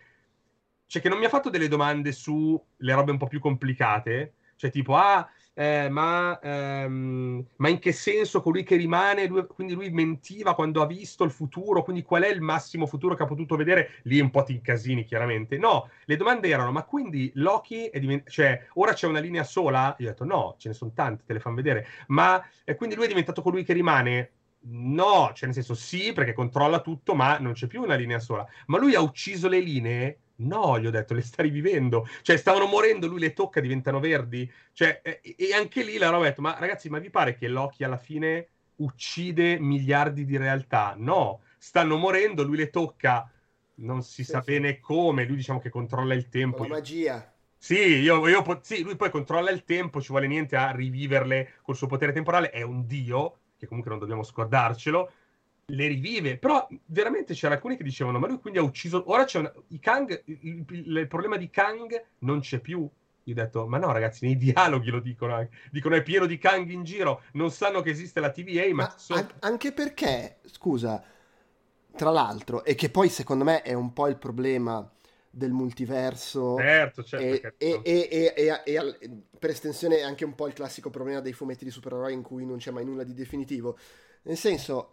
cioè che non mi ha fatto delle domande sulle robe un po' più complicate, cioè tipo, ah, eh, ma, ehm, ma in che senso colui che rimane, lui- quindi lui mentiva quando ha visto il futuro, quindi qual è il massimo futuro che ha potuto vedere? Lì un po' ti incasini chiaramente. No, le domande erano, ma quindi Loki è diventato, cioè ora c'è una linea sola? Io ho detto no, ce ne sono tante, te le fanno vedere, ma eh, quindi lui è diventato colui che rimane? No, cioè nel senso sì, perché controlla tutto, ma non c'è più una linea sola. Ma lui ha ucciso le linee? No, gli ho detto, le sta rivivendo. Cioè, stavano morendo, lui le tocca, diventano verdi. Cioè, e, e anche lì la roba ha detto, ma ragazzi, ma vi pare che Loki alla fine uccide miliardi di realtà? No, stanno morendo, lui le tocca, non si Sì, sa sì. bene come, lui diciamo che controlla il tempo. Con la magia. Sì, io, io po- sì, lui poi controlla il tempo, ci vuole niente a riviverle col suo potere temporale, è un dio, che comunque non dobbiamo scordarcelo, le rivive, però veramente c'erano alcuni che dicevano, ma lui quindi ha ucciso, ora c'è una... i Kang, il, il- il problema di Kang non c'è più. Io ho detto, ma no ragazzi, nei dialoghi lo dicono anche, dicono è pieno di Kang in giro, non sanno che esiste la TVA, ma, Ma an- anche perché, scusa, tra l'altro, e che poi secondo me è un po' il problema del multiverso certo, certo, e, e- e- e- per estensione è anche un po' il classico problema dei fumetti di supereroi in cui non c'è mai nulla di definitivo. Nel senso,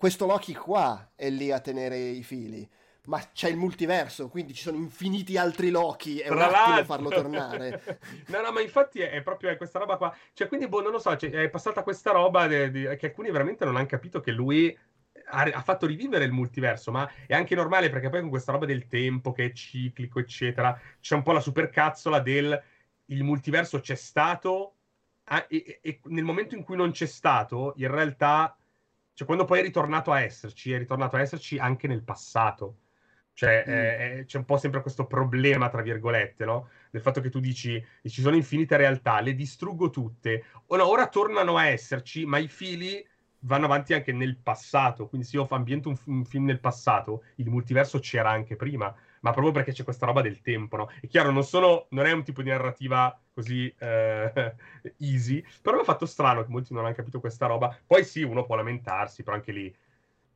questo Loki qua è lì a tenere i fili, ma c'è il multiverso, quindi ci sono infiniti altri Loki, è un Tra attimo l'altro. farlo tornare. no, no, ma infatti è, è proprio questa roba qua. Cioè, quindi, boh, non lo so, cioè, è passata questa roba de- di- che alcuni veramente non hanno capito che lui ha, fatto rivivere il multiverso, ma è anche normale perché poi con questa roba del tempo che è ciclico, eccetera, c'è un po' la supercazzola del il multiverso c'è stato ah, e, e- e nel momento in cui non c'è stato, in realtà, cioè quando poi è ritornato a esserci, è ritornato a esserci anche nel passato. Cioè, Mm. eh, eh, c'è un po' sempre questo problema, tra virgolette, no? Del fatto che tu dici, ci sono infinite realtà, le distruggo tutte. O no, ora tornano a esserci, ma i fili vanno avanti anche nel passato. Quindi se io ambiento un, un film nel passato, il multiverso c'era anche prima. ma proprio perché c'è questa roba del tempo, no? È chiaro, non, sono, non è un tipo di narrativa così eh, easy, però mi ha fatto strano che molti non hanno capito questa roba. Poi sì, uno può lamentarsi, però anche lì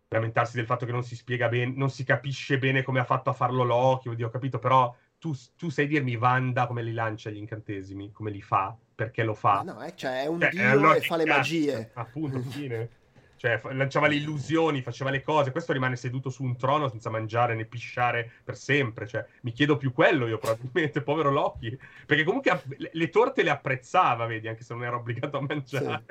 lamentarsi del fatto che non si spiega bene, non si capisce bene come ha fatto a farlo Loki, oddio, ho capito, però tu, tu sai dirmi Wanda come li lancia gli incantesimi, come li fa, perché lo fa. no, eh, cioè, è un cioè, dio e fa le magie. Appunto, fine. Cioè, lanciava le illusioni, faceva le cose. Questo rimane seduto su un trono senza mangiare né pisciare per sempre. Cioè, mi chiedo più quello io, probabilmente, povero Loki. Perché comunque le torte le apprezzava, vedi, anche se non era obbligato a mangiare.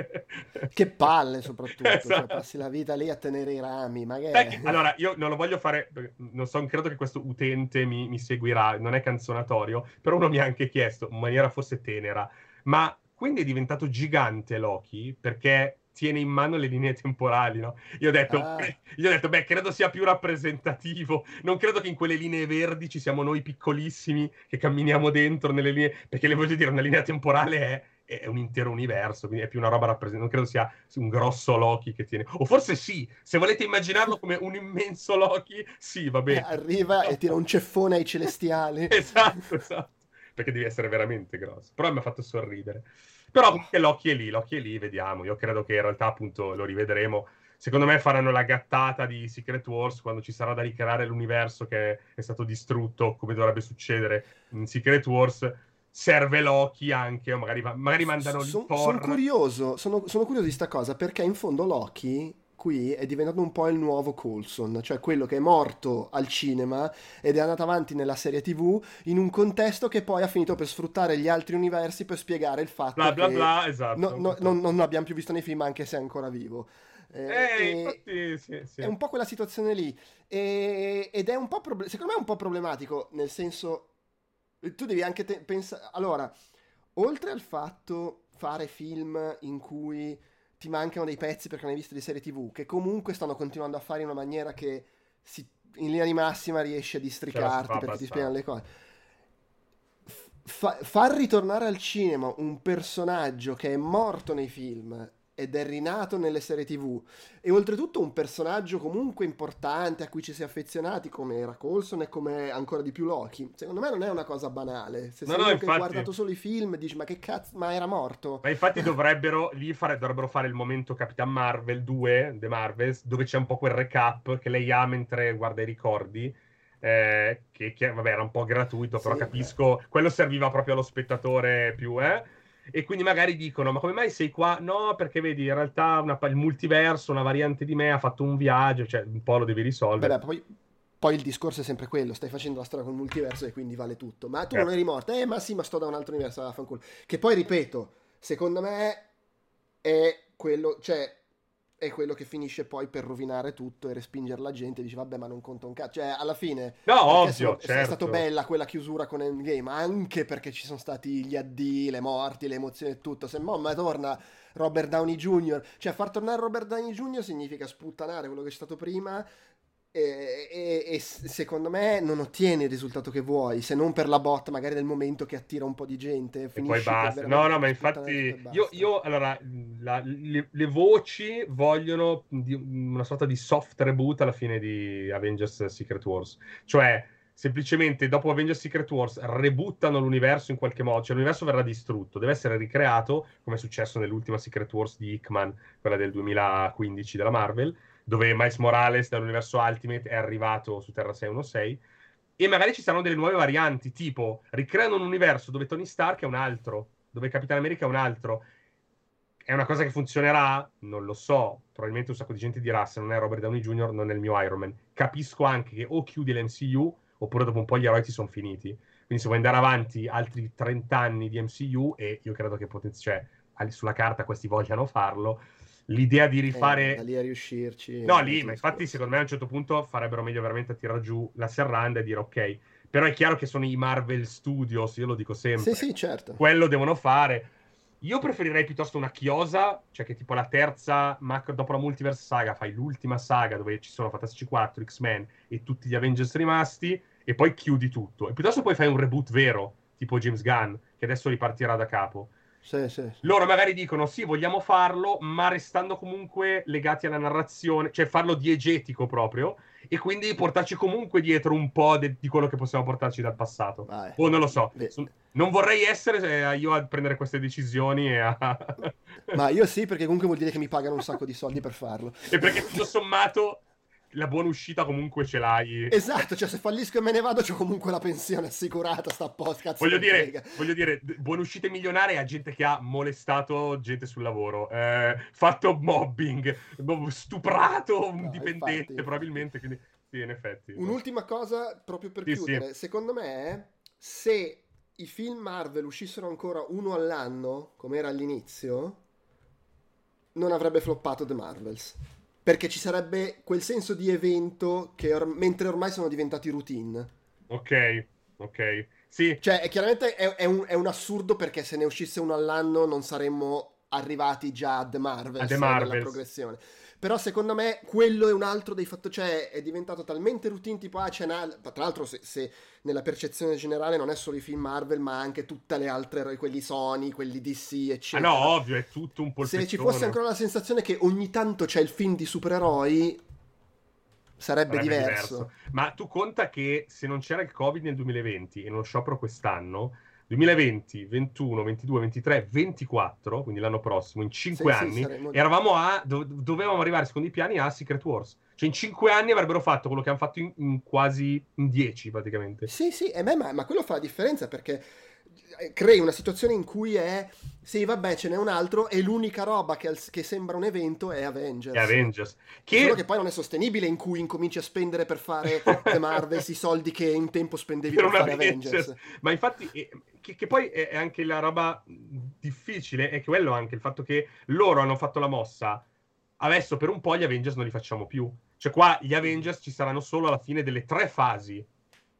Sì. Che palle, soprattutto. Cioè, esatto. Cioè, passi la vita lì a tenere i rami. Magari... allora, io non lo voglio fare, non so, credo che questo utente mi, mi seguirà, non è canzonatorio, però uno mi ha anche chiesto, in maniera forse tenera, ma quindi è diventato gigante Loki perché tiene in mano le linee temporali, no? Io ho detto, ah. beh, io ho detto, beh, credo sia più rappresentativo. Non credo che in quelle linee verdi ci siamo noi piccolissimi che camminiamo dentro nelle linee, perché le voglio dire, una linea temporale è, è un intero universo, quindi è più una roba rappresentata. Non credo sia un grosso Loki che tiene. O forse sì, se volete immaginarlo come un immenso Loki, sì, va bene. Eh, arriva e tira un ceffone ai celestiali. esatto, esatto. Perché devi essere veramente grosso. Però mi ha fatto sorridere. Però l'occhio è lì, l'occhio è lì, vediamo. Io credo che in realtà appunto lo rivedremo. Secondo me faranno la gattata di Secret Wars quando ci sarà da ricreare l'universo che è stato distrutto, come dovrebbe succedere in Secret Wars. Serve Loki anche, o magari, magari mandano so, Sono curioso, sono, sono curioso di sta cosa perché in fondo Loki qui è diventato un po' il nuovo Coulson, cioè quello che è morto al cinema ed è andato avanti nella serie TV in un contesto che poi ha finito per sfruttare gli altri universi per spiegare il fatto bla, bla, che bla, esatto, no, no, non, non l'abbiamo più visto nei film anche se è ancora vivo. Eh, infatti, sì, sì. È un po' quella situazione lì e, ed è un po' proble- secondo me è un po' problematico nel senso tu devi anche te- pensare allora oltre al fatto fare film in cui ti mancano dei pezzi perché non hai visto di serie tv, che comunque stanno continuando a fare in una maniera che si, in linea di massima riesce a districarti perché ti spiegano le cose. Fa, far ritornare al cinema un personaggio che è morto nei film ed è rinato nelle serie tv e oltretutto un personaggio comunque importante a cui ci si è affezionati come era Colson e come ancora di più Loki. Secondo me non è una cosa banale. Se no, sei no, infatti... hai guardato solo i film dici ma che cazzo ma era morto. Ma infatti dovrebbero lì fare, dovrebbero fare il momento Capitan Marvel 2 The Marvels dove c'è un po' quel recap che lei ha mentre guarda i ricordi eh, che, che, vabbè era un po' gratuito però sì, capisco beh. quello serviva proprio allo spettatore più eh e quindi magari dicono ma come mai sei qua? No, perché vedi, in realtà una, il multiverso, una variante di me ha fatto un viaggio, cioè un po' lo devi risolvere. Beh, poi, poi, il discorso è sempre quello, stai facendo la storia con il multiverso e quindi vale tutto. Ma tu eh. non eri morta? Eh, ma sì, ma sto da un altro universo, fanculo. Che poi, ripeto, secondo me è quello, cioè è quello che finisce poi per rovinare tutto e respingere la gente dice vabbè ma non conta un cazzo cioè alla fine no ovvio certo. è stata bella quella chiusura con Endgame anche perché ci sono stati gli addii le morti le emozioni e tutto se ma torna Robert Downey Jr. cioè far tornare Robert Downey Jr. significa sputtanare quello che c'è stato prima e, e, e, secondo me non ottieni il risultato che vuoi se non per la bot magari del momento che attira un po' di gente e poi basta. No no ma infatti io, io, allora la, le, le, voci vogliono una sorta di soft reboot alla fine di Avengers Secret Wars. Cioè semplicemente dopo Avengers Secret Wars rebuttano l'universo in qualche modo, cioè l'universo verrà distrutto, deve essere ricreato come è successo nell'ultima Secret Wars di Hickman, quella del 2015 della Marvel dove Miles Morales dall'universo Ultimate è arrivato su Terra 616 e magari ci saranno delle nuove varianti, tipo ricreano un universo dove Tony Stark è un altro, dove Capitan America è un altro. È una cosa che funzionerà? Non lo so. Probabilmente un sacco di gente dirà: se non è Robert Downey Jr., non è il mio Iron Man. Capisco anche che o chiudi l'MCU, oppure dopo un po' gli eroi ti sono finiti. Quindi se vuoi andare avanti altri 30 anni di MCU, e io credo che potenzi- cioè, sulla carta questi vogliano farlo, l'idea di rifare... Eh, lì a riuscirci... No, lì, ma infatti secondo me a un certo punto farebbero meglio veramente a tirare giù la serranda e dire ok, però è chiaro che sono i Marvel Studios, io lo dico sempre. Sì, sì, certo. Quello devono fare. Io preferirei piuttosto una chiosa, cioè che tipo la terza, macro, dopo la Multiverse Saga, fai l'ultima saga dove ci sono Fantastici 4, X-Men e tutti gli Avengers rimasti, e poi chiudi tutto. E piuttosto poi fai un reboot vero, tipo James Gunn, che adesso ripartirà da capo Sì, sì. Loro magari dicono sì, vogliamo farlo, ma restando comunque legati alla narrazione, cioè farlo diegetico proprio, e quindi portarci comunque dietro un po' de- di quello che possiamo portarci dal passato. Vai. O non lo so. Beh. Non vorrei essere eh, io a prendere queste decisioni e, a... Ma io sì, perché comunque vuol dire che mi pagano un sacco di soldi per farlo. e perché tutto sommato la buona uscita comunque ce l'hai. Esatto, cioè se fallisco e me ne vado, c'ho comunque la pensione assicurata, sta a posto, cazzo Voglio dire, voglio dire, buone uscite milionarie a gente che ha molestato gente sul lavoro, eh, fatto mobbing, boh, stuprato un No, dipendente infatti. probabilmente, quindi sì, in effetti. Un'ultima cosa proprio per Sì, chiudere, secondo me, se i film Marvel uscissero ancora uno all'anno, come era all'inizio, non avrebbe floppato The Marvels. Perché ci sarebbe quel senso di evento che or- mentre ormai sono diventati routine. Ok, ok. Sì, Cioè, chiaramente è, è un, è un assurdo perché se ne uscisse uno all'anno non saremmo arrivati già a The Marvels, A The nella Marvels. progressione. Però secondo me quello è un altro dei fattori, cioè è diventato talmente routine tipo, ah c'è una... Tra l'altro se, se nella percezione generale non è solo i film Marvel ma anche tutte le altre, quelli Sony, quelli DC, ah, eccetera. no, ovvio, è tutto un polpettone. se ci fosse ancora la sensazione che ogni tanto c'è il film di supereroi, sarebbe, Sarebbe diverso. Ma tu conta che se non c'era il Covid nel 2020 e non sciopero quest'anno, 2020, 21, 22, 23, 24, quindi l'anno prossimo, in 5 Sì, sì, anni, saremmo- eravamo a, dov- dovevamo arrivare secondo i piani a Secret Wars. Cioè in 5 anni avrebbero fatto quello che hanno fatto in, in quasi in 10 praticamente. Sì, sì, e beh, ma, ma quello fa la differenza perché eh, crei una situazione in cui è sì, vabbè, ce n'è un altro e l'unica roba che, che sembra un evento è Avengers. Avengers. Solo Che, che poi non è sostenibile in cui incominci a spendere per fare The Marvels i soldi che un tempo spendevi Per per, fare Avengers. Avengers. Ma infatti, eh, che, che poi è è anche la roba difficile, è quello anche il fatto che loro hanno fatto la mossa. Adesso per un po' gli Avengers non li facciamo più. Cioè qua gli Avengers ci saranno solo alla fine delle tre fasi.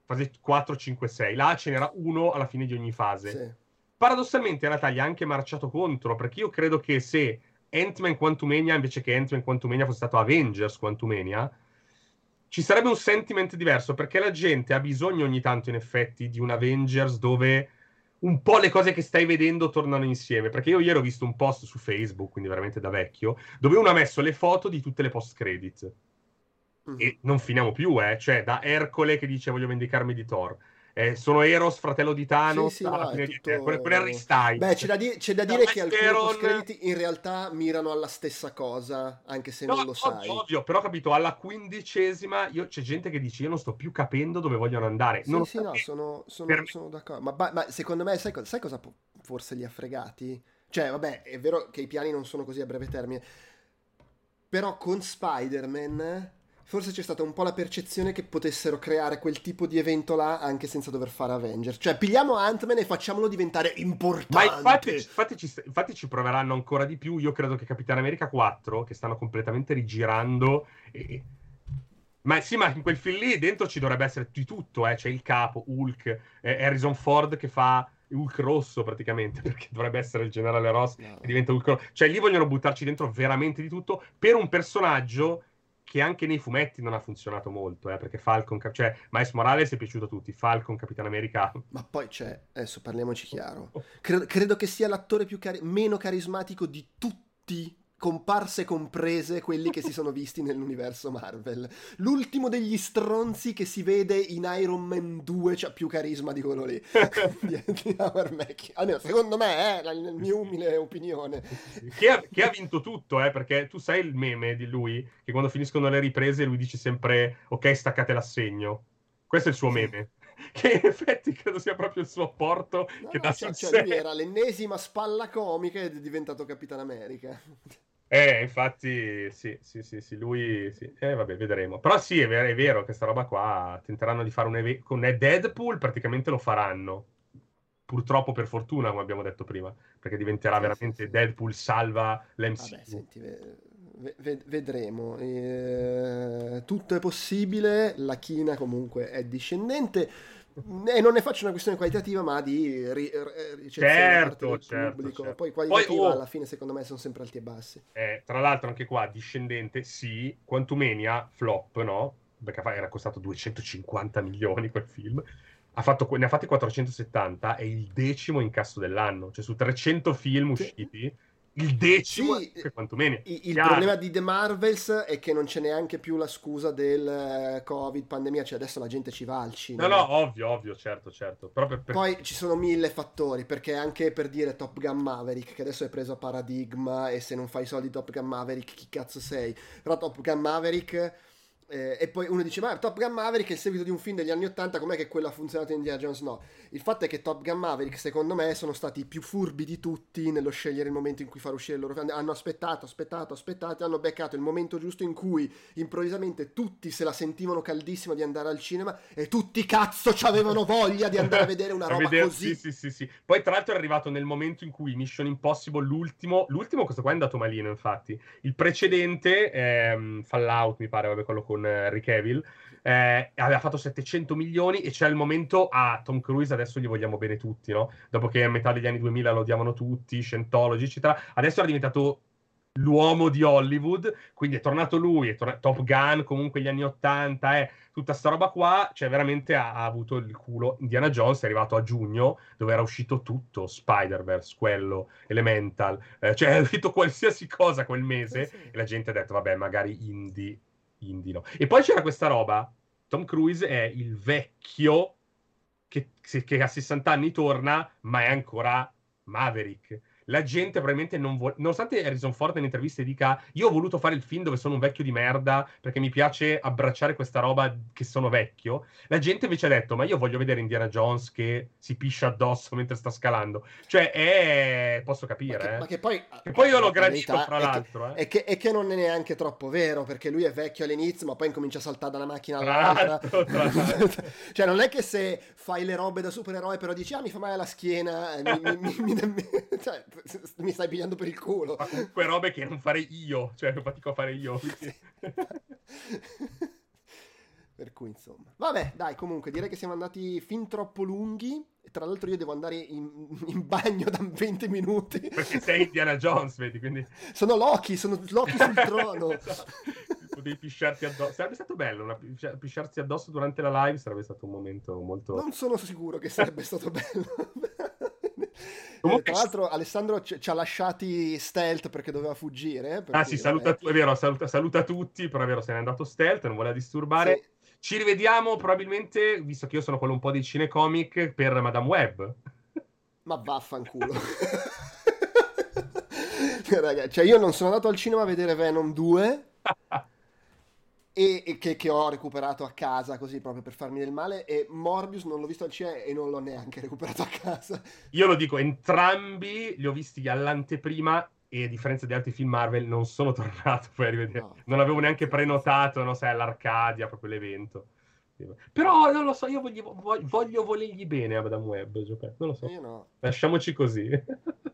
Fase 4, 5, 6. Là ce n'era uno alla fine di ogni fase. Sì. Paradossalmente in realtà gli ha anche marciato contro, perché io credo che se Ant-Man Quantumania invece che Ant-Man Quantumania fosse stato Avengers Quantumania, ci sarebbe un sentiment diverso, perché la gente ha bisogno ogni tanto in effetti di un Avengers dove un po' le cose che stai vedendo tornano insieme, perché io ieri ho visto un post su Facebook, quindi veramente da vecchio, dove uno ha messo le foto di tutte le post-credit. Mhm. E non finiamo più, eh. Cioè, da Ercole che dice voglio vendicarmi di Thor. Eh, sono Eros, fratello di Thanos. Sì, sì, no, tutto- con, con Harry Styles. Beh, c'è da, di- c'è da dire che alcuni Westeron- post-crediti in realtà mirano alla stessa cosa, anche se No, non lo sai. ovvio, ovvio, però capito, alla quindicesima io, c'è gente che dice io non sto più capendo dove vogliono andare. Sì, non sì, no, sono, sono- sono d'accordo. Ma, ba- ma secondo me, sai, co- sai cosa po- forse li ha fregati? Cioè, vabbè, è vero che i piani non sono così a breve termine, però con Spider-Man forse c'è stata un po' la percezione che potessero creare quel tipo di evento là anche senza dover fare Avengers. Cioè, pigliamo Ant-Man e facciamolo diventare importante. Ma infatti, infatti ci, infatti ci proveranno ancora di più. Io credo che Capitan America 4, che stanno completamente rigirando. e- Ma sì, ma in quel film lì dentro ci dovrebbe essere di tutto. Eh. C'è il capo, Hulk, eh, Harrison Ford che fa Hulk rosso praticamente, perché dovrebbe essere il generale Ross No. che diventa Hulk rosso. Cioè lì vogliono buttarci dentro veramente di tutto per un personaggio che anche nei fumetti non ha funzionato molto, eh, perché Falcon, cioè Miles Morales è piaciuto a tutti, Falcon, Capitan America Ma poi c'è, adesso parliamoci chiaro. Credo, credo che sia l'attore più cari- meno carismatico di tutti, comparse comprese, quelli che si sono visti nell'universo Marvel. L'ultimo degli stronzi che si vede in Iron Man 2 c'ha più carisma di quello lì. di, di Howard Mackie. Almeno secondo me, è la, la mia umile opinione. che, ha, che ha vinto tutto, eh, perché tu sai il meme di lui, che quando finiscono le riprese lui dice sempre ok staccate l'assegno. Questo è il suo meme. Che in effetti credo sia proprio il suo apporto No, che no, dà cioè, cioè, era l'ennesima spalla comica ed è diventato Capitan America. Eh, infatti, sì, sì, sì, sì, lui, sì. Eh, vabbè, vedremo. Però sì, è vero, è vero che sta roba qua tenteranno di fare un evento con Deadpool, praticamente lo faranno. Purtroppo, per fortuna, come abbiamo detto prima, perché diventerà Sì, veramente sì. Deadpool salva l'MCU. Vabbè, senti, ve- ve- ve- vedremo. Eh, tutto è possibile, la china comunque è discendente e non ne faccio una questione qualitativa, ma di ri- eh, ricezione da Certo, certo, pubblico. certo. Poi qualitativa Poi, oh. alla fine secondo me sono sempre alti e bassi. Eh, tra l'altro, anche qua, discendente, sì, Quantumania, flop, no? Perché era costato 250 milioni quel film. ha fatto, ne ha fatti 470, è il decimo incasso dell'anno, cioè su 300 film usciti il decimo sì, quantomeno. Il, il problema di The Marvels è che non c'è neanche più la scusa del eh, Covid, pandemia, cioè adesso la gente ci va al cinema. No, no, ovvio, ovvio, certo, certo. Per, per... Poi ci sono mille fattori, perché anche per dire Top Gun Maverick, che adesso è preso a paradigma e se non fai i soldi Top Gun Maverick chi cazzo sei? Però Top Gun Maverick eh, e poi uno dice, ma Top Gun Maverick è il seguito di un film degli anni 80, com'è che quello ha funzionato in Indiana Jones? No. Il fatto è che Top Gun Maverick, secondo me, sono stati i più furbi di tutti nello scegliere il momento in cui far uscire il loro film. Hanno aspettato, aspettato, aspettato, hanno beccato il momento giusto in cui improvvisamente tutti se la sentivano caldissima di andare al cinema e tutti cazzo avevano voglia di andare a vedere una roba vedere, così. Sì, sì, sì, sì. Poi tra l'altro è arrivato nel momento in cui Mission Impossible, l'ultimo, l'ultimo questo qua è andato malino infatti. Il precedente, ehm, Fallout mi pare, vabbè, quello con eh, Rick Evil, eh, aveva fatto 700 milioni e c'è il momento a ah, Tom Cruise adesso gli vogliamo bene tutti, no? Dopo che a metà degli anni 2000 lo odiavano tutti, Scientology, eccetera, adesso era diventato l'uomo di Hollywood, quindi è tornato lui, è tor- Top Gun, comunque gli anni 80, eh, tutta sta roba qua, cioè veramente ha, ha, avuto il culo. Indiana Jones è arrivato a giugno, dove era uscito tutto, Spider-Verse, quello, Elemental, eh, cioè è uscito qualsiasi cosa quel mese, sì, sì. e la gente ha detto, vabbè, magari indie indie no. E poi c'era questa roba, Tom Cruise è il vecchio che, che a 60 anni torna, ma è ancora Maverick la gente probabilmente non vuole. Nonostante Harrison Ford in interviste dica: Io ho voluto fare il film dove sono un vecchio di merda perché mi piace abbracciare questa roba che sono vecchio. La gente invece ha detto: Ma io voglio vedere Indiana Jones che si piscia addosso mentre sta scalando. Cioè, è. Posso capire. Ma che, eh. ma che poi. Che poi io l'ho gradito, fra l'altro. È che, eh. è, che, non è neanche troppo vero perché lui è vecchio all'inizio, ma poi incomincia a saltare dalla macchina all'altra. cioè, non è che se fai le robe da supereroe, però dici: Ah, mi fa male la schiena. mi, mi, mi, cioè, mi stai pigliando per il culo. Ma comunque robe che non farei io, cioè non fatico a fare io. per cui insomma. Vabbè, dai, comunque direi che siamo andati fin troppo lunghi. Tra l'altro io devo andare in, in bagno da 20 minuti. Perché sei Indiana Jones, vedi, quindi... Sono Loki, sono Loki sul trono. esatto. Potevi pisciarti addosso. Sarebbe stato bello, una... pisciarsi addosso durante la live sarebbe stato un momento molto... Non sono sicuro che sarebbe stato bello. Comunque... Tra l'altro Alessandro ci, ci, ha lasciati stealth perché doveva fuggire. ah sì, saluta, è vero, saluta, saluta, tutti, però è vero, se n'è andato stealth, non voleva disturbare. Sì. Ci rivediamo probabilmente, visto che io sono quello un po' di cinecomic, per Madame Web. Ma vaffanculo. Raga, cioè io non sono andato al cinema a vedere Venom 2 e, e che, che, ho recuperato a casa così proprio per farmi del male. E Morbius non l'ho visto al cinema e non l'ho neanche recuperato a casa. Io lo dico entrambi li ho visti all'anteprima e a differenza di altri film Marvel non sono tornato poi a rivedere. No. non avevo neanche prenotato non sai all'Arcadia proprio l'evento. Però non lo so io voglio, voglio, voglio volergli bene a Madame Web non lo so. Io no. Lasciamoci così.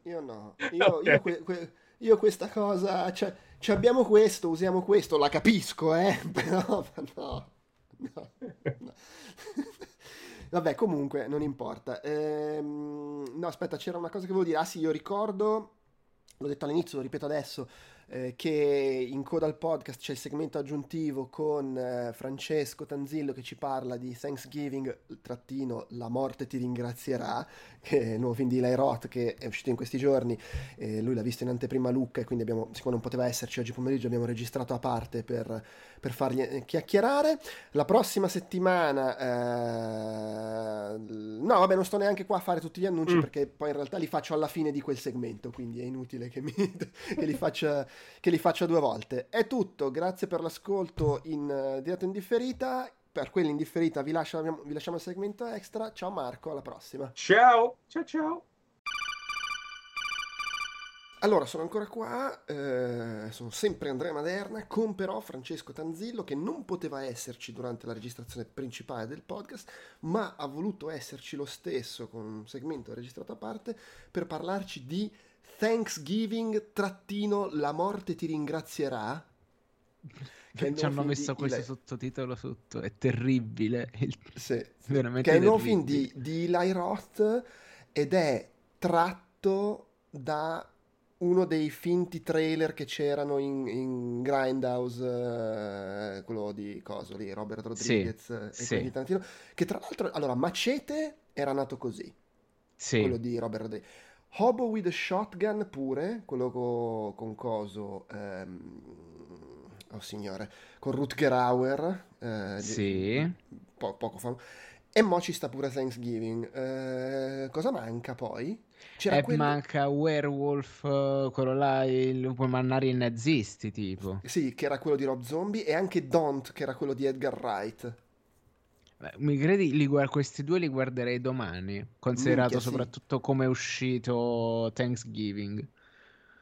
Io no. Io, okay. io que, que, io questa cosa, cioè, cioè, abbiamo questo, usiamo questo, la capisco, eh, però no, no, no. Vabbè, comunque, non importa. Ehm, no, aspetta, c'era una cosa che volevo dire. Ah sì, io ricordo, l'ho detto all'inizio, lo ripeto adesso, eh, che in coda al podcast c'è il segmento aggiuntivo con eh, Francesco Tanzillo che ci parla di Thanksgiving, trattino, La morte ti ringrazierà, che è il nuovo film di Eli Roth che è uscito in questi giorni, eh, lui l'ha visto in anteprima Lucca e quindi abbiamo, siccome non poteva esserci oggi pomeriggio abbiamo registrato a parte per, per fargli eh, chiacchierare. La prossima settimana, eh, no vabbè non sto neanche qua a fare tutti gli annunci mm. perché poi in realtà li faccio alla fine di quel segmento, quindi è inutile che, mi, che li faccia che li faccia due volte. È tutto, grazie per l'ascolto in uh, diretta indifferita. Per quelli indifferita vi, lascio, vi lasciamo il segmento extra. Ciao Marco, alla prossima. Ciao, ciao ciao. Allora, sono ancora qua, eh, sono sempre Andrea Maderna, con però Francesco Tanzillo che non poteva esserci durante la registrazione principale del podcast, ma ha voluto esserci lo stesso con un segmento registrato a parte per parlarci di Thanksgiving trattino la morte ti ringrazierà che ci hanno messo questo Eli... sottotitolo sotto è terribile il... sì, veramente che è il nuovo film di, di Eli Roth ed è tratto da uno dei finti trailer che c'erano in, in Grindhouse, eh, quello di Coso lì, Robert Rodriguez sì, e sì. Tarantino, che tra l'altro, allora, Macete era nato così, sì. quello di Robert Rodriguez. Hobo with a Shotgun pure, quello co- con Coso, ehm, oh signore, con Rutger Hauer, eh, sì. po- poco famoso. E mo ci sta pure Thanksgiving. Eh, cosa manca poi? C'era e quello... manca Werewolf, quello là, il mannare i nazisti, tipo. Sì, che era quello di Rob Zombie, e anche Don't, che era quello di Edgar Wright. Beh, mi credi, li guard- questi due li guarderei domani, considerato Minchia, soprattutto sì. come è uscito Thanksgiving.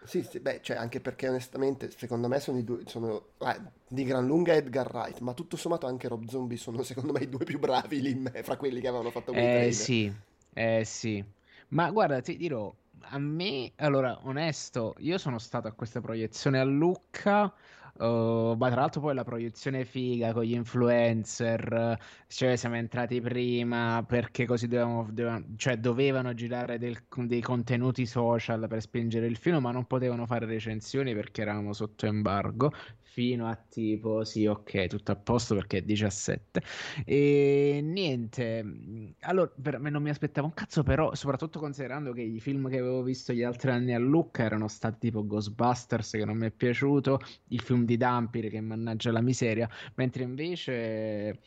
Sì, sì, beh, cioè anche perché onestamente secondo me sono, i due, sono eh, di gran lunga Edgar Wright, ma tutto sommato anche Rob Zombie sono secondo me i due più bravi lì me, fra quelli che avevano fatto Eh sì, eh sì. Ma guarda, ti dirò, a me, allora, onesto, io sono stato a questa proiezione a Lucca Uh, ma tra l'altro poi la proiezione figa con gli influencer, cioè siamo entrati prima perché così dovevamo, dovevano, cioè dovevano girare del, dei contenuti social per spingere il film, ma non potevano fare recensioni perché eravamo sotto embargo fino a tipo sì ok tutto a posto perché è 17 e niente allora per me non mi aspettavo un cazzo però soprattutto considerando che i film che avevo visto gli altri anni a Lucca erano stati tipo Ghostbusters che non mi è piaciuto il film di Dampir che mannaggia la miseria mentre invece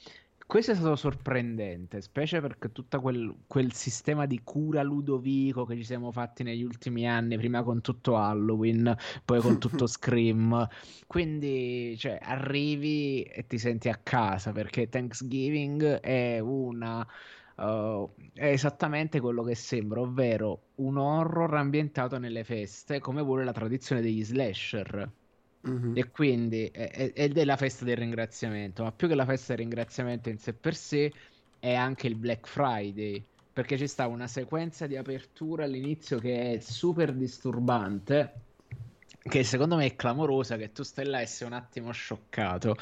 questo è stato sorprendente, specie perché tutto quel, quel, sistema di cura Ludovico che ci siamo fatti negli ultimi anni, prima con tutto Halloween, poi con tutto Scream. Quindi, cioè, arrivi e ti senti a casa perché Thanksgiving è una. Uh, è esattamente quello che sembra, ovvero un horror ambientato nelle feste, come vuole la tradizione degli slasher. Mm-hmm. E quindi è, è, è la festa del ringraziamento, ma più che la festa del ringraziamento in sé per sé è anche il Black Friday, perché ci sta una sequenza di apertura all'inizio che è super disturbante, che secondo me è clamorosa, che tu stai là e sei un attimo scioccato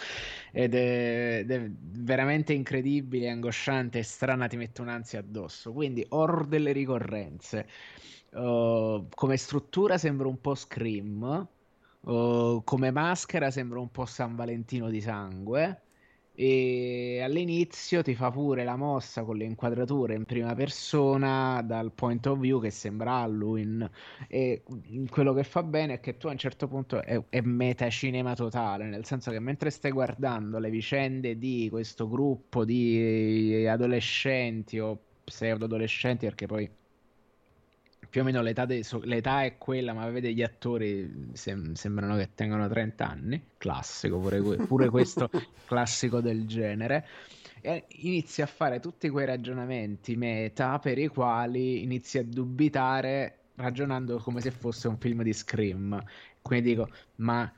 ed è, ed è veramente incredibile, angosciante e strana, ti mette un'ansia addosso. Quindi horror delle ricorrenze. Uh, come struttura sembra un po' Scream, Come maschera sembra un po' San Valentino di sangue. E all'inizio ti fa pure la mossa con le inquadrature in prima persona dal point of view che sembra Halloween. E quello che fa bene è che tu a un certo punto è, è metacinema totale, nel senso che mentre stai guardando le vicende di questo gruppo di adolescenti o pseudo adolescenti, perché poi più o meno l'età, de, l'età, è quella, ma vede gli attori sem- sembrano che tengano 30 anni, classico pure, pure questo classico del genere. E inizi a fare tutti quei ragionamenti meta per i quali inizi a dubitare ragionando come se fosse un film di Scream. Quindi dico, ma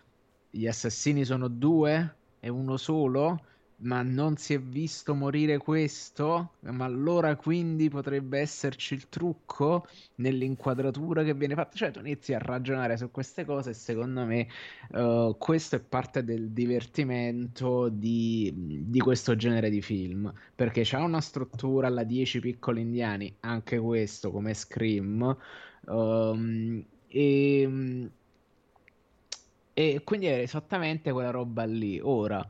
gli assassini sono due? È uno solo? Ma non si è visto morire questo? Ma allora quindi potrebbe esserci il trucco nell'inquadratura che viene fatta? Cioè tu inizi a ragionare su queste cose e secondo me uh, questo è parte del divertimento di, di, questo genere di film, perché c'ha una struttura alla 10 piccoli indiani, anche questo come Scream, um, e, e quindi è esattamente quella roba lì. Ora...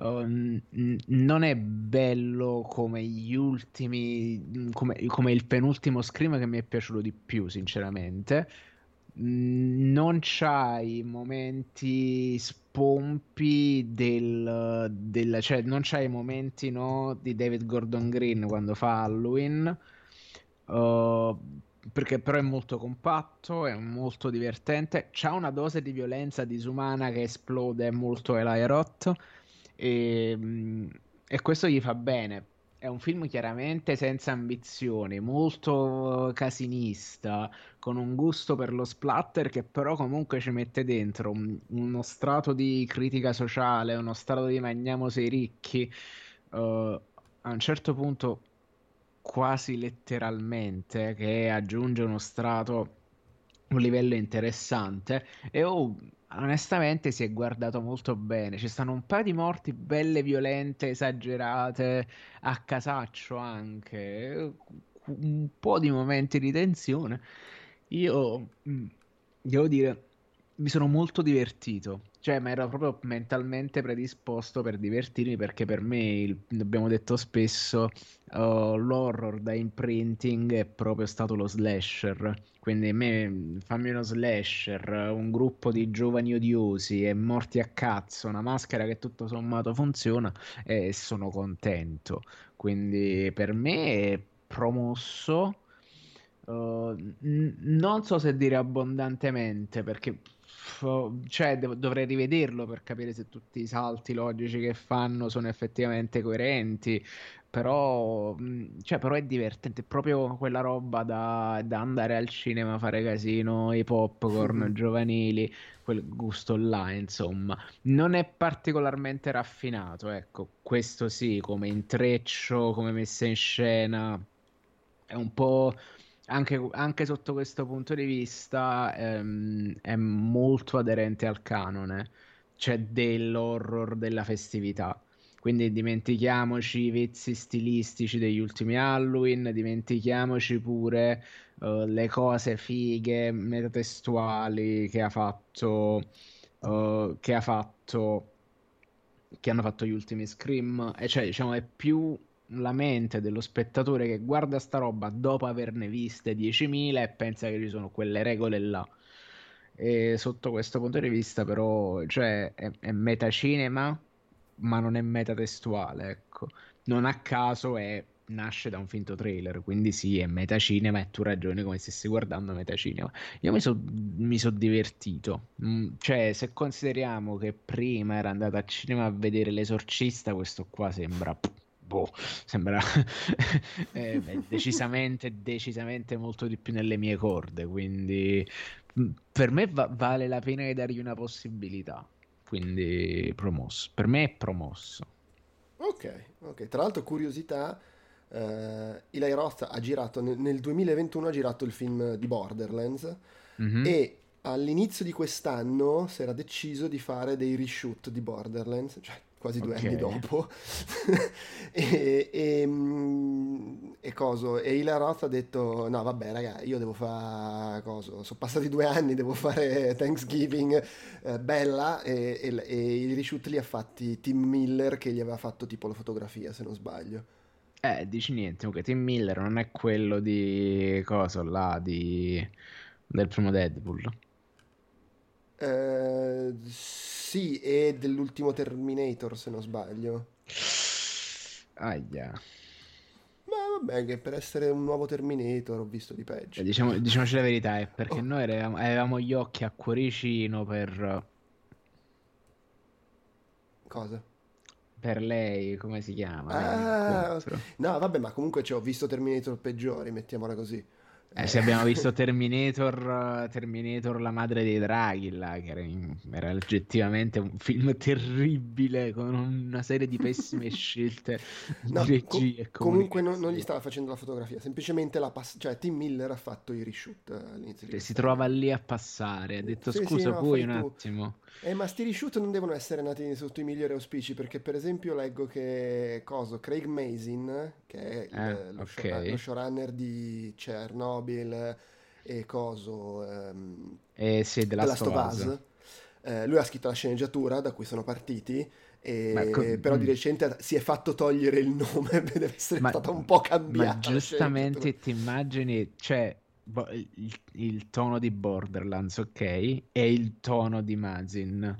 N- non è bello come gli ultimi, come, come, il penultimo Scream che mi è piaciuto di più, sinceramente. Non c'hai momenti spompi del, del cioè non c'hai momenti no, di David Gordon Green quando fa Halloween. Uh, perché però è molto compatto, è molto divertente, c'ha una dose di violenza disumana che esplode molto Eli Roth e, ehm, e questo gli fa bene. È un film chiaramente senza ambizioni, molto casinista, con un gusto per lo splatter che però comunque ci mette dentro un, uno strato di critica sociale, uno strato di magniamo sei ricchi. Uh, a un certo punto, quasi letteralmente, che aggiunge uno strato, un livello interessante. E oh, onestamente si è guardato molto bene. Ci stanno un paio di morti belle, violente, esagerate, a casaccio anche, un po' di momenti di tensione. Io mm, devo dire, mi sono molto divertito. Cioè, ma ero proprio mentalmente predisposto per divertirmi perché per me, il, abbiamo detto spesso, uh, l'horror da imprinting è proprio stato lo slasher. Quindi me fammi uno slasher, un gruppo di giovani odiosi e morti a cazzo, una maschera che tutto sommato funziona e sono contento. Quindi per me è promosso. Uh, n- non so se dire abbondantemente perché cioè, devo, dovrei rivederlo per capire se tutti i salti logici che fanno sono effettivamente coerenti. Però, cioè, però è divertente, è proprio quella roba da, da andare al cinema a fare casino, i popcorn giovanili, quel gusto là, insomma. Non è particolarmente raffinato, ecco, questo sì, come intreccio, come messa in scena, è un po' anche, anche, sotto questo punto di vista ehm, è molto aderente al canone, c'è dell'horror della festività. Quindi dimentichiamoci i vezzi stilistici degli ultimi Halloween, dimentichiamoci pure uh, le cose fighe, metatestuali che ha fatto, uh, che ha fatto, che hanno fatto gli ultimi Scream, e cioè diciamo è più la mente dello spettatore che guarda sta roba dopo averne viste 10.000 e pensa che ci sono quelle regole là. E sotto questo punto di vista, però, cioè, è, è metacinema, ma non è metatestuale, ecco. Non a caso è nasce da un finto trailer, quindi sì, è metacinema e tu ragioni come se stessi guardando metacinema. Io mi sono so divertito, mm, cioè se consideriamo che prima era andato al cinema a vedere l'esorcista, questo qua sembra boh, sembra eh, beh, decisamente, decisamente molto di più nelle mie corde, quindi mm, per me va- vale la pena di dargli una possibilità, quindi promosso, per me è promosso. Ok, ok, tra l'altro curiosità, uh, Eli Roth ha girato, nel, nel 2021 ha girato il film di Borderlands mm-hmm. e all'inizio di quest'anno si era deciso di fare dei reshoot di Borderlands, cioè quasi due okay. anni dopo. e, e, mm, e, coso, e Ila Roth ha detto: No, vabbè, raga, io devo fare coso. Sono passati due anni, devo fare Thanksgiving eh, bella. E, e, e i reshoot li ha fatti Tim Miller, che gli aveva fatto tipo la fotografia, se non sbaglio. Eh, dici niente, comunque Tim Miller non è quello di cosa là, di... del primo Deadpool. Eh, sì, e dell'ultimo Terminator, se non sbaglio. Aia. Ma vabbè, che per essere un nuovo Terminator ho visto di peggio. Eh, diciamo, diciamoci la verità, è perché oh. noi eravamo, avevamo gli occhi a cuoricino per... Cosa? Per lei, come si chiama? Ah, no, vabbè, ma comunque cioè, ho visto Terminator peggiori, mettiamola così. Eh, se abbiamo visto Terminator, Terminator la madre dei draghi, là, che era, in, era, oggettivamente un film terribile con una serie di pessime scelte no, di regie. Com- comunque non, non, gli stava facendo la fotografia, semplicemente la pass- cioè Tim Miller ha fatto i reshoot all'inizio. Cioè, si trova lì a passare, ha detto sì, scusa sì, no, puoi un tu. attimo. Eh, ma sti reshoot non devono essere nati sotto i migliori auspici, perché per esempio leggo che coso, Craig Mazin, che è eh, lo, okay. show, lo showrunner di Chernobyl e coso ehm, eh, sì, della Last of Us, eh, lui ha scritto la sceneggiatura da cui sono partiti. E, co- però di mm. recente si è fatto togliere il nome, deve essere ma, stata un po' cambiata. Ma giustamente ti immagini, cioè il, il, tono di Borderlands, ok? E il tono di Mazin.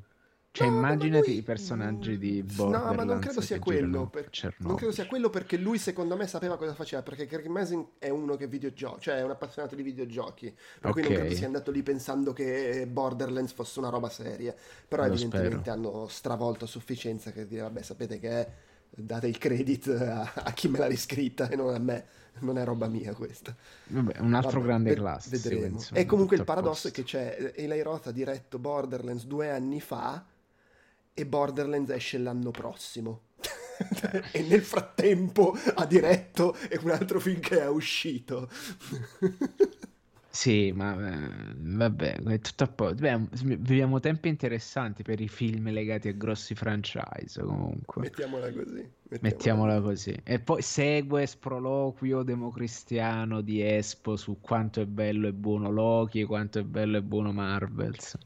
Cioè, no, immaginati lui... i personaggi di Borderlands. No, ma non credo sia quello. Per... Non credo sia quello perché lui, secondo me, sapeva cosa faceva. Perché Craig Mazin è uno che videogiochi, cioè è un appassionato di videogiochi. Per okay. cui non credo sia andato lì pensando che Borderlands fosse una roba seria. Però, Lo evidentemente, spero. hanno stravolto a sufficienza che dire, vabbè, sapete che è. Date il credit a, a chi me l'ha riscritta e non a me non è roba mia questa. Vabbè, un altro Vabbè, grande ved- classico. Vedremo. Insomma, e comunque il paradosso è che c'è Eli Roth ha diretto Borderlands due anni fa e Borderlands esce l'anno prossimo. e nel frattempo ha diretto un altro film che è uscito. Sì, ma eh, vabbè, è tutto a po'. Beh, viviamo tempi interessanti per i film legati a grossi franchise, comunque. Mettiamola così. Mettiamola, mettiamola così. E poi segue sproloquio democristiano di Espo su quanto è bello e buono Loki e quanto è bello e buono Marvels.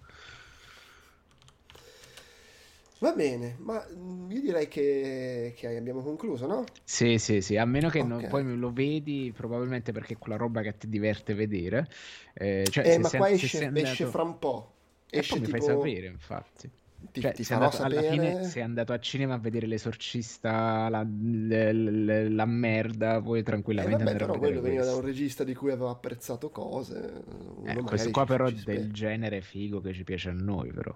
Va bene, ma mm, io direi che, che abbiamo concluso, no? Sì, sì, sì, a meno che okay. non, poi lo vedi, probabilmente perché è quella roba che ti diverte vedere. Eh, cioè, eh ma qua esce, andato... esce, fra un po'. Esce e poi tipo... mi fai sapere, infatti. Ti, cioè, ti andato, sapere... alla fine sei andato a cinema a vedere l'esorcista, la, la, la, la merda, puoi tranquillamente eh, vabbè, però quello veniva da un regista di cui avevo apprezzato cose. Eh, questo qua però del genere figo che ci piace a noi, però.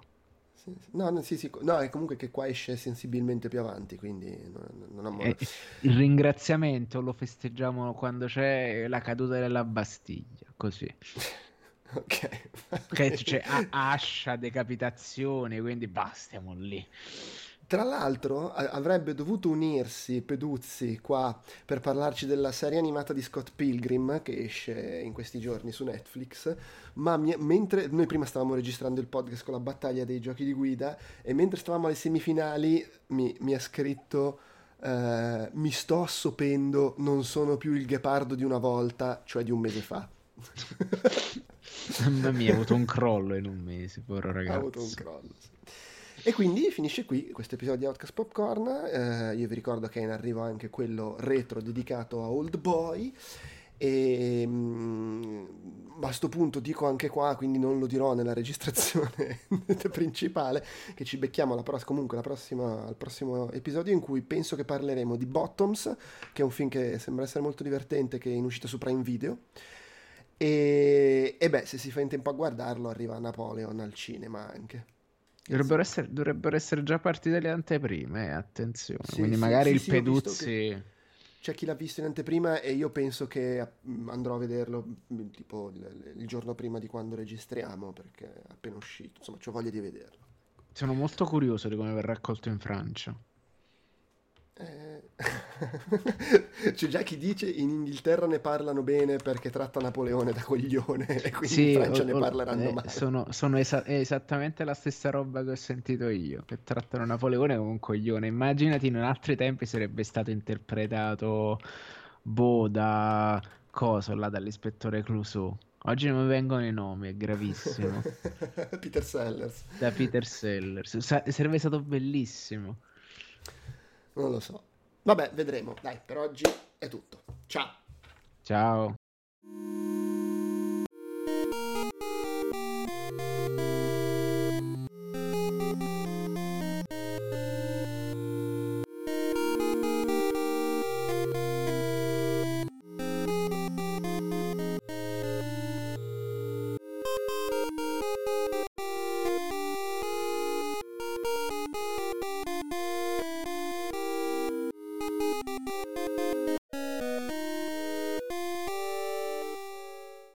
No, no, sì, sì, no, è comunque che qua esce sensibilmente più avanti, quindi non, non ha eh, Il ringraziamento lo festeggiamo quando c'è la caduta della Bastiglia, così. ok. Che c'è ascia, decapitazione, quindi bastiamo lì. Tra l'altro avrebbe dovuto unirsi Peduzzi qua per parlarci della serie animata di Scott Pilgrim che esce in questi giorni su Netflix, ma mi- mentre noi prima stavamo registrando il podcast con la battaglia dei giochi di guida e mentre stavamo alle semifinali mi, mi ha scritto uh, mi sto assopendo, non sono più il ghepardo di una volta, cioè di un mese fa. Mamma mia, ha avuto un crollo in un mese, povero ragazzo. Ha avuto un crollo, sì. E quindi finisce qui questo episodio di Outcast Popcorn. Eh, io vi ricordo che è in arrivo anche quello retro dedicato a Old Boy. E mm, a questo punto dico anche qua, quindi non lo dirò nella registrazione principale, che ci becchiamo alla pross- comunque prossima, al prossimo episodio in cui penso che parleremo di Bottoms, che è un film che sembra essere molto divertente, che è in uscita su Prime Video. E, e beh, se si fa in tempo a guardarlo, arriva Napoleon al cinema anche. Dovrebbero essere, dovrebbero essere, già partite le anteprime, attenzione. Sì, Quindi sì, magari il Peduzzi. C'è chi l'ha visto in anteprima e io penso che mm, andrò a vederlo mm, tipo il, il giorno prima di quando registriamo perché è appena uscito. Insomma, ho voglia di vederlo. Sono molto curioso di come verrà accolto in Francia. Eh... C'è già chi dice in Inghilterra ne parlano bene perché tratta Napoleone da coglione e quindi sì, in Francia o, ne parleranno eh, male. Sono, sono esa- esattamente la stessa roba che ho sentito io, che trattano Napoleone come un coglione. Immaginati in altri tempi sarebbe stato interpretato boh da coso là dall'ispettore Clouseau. Oggi non mi vengono i nomi, è gravissimo. Peter Sellers. Da Peter Sellers. Sa- sarebbe stato bellissimo non lo so. Vabbè, vedremo. Dai, per oggi è tutto. Ciao. Ciao.